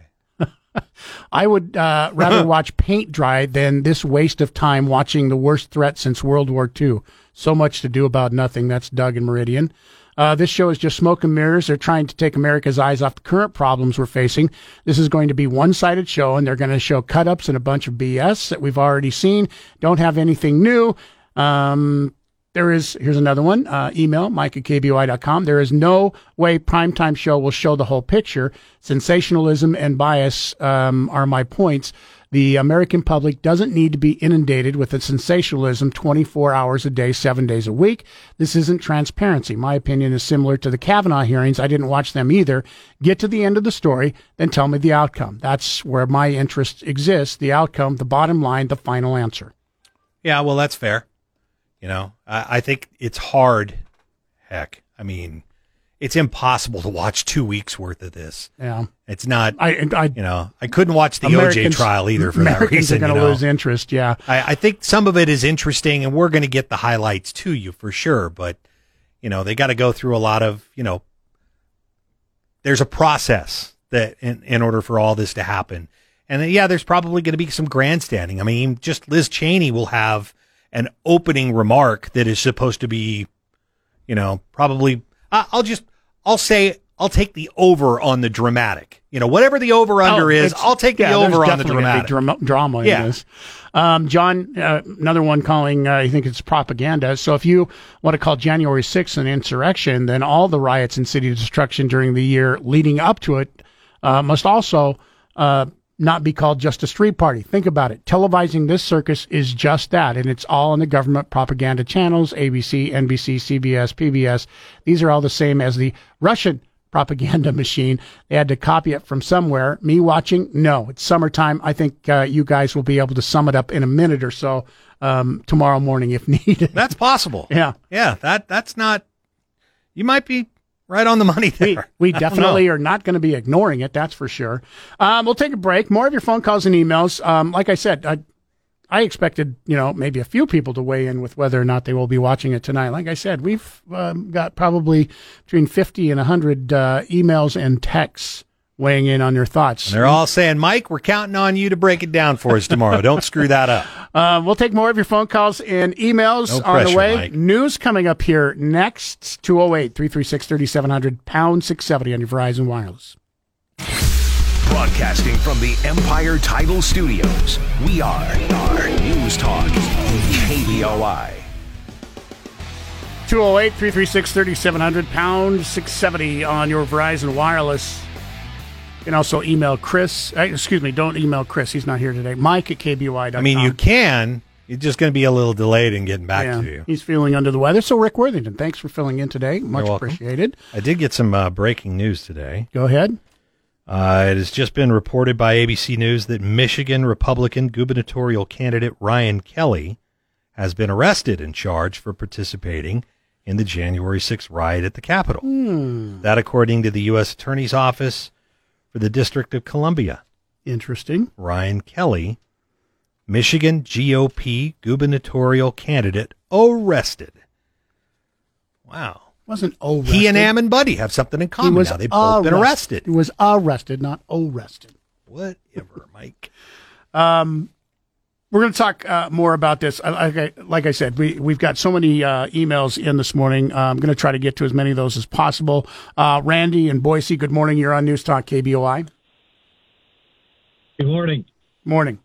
[SPEAKER 5] I would uh, rather watch paint dry than this waste of time watching the worst threat since World War II. So much to do about nothing. That's Doug and Meridian. Uh, this show is just smoke and mirrors. They're trying to take America's eyes off the current problems we're facing. This is going to be one-sided show, and they're going to show cut-ups and a bunch of BS that we've already seen. Don't have anything new. Um, there is here's another one uh, email mike at kboi.com there is no way primetime show will show the whole picture. Sensationalism and bias um, are my points. The american public doesn't need to be inundated with the sensationalism 24 hours a day seven days a week. This isn't transparency. My opinion is similar to the kavanaugh hearings. I didn't watch them either. Get to the end of the story then tell me the outcome. That's where my interest exists. The outcome the bottom line the final answer.
[SPEAKER 6] Yeah, well, that's fair. You know, I, I think it's hard. Heck, I mean, it's impossible to watch two weeks worth of this.
[SPEAKER 5] yeah
[SPEAKER 6] It's not.
[SPEAKER 5] I, I
[SPEAKER 6] you know, I couldn't watch the OJ trial either for that
[SPEAKER 5] Americans
[SPEAKER 6] reason.
[SPEAKER 5] are going to
[SPEAKER 6] you know.
[SPEAKER 5] lose interest. Yeah,
[SPEAKER 6] I, I think some of it is interesting, and we're going to get the highlights to you for sure. But you know, they got to go through a lot of you know. There's a process that in, in order for all this to happen, and uh, yeah, there's probably going to be some grandstanding. I mean, just Liz Cheney will have an opening remark that is supposed to be, you know, probably. I I'll just I'll say I'll take the over on the dramatic. You know, whatever the over under
[SPEAKER 5] Oh,
[SPEAKER 6] is, I'll take
[SPEAKER 5] yeah,
[SPEAKER 6] the over on the dramatic.
[SPEAKER 5] drama, drama
[SPEAKER 6] Yeah.
[SPEAKER 5] in this. Um, John, uh, another one calling, uh, I think it's propaganda. So if you want to call January 6th an insurrection, then all the riots and city destruction during the year leading up to it uh, must also uh, not be called just a street party. Think about it. Televising this circus is just that, and it's all on the government propaganda channels ABC, NBC, CBS, PBS. These are all the same as the Russian propaganda machine. They had to copy it from somewhere. Me watching? No, it's summertime. I think uh, you guys will be able to sum it up in a minute or so um, tomorrow morning if needed.
[SPEAKER 6] That's possible.
[SPEAKER 5] Yeah.
[SPEAKER 6] Yeah, that that's not. You might be right on the money there.
[SPEAKER 5] We
[SPEAKER 6] don't
[SPEAKER 5] definitely
[SPEAKER 6] know.
[SPEAKER 5] are not going to be ignoring it. That's for sure. Um, we'll take a break. More of your phone calls and emails. Um, like I said, I, I expected, you know, maybe a few people to weigh in with whether or not they will be watching it tonight. Like I said, we've um, got probably between 50 and 100 uh, emails and texts weighing in on your thoughts.
[SPEAKER 6] And they're all saying, Mike, we're counting on you to break it down for us tomorrow. Don't screw that up.
[SPEAKER 5] Uh, we'll take more of your phone calls and emails
[SPEAKER 6] No
[SPEAKER 5] on the
[SPEAKER 6] pressure,
[SPEAKER 5] way.
[SPEAKER 6] Mike.
[SPEAKER 5] News coming up here next 208 336 3700 pound 670 on your Verizon Wireless.
[SPEAKER 2] Broadcasting from the Empire Title Studios, we are, are News Talk, KBOI.
[SPEAKER 5] 208 336 3700 pound 670 on your Verizon Wireless. You can also email Chris. uh, Excuse me, don't email Chris. He's not here today. Mike at KBOI.com.
[SPEAKER 6] I mean, you can. You're just going to be a little delayed in getting back
[SPEAKER 5] Yeah,
[SPEAKER 6] to you.
[SPEAKER 5] He's feeling under the weather. So, Rick Worthington, thanks for filling in today. Much appreciated.
[SPEAKER 6] I did get some uh, breaking news today.
[SPEAKER 5] Go ahead.
[SPEAKER 6] Uh, it has just been reported by ABC News that Michigan Republican gubernatorial candidate Ryan Kelly has been arrested and charged for participating in the January 6th riot at the Capitol.
[SPEAKER 5] Hmm.
[SPEAKER 6] That, according to the U.S. Attorney's Office for the District of Columbia.
[SPEAKER 5] Interesting.
[SPEAKER 6] Ryan Kelly, Michigan GOP gubernatorial candidate, arrested. Wow.
[SPEAKER 5] Wasn't arrested.
[SPEAKER 6] He and Ammon Bundy have something in common now. They've both been arrested.
[SPEAKER 5] He was arrested, not arrested.
[SPEAKER 6] Whatever, Mike.
[SPEAKER 5] Um, we're going to talk uh, more about this. Like I, like I said, we we've got so many uh, emails in this morning. Uh, I'm going to try to get to as many of those as possible. Uh, Randy and Boise, good morning. You're on News Talk KBOI.
[SPEAKER 24] Good morning.
[SPEAKER 5] Morning.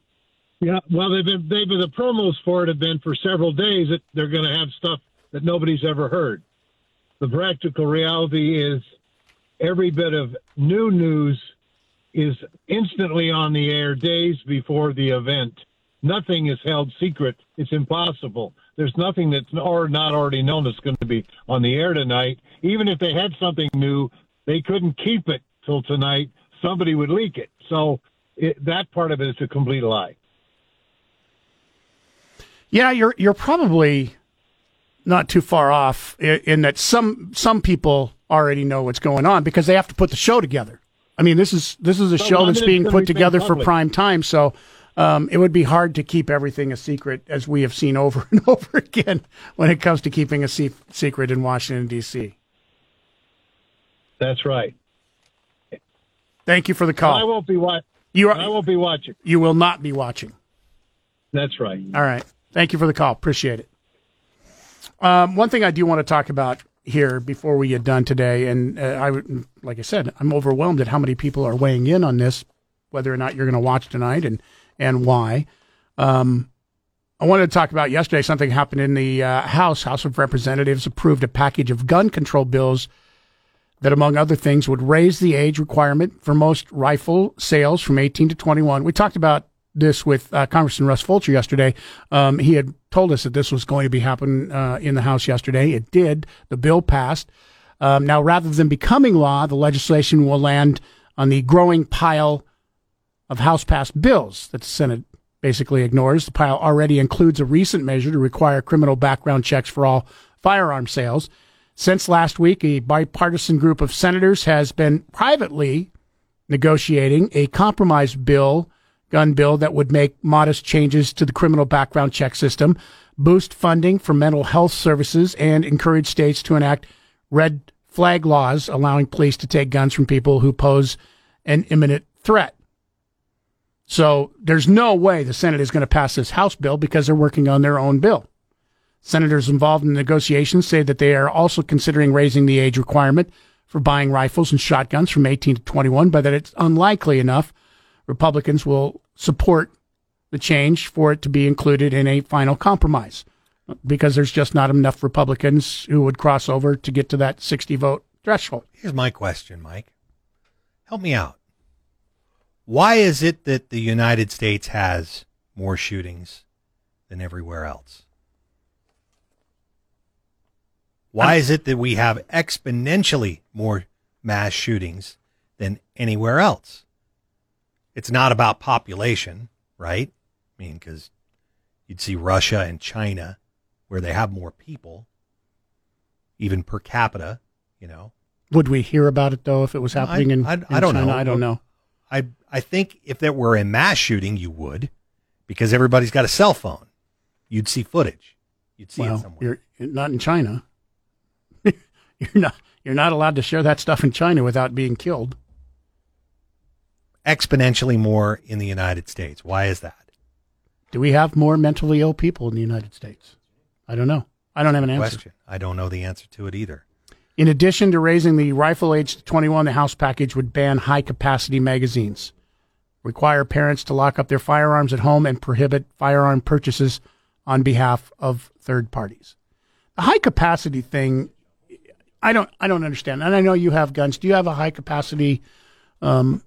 [SPEAKER 24] Yeah, well, they've been they've been the promos for it have been for several days that they're going to have stuff that nobody's ever heard. The practical reality is every bit of new news is instantly on the air days before the event. Nothing is held secret. It's impossible. There's nothing that's or not already known that's going to be on the air tonight. Even if they had something new, they couldn't keep it till tonight. Somebody would leak it. So it, that part of it is a complete lie.
[SPEAKER 5] Yeah, you're you're probably not too far off in, in that some some people already know what's going on because they have to put the show together. I mean, this is this is a
[SPEAKER 24] So,
[SPEAKER 5] show that's being put together for prime time. So, um, it would be hard to keep everything a secret, as we have seen over and over again when it comes to keeping a se- secret in Washington D.C.
[SPEAKER 24] That's right.
[SPEAKER 5] Thank you for the call.
[SPEAKER 24] I won't be watching.
[SPEAKER 5] You are,
[SPEAKER 24] I won't be watching.
[SPEAKER 5] You will not be watching.
[SPEAKER 24] That's right.
[SPEAKER 5] All right. Thank you for the call. Appreciate it. Um, one thing I do want to talk about here before we get done today, and uh, I, would- like I said, I'm overwhelmed at how many people are weighing in on this, whether or not you're going to watch tonight, and and why. Um, I wanted to talk about yesterday something happened in the uh, House. House of Representatives approved a package of gun control bills that, among other things, would raise the age requirement for most rifle sales from 18 to 21. We talked about this with uh, Congressman Russ Fulcher yesterday. Um, he had told us that this was going to be happening uh, in the House yesterday. It did. The bill passed. Um, now, rather than becoming law, the legislation will land on the growing pile of House passed bills that the Senate basically ignores. The pile already includes a recent measure to require criminal background checks for all firearm sales. Since last week, a bipartisan group of senators has been privately negotiating a compromise bill, gun bill, that would make modest changes to the criminal background check system, boost funding for mental health services, and encourage states to enact red flag laws allowing police to take guns from people who pose an imminent threat. So there's no way the Senate is going to pass this House bill because they're working on their own bill. Senators involved in the negotiations say that they are also considering raising the age requirement for buying rifles and shotguns from 18 to 21, but that it's unlikely enough Republicans will support the change for it to be included in a final compromise because there's just not enough Republicans who would cross over to get to that 60 vote threshold.
[SPEAKER 6] Here's my question, Mike. Help me out. Why is it that the United States has more shootings than everywhere else? Why is it that we have exponentially more mass shootings than anywhere else? It's not about population, right? I mean, because you'd see Russia and China where they have more people, even per capita, you know.
[SPEAKER 5] Would we hear about it though if it was happening in,
[SPEAKER 6] I,
[SPEAKER 5] in
[SPEAKER 6] I don't
[SPEAKER 5] China?
[SPEAKER 6] know.
[SPEAKER 5] I don't know.
[SPEAKER 6] I I think if there were a mass shooting, you would, because everybody's got a cell phone. You'd see footage. You'd see it
[SPEAKER 5] well,
[SPEAKER 6] somewhere.
[SPEAKER 5] you're, you're not in China. you're not. You're not allowed to share that stuff in China without being killed.
[SPEAKER 6] Exponentially more in the United States. Why is that?
[SPEAKER 5] Do we have more mentally ill people in the United States? I don't know. I don't have an answer.
[SPEAKER 6] Question. I don't know the answer to it either.
[SPEAKER 5] In addition to raising the rifle age to 21, the House package would ban high capacity magazines, require parents to lock up their firearms at home, and prohibit firearm purchases on behalf of third parties. The high capacity thing, I don't, I don't understand. And I know you have guns. Do you have a high capacity, um,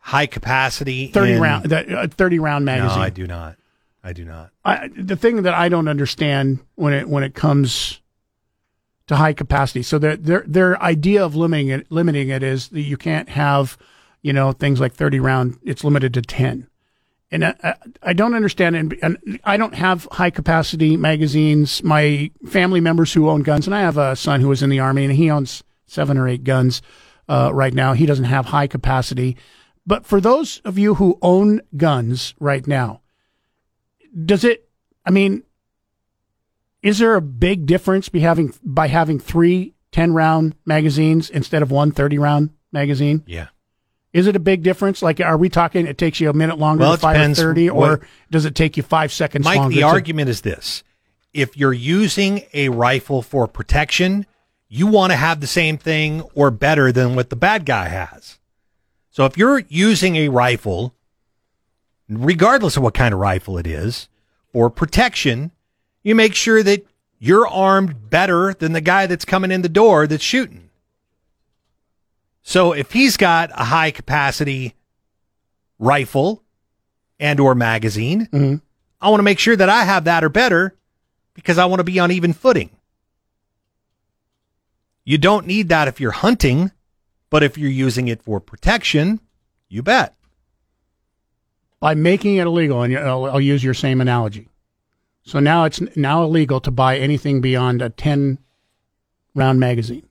[SPEAKER 6] High capacity.
[SPEAKER 5] 30
[SPEAKER 6] in-
[SPEAKER 5] round, uh, 30 round magazine?
[SPEAKER 6] No, I do not. I do not.
[SPEAKER 5] I, the thing that I don't understand when it when it comes to high capacity, so their their their idea of limiting it limiting it is that you can't have, you know, things like thirty round. It's limited to ten, and I, I, don't understand. And, and I don't have high capacity magazines. My family members who own guns, and I have a son who was in the army, and he owns seven or eight guns uh, right now. He doesn't have high capacity, but for those of you who own guns right now does it i mean is there a big difference by having by having three 10 round magazines instead of one 30 round magazine
[SPEAKER 6] Yeah.
[SPEAKER 5] Is it a big difference like are we talking it takes you a minute longer
[SPEAKER 6] Well,
[SPEAKER 5] to fire 30 or
[SPEAKER 6] what-
[SPEAKER 5] does it take you five seconds
[SPEAKER 6] Mike,
[SPEAKER 5] longer
[SPEAKER 6] the
[SPEAKER 5] to-
[SPEAKER 6] argument is this. If you're using a rifle for protection, you want to have the same thing or better than what the bad guy has. So if you're using a rifle, regardless of what kind of rifle it is, for protection, you make sure that you're armed better than the guy that's coming in the door that's shooting. So if he's got a high capacity rifle and or magazine,
[SPEAKER 5] Mm-hmm.
[SPEAKER 6] I want to make sure that I have that or better because I want to be on even footing. You don't need that if you're hunting, but if you're using it for protection, you bet.
[SPEAKER 5] by making it illegal and I'll, I'll use your same analogy so now it's now illegal to buy anything beyond a 10 round magazine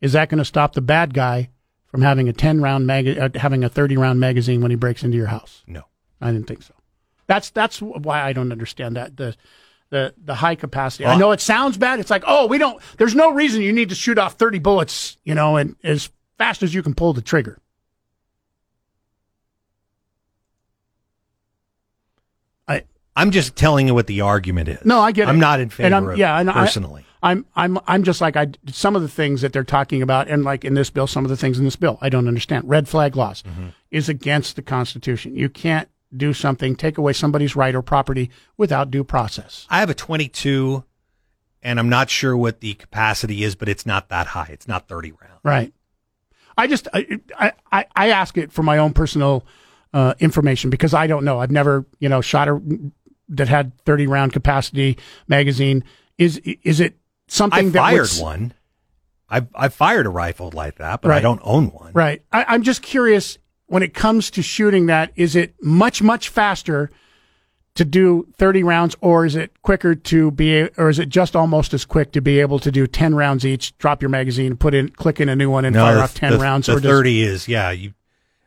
[SPEAKER 5] is that going to stop the bad guy from having a 10 round mag- uh, having a 30 round magazine when he breaks into your house?
[SPEAKER 6] No.
[SPEAKER 5] I didn't think so. That's that's why I don't understand that the the the high capacity. I know it sounds bad. It's like, "Oh, we don't there's no reason you need to shoot off 30 bullets, you know, and as fast as you can pull the trigger." I
[SPEAKER 6] I'm just telling you what the argument is.
[SPEAKER 5] No, I get it.
[SPEAKER 6] I'm not in favor
[SPEAKER 5] I'm-
[SPEAKER 6] of
[SPEAKER 5] yeah,
[SPEAKER 6] it
[SPEAKER 5] and I-
[SPEAKER 6] personally.
[SPEAKER 5] I'm I'm I'm just like I some of the things that they're talking about, and like in this bill, some of the things in this bill, I don't understand. Red flag laws
[SPEAKER 6] Mm-hmm.
[SPEAKER 5] is against the Constitution. You can't do something, take away somebody's right or property without due process.
[SPEAKER 6] I have a 22, and I'm not sure what the capacity is, but it's not that high. It's not 30 rounds.
[SPEAKER 5] Right. I just I I, I- I ask it for my own personal uh, information because I don't know. I've never you know shot a that had 30 round capacity magazine. Is is it something
[SPEAKER 6] I
[SPEAKER 5] that
[SPEAKER 6] fired
[SPEAKER 5] would-
[SPEAKER 6] one. I I fired a rifle like that, but I don't own one.
[SPEAKER 5] Right. I, I'm just curious when it comes to shooting that, is it much, much faster to do 30 rounds or is it quicker to be, or is it just almost as quick to be able to do 10 rounds each, drop your magazine, put in, click in a new one and
[SPEAKER 6] No,
[SPEAKER 5] fire
[SPEAKER 6] the-
[SPEAKER 5] off 10
[SPEAKER 6] the,
[SPEAKER 5] rounds?
[SPEAKER 6] The
[SPEAKER 5] or does-
[SPEAKER 6] 30 is yeah. You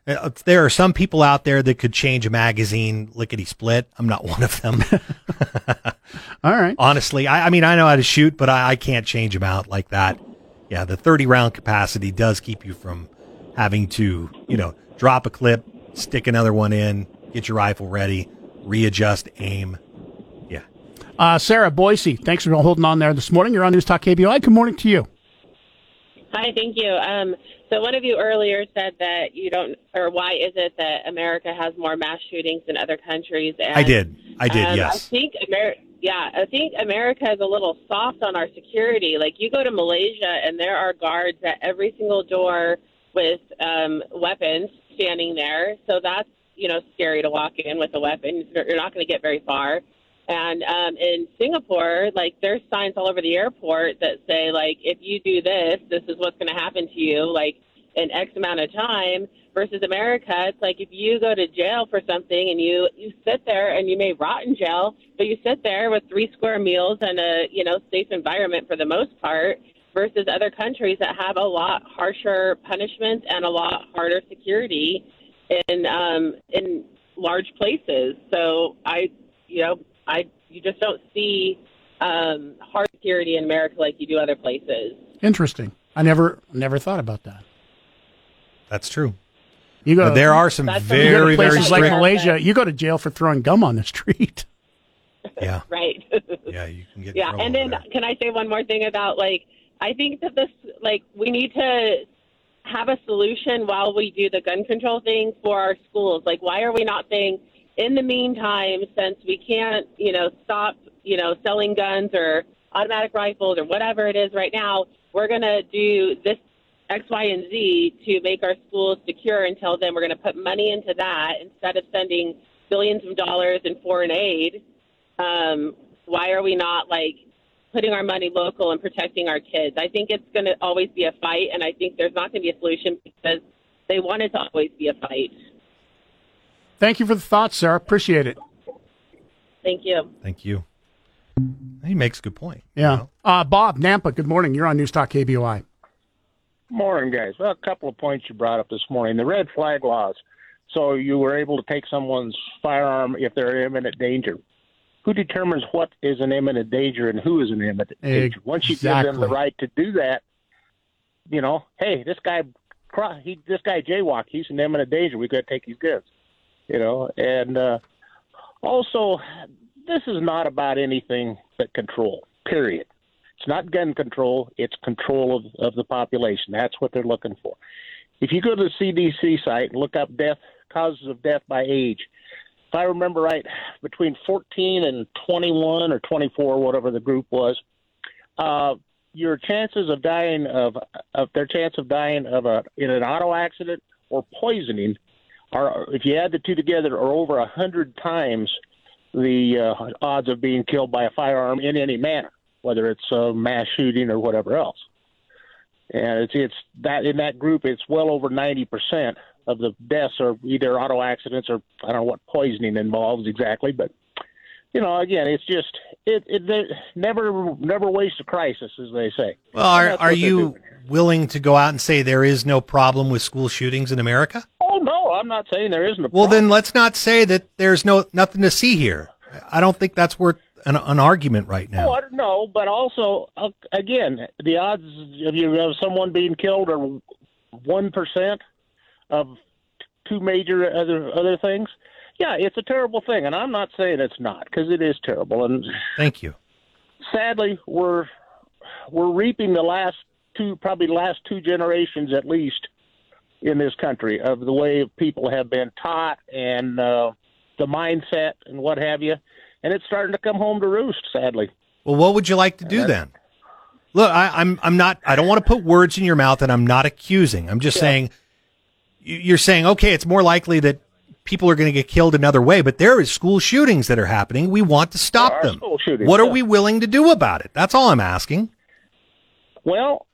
[SPEAKER 6] there are some people out there that could change a magazine lickety split. I'm not one of them.
[SPEAKER 5] All right.
[SPEAKER 6] Honestly, I, I mean I know how to shoot, but I, I can't change them out like that. Yeah, the 30 round capacity does keep you from having to you know drop a clip, stick another one in, get your rifle ready, readjust aim. Yeah.
[SPEAKER 5] Uh, Sarah Boise, thanks for holding on there this morning. You're on News Talk KBOI. Good morning to you.
[SPEAKER 25] Hi, thank you. Um, so one of you earlier said that you don't, or why is it that America has more mass shootings than other countries? And,
[SPEAKER 6] I did. I did,
[SPEAKER 25] um,
[SPEAKER 6] yes.
[SPEAKER 25] I think America. yeah, I think America is a little soft on our security. Like you go to Malaysia and there are guards at every single door with um, weapons standing there. So that's you know scary to walk in with a weapon. You're not going to get very far. And um, in Singapore, like there's signs all over the airport that say like if you do this, this is what's going to happen to you. Like in X amount of time. Versus America, it's like if you go to jail for something and you you sit there and you may rot in jail, but you sit there with three square meals and a you know safe environment for the most part. Versus other countries that have a lot harsher punishments and a lot harder security in um, in large places. So I, you know, I you just don't see um, hard security in America like you do other places.
[SPEAKER 5] Interesting. I never, never thought about that.
[SPEAKER 6] That's true.
[SPEAKER 5] You go.
[SPEAKER 6] But there are some
[SPEAKER 5] you
[SPEAKER 6] very, very
[SPEAKER 5] places like Malaysia. You go to jail for throwing gum on the street.
[SPEAKER 6] Yeah.
[SPEAKER 25] right.
[SPEAKER 6] yeah, you can get.
[SPEAKER 25] yeah, and then can I say one more thing about like I think that this like we need to have a solution while we do the gun control thing for our schools. Like, why are we not saying in the meantime, since we can't, you know, stop, you know, selling guns or automatic rifles or whatever it is right now, we're going to do this X, Y, and Z to make our schools secure. Until then, we're going to put money into that instead of sending billions of dollars in foreign aid. Um, why are we not like putting our money local and protecting our kids? I think it's going to always be a fight, and I think there's not going to be a solution because they want it to always be a fight.
[SPEAKER 5] Thank you for the thoughts, Sarah. Appreciate it.
[SPEAKER 25] Thank you.
[SPEAKER 6] Thank you. He makes a good point.
[SPEAKER 5] Yeah. Uh, Bob Nampa, good morning. You're on News Talk KBOI.
[SPEAKER 26] Morning, guys. Well, a couple of points you brought up this morning. The red flag laws. So you were able to take someone's firearm if they're in imminent danger. Who determines what is an imminent danger and who is an imminent danger? Once you give them the right to do that, you know, hey, this guy, he, this guy jaywalk, he's an imminent danger. We got to take his goods, you know. And uh, also, this is not about anything but control. Period. It's not gun control. It's control of, of the population. That's what they're looking for. If you go to the CDC site and look up death causes of death by age, if I remember right, between 14 and 21 or 24, whatever the group was, uh, your chances of dying of, of their chance of dying of a in an auto accident or poisoning are, if you add the two together, are over a hundred times the uh, odds of being killed by a firearm in any manner, whether it's a mass shooting or whatever else. And it's it's that in that group, it's well over ninety percent of the deaths are either auto accidents or I don't know what poisoning involves exactly, but you know, again, it's just it, it, it never never waste a crisis, as they say.
[SPEAKER 6] Well, are, are you willing to go out and say there is no problem with school shootings in America?
[SPEAKER 26] I'm not saying there isn't a
[SPEAKER 6] Well,
[SPEAKER 26] problem.
[SPEAKER 6] then let's not say that there's no nothing to see here. I don't think that's worth an, an argument right now.
[SPEAKER 26] Oh, I don't know, but also uh, again, the odds of you of someone being killed are one percent of two major other other things. Yeah, it's a terrible thing, and I'm not saying it's not because it is terrible. And
[SPEAKER 6] Thank you.
[SPEAKER 26] sadly, we're we're reaping the last two, probably last two generations at least in this country of the way people have been taught and uh, the mindset and what have you, and it's starting to come home to roost. Sadly.
[SPEAKER 6] Well, what would you like to do then? Look, I, I'm I'm not. I don't want to put words in your mouth, and I'm not accusing. I'm just saying. you- You're saying okay, it's more likely that people are going to get killed another way, but there is school shootings that are happening. We want to stop them.
[SPEAKER 26] shootings,
[SPEAKER 6] what are we willing to do about it? That's all I'm asking.
[SPEAKER 26] Well,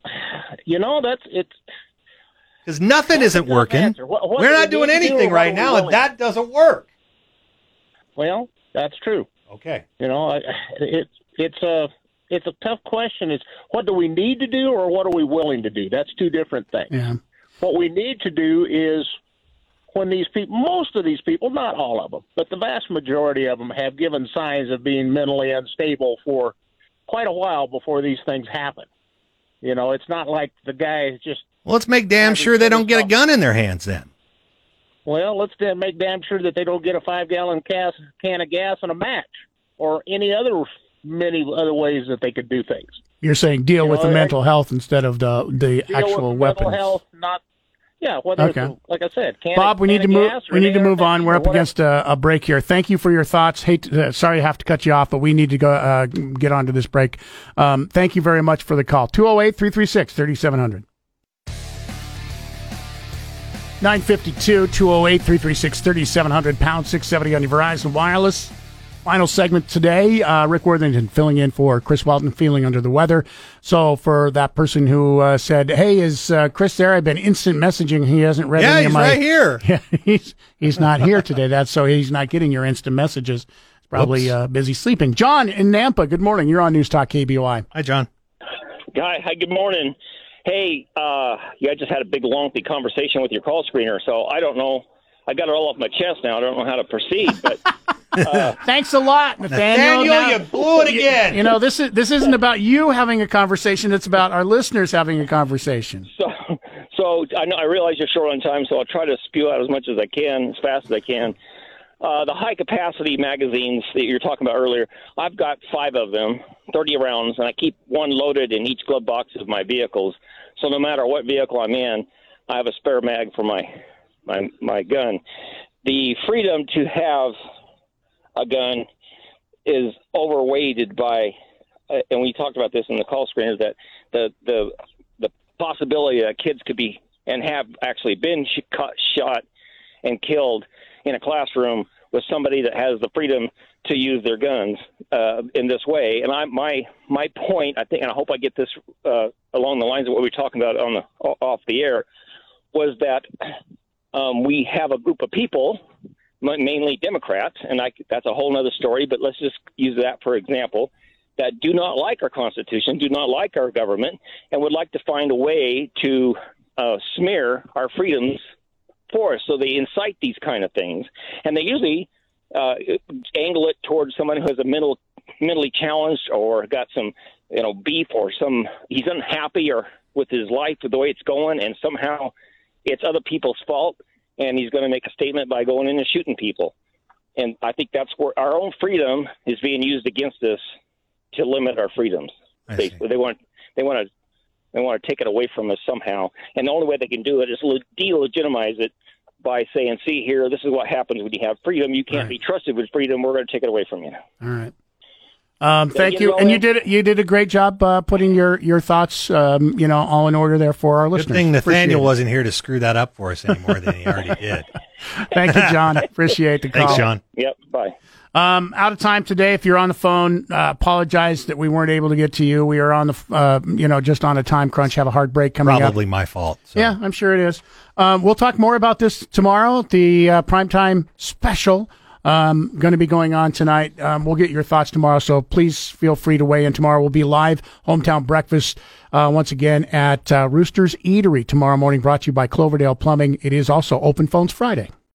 [SPEAKER 26] you know that's it's
[SPEAKER 6] Because nothing isn't working.
[SPEAKER 26] What- what
[SPEAKER 6] We're not
[SPEAKER 26] we
[SPEAKER 6] doing
[SPEAKER 26] need to do
[SPEAKER 6] anything right
[SPEAKER 26] are we
[SPEAKER 6] now, and that doesn't work.
[SPEAKER 26] well, that's true.
[SPEAKER 6] Okay.
[SPEAKER 26] You know, I- it's it's a it's a tough question. It's what do we need to do or what are we willing to do? That's two different things.
[SPEAKER 5] Yeah.
[SPEAKER 26] What we need to do is when these people, most of these people, not all of them, but the vast majority of them have given signs of being mentally unstable for quite a while before these things happen. You know, it's not like the guy is just
[SPEAKER 6] Well, let's make damn sure they don't get a gun in their hands then.
[SPEAKER 26] Well, let's make damn sure that they don't get a five gallon cas- can of gas and a match, or any other many other ways that they could do things.
[SPEAKER 5] You're saying deal
[SPEAKER 26] You
[SPEAKER 5] with
[SPEAKER 26] know,
[SPEAKER 5] the
[SPEAKER 26] I-
[SPEAKER 5] mental health instead of the the
[SPEAKER 26] Deal
[SPEAKER 5] actual
[SPEAKER 26] with
[SPEAKER 5] weapons.
[SPEAKER 26] mental health, not yeah. Whether
[SPEAKER 5] Okay.
[SPEAKER 26] it's, like I said, can
[SPEAKER 5] Bob, we
[SPEAKER 26] can
[SPEAKER 5] need to move. We need to move on. We're up
[SPEAKER 26] whatever.
[SPEAKER 5] against a, a break here. Thank you for your thoughts. Hate, to, uh, sorry, I have to cut you off, but we need to go uh, get on to this break. Um, thank you very much for the call. 208 336 3700. 952 208 336 3700 pound 670 on your Verizon Wireless. Final segment today. Uh, Rick Worthington filling in for Chris Walton, feeling under the weather. So, for that person who uh, said, Hey, is uh, Chris there? I've been instant messaging. He hasn't read
[SPEAKER 6] Yeah,
[SPEAKER 5] any
[SPEAKER 6] he's
[SPEAKER 5] of my.
[SPEAKER 6] right here.
[SPEAKER 5] Yeah, he's, he's not here today. That's so he's not getting your instant messages. He's probably uh, busy sleeping. John in Nampa, good morning. You're on News Talk KBOI.
[SPEAKER 6] Hi, John.
[SPEAKER 27] Guy, hi, good morning. Hey, uh, you guys just had a big, lengthy conversation with your call screener, so I don't know. I got it all off my chest now. I don't know how to proceed, but uh,
[SPEAKER 5] Thanks a lot, Nathaniel.
[SPEAKER 6] Nathaniel,
[SPEAKER 5] Now-
[SPEAKER 6] you blew it
[SPEAKER 5] you-
[SPEAKER 6] again.
[SPEAKER 5] You, know this is this isn't about you having a conversation. It's about our listeners having a conversation.
[SPEAKER 27] so so I know I realize you're short on time, so I'll try to spew out as much as I can, as fast as I can. Uh, the high capacity magazines that you were talking about earlier, I've got five of them, 30 rounds, and I keep one loaded in each glove box of my vehicles. So no matter what vehicle I'm in, I have a spare mag for my my my gun. The freedom to have a gun is overweighted by, uh, and we talked about this in the call screen, is that the the the possibility that kids could be and have actually been sh- caught, shot and killed in a classroom with somebody that has the freedom to use their guns uh, in this way. And I, my my point, I think, and I hope I get this uh, along the lines of what we were talking about on the off the air, was that um, we have a group of people, mainly Democrats, and I, that's a whole other story. But let's just use that for example, that do not like our Constitution, do not like our government, and would like to find a way to uh, smear our freedoms for. So they incite these kind of things, and they usually uh, angle it towards someone who has a mental mentally challenged or got some you know beef or some he's unhappy or with his life with the way it's going, and somehow it's other people's fault, and he's going to make a statement by going in and shooting people. And I think that's where our own freedom is being used against us to limit our freedoms. Basically, they want they want to they want to take it away from us somehow, and the only way they can do it is le- delegitimize it by saying, "See here, this is what happens when you have freedom. You can't be trusted with freedom. We're going to take it away from you."
[SPEAKER 5] All right. Um, thank you, and you did you did a great job uh, putting your your thoughts, um, you know, all in order there for our
[SPEAKER 6] Good
[SPEAKER 5] listeners.
[SPEAKER 6] thing Nathaniel
[SPEAKER 5] it.
[SPEAKER 6] wasn't here to screw that up for us any more than he already did.
[SPEAKER 5] Thank you, John. Appreciate the call.
[SPEAKER 6] Thanks, John.
[SPEAKER 27] Yep. Bye.
[SPEAKER 5] Um, out of time today. If you're on the phone, uh, apologize that we weren't able to get to you. We are on the, uh, you know, just on a time crunch. Have a hard break coming up.
[SPEAKER 6] Probably my fault. So.
[SPEAKER 5] Yeah, I'm sure it is. Um, we'll talk more about this tomorrow, the uh, primetime special um, going to be going on tonight. Um, we'll get your thoughts tomorrow, so please feel free to weigh in tomorrow. We'll be live hometown breakfast uh, once again at uh, Rooster's Eatery tomorrow morning, brought to you by Cloverdale Plumbing. It is also Open Phones Friday.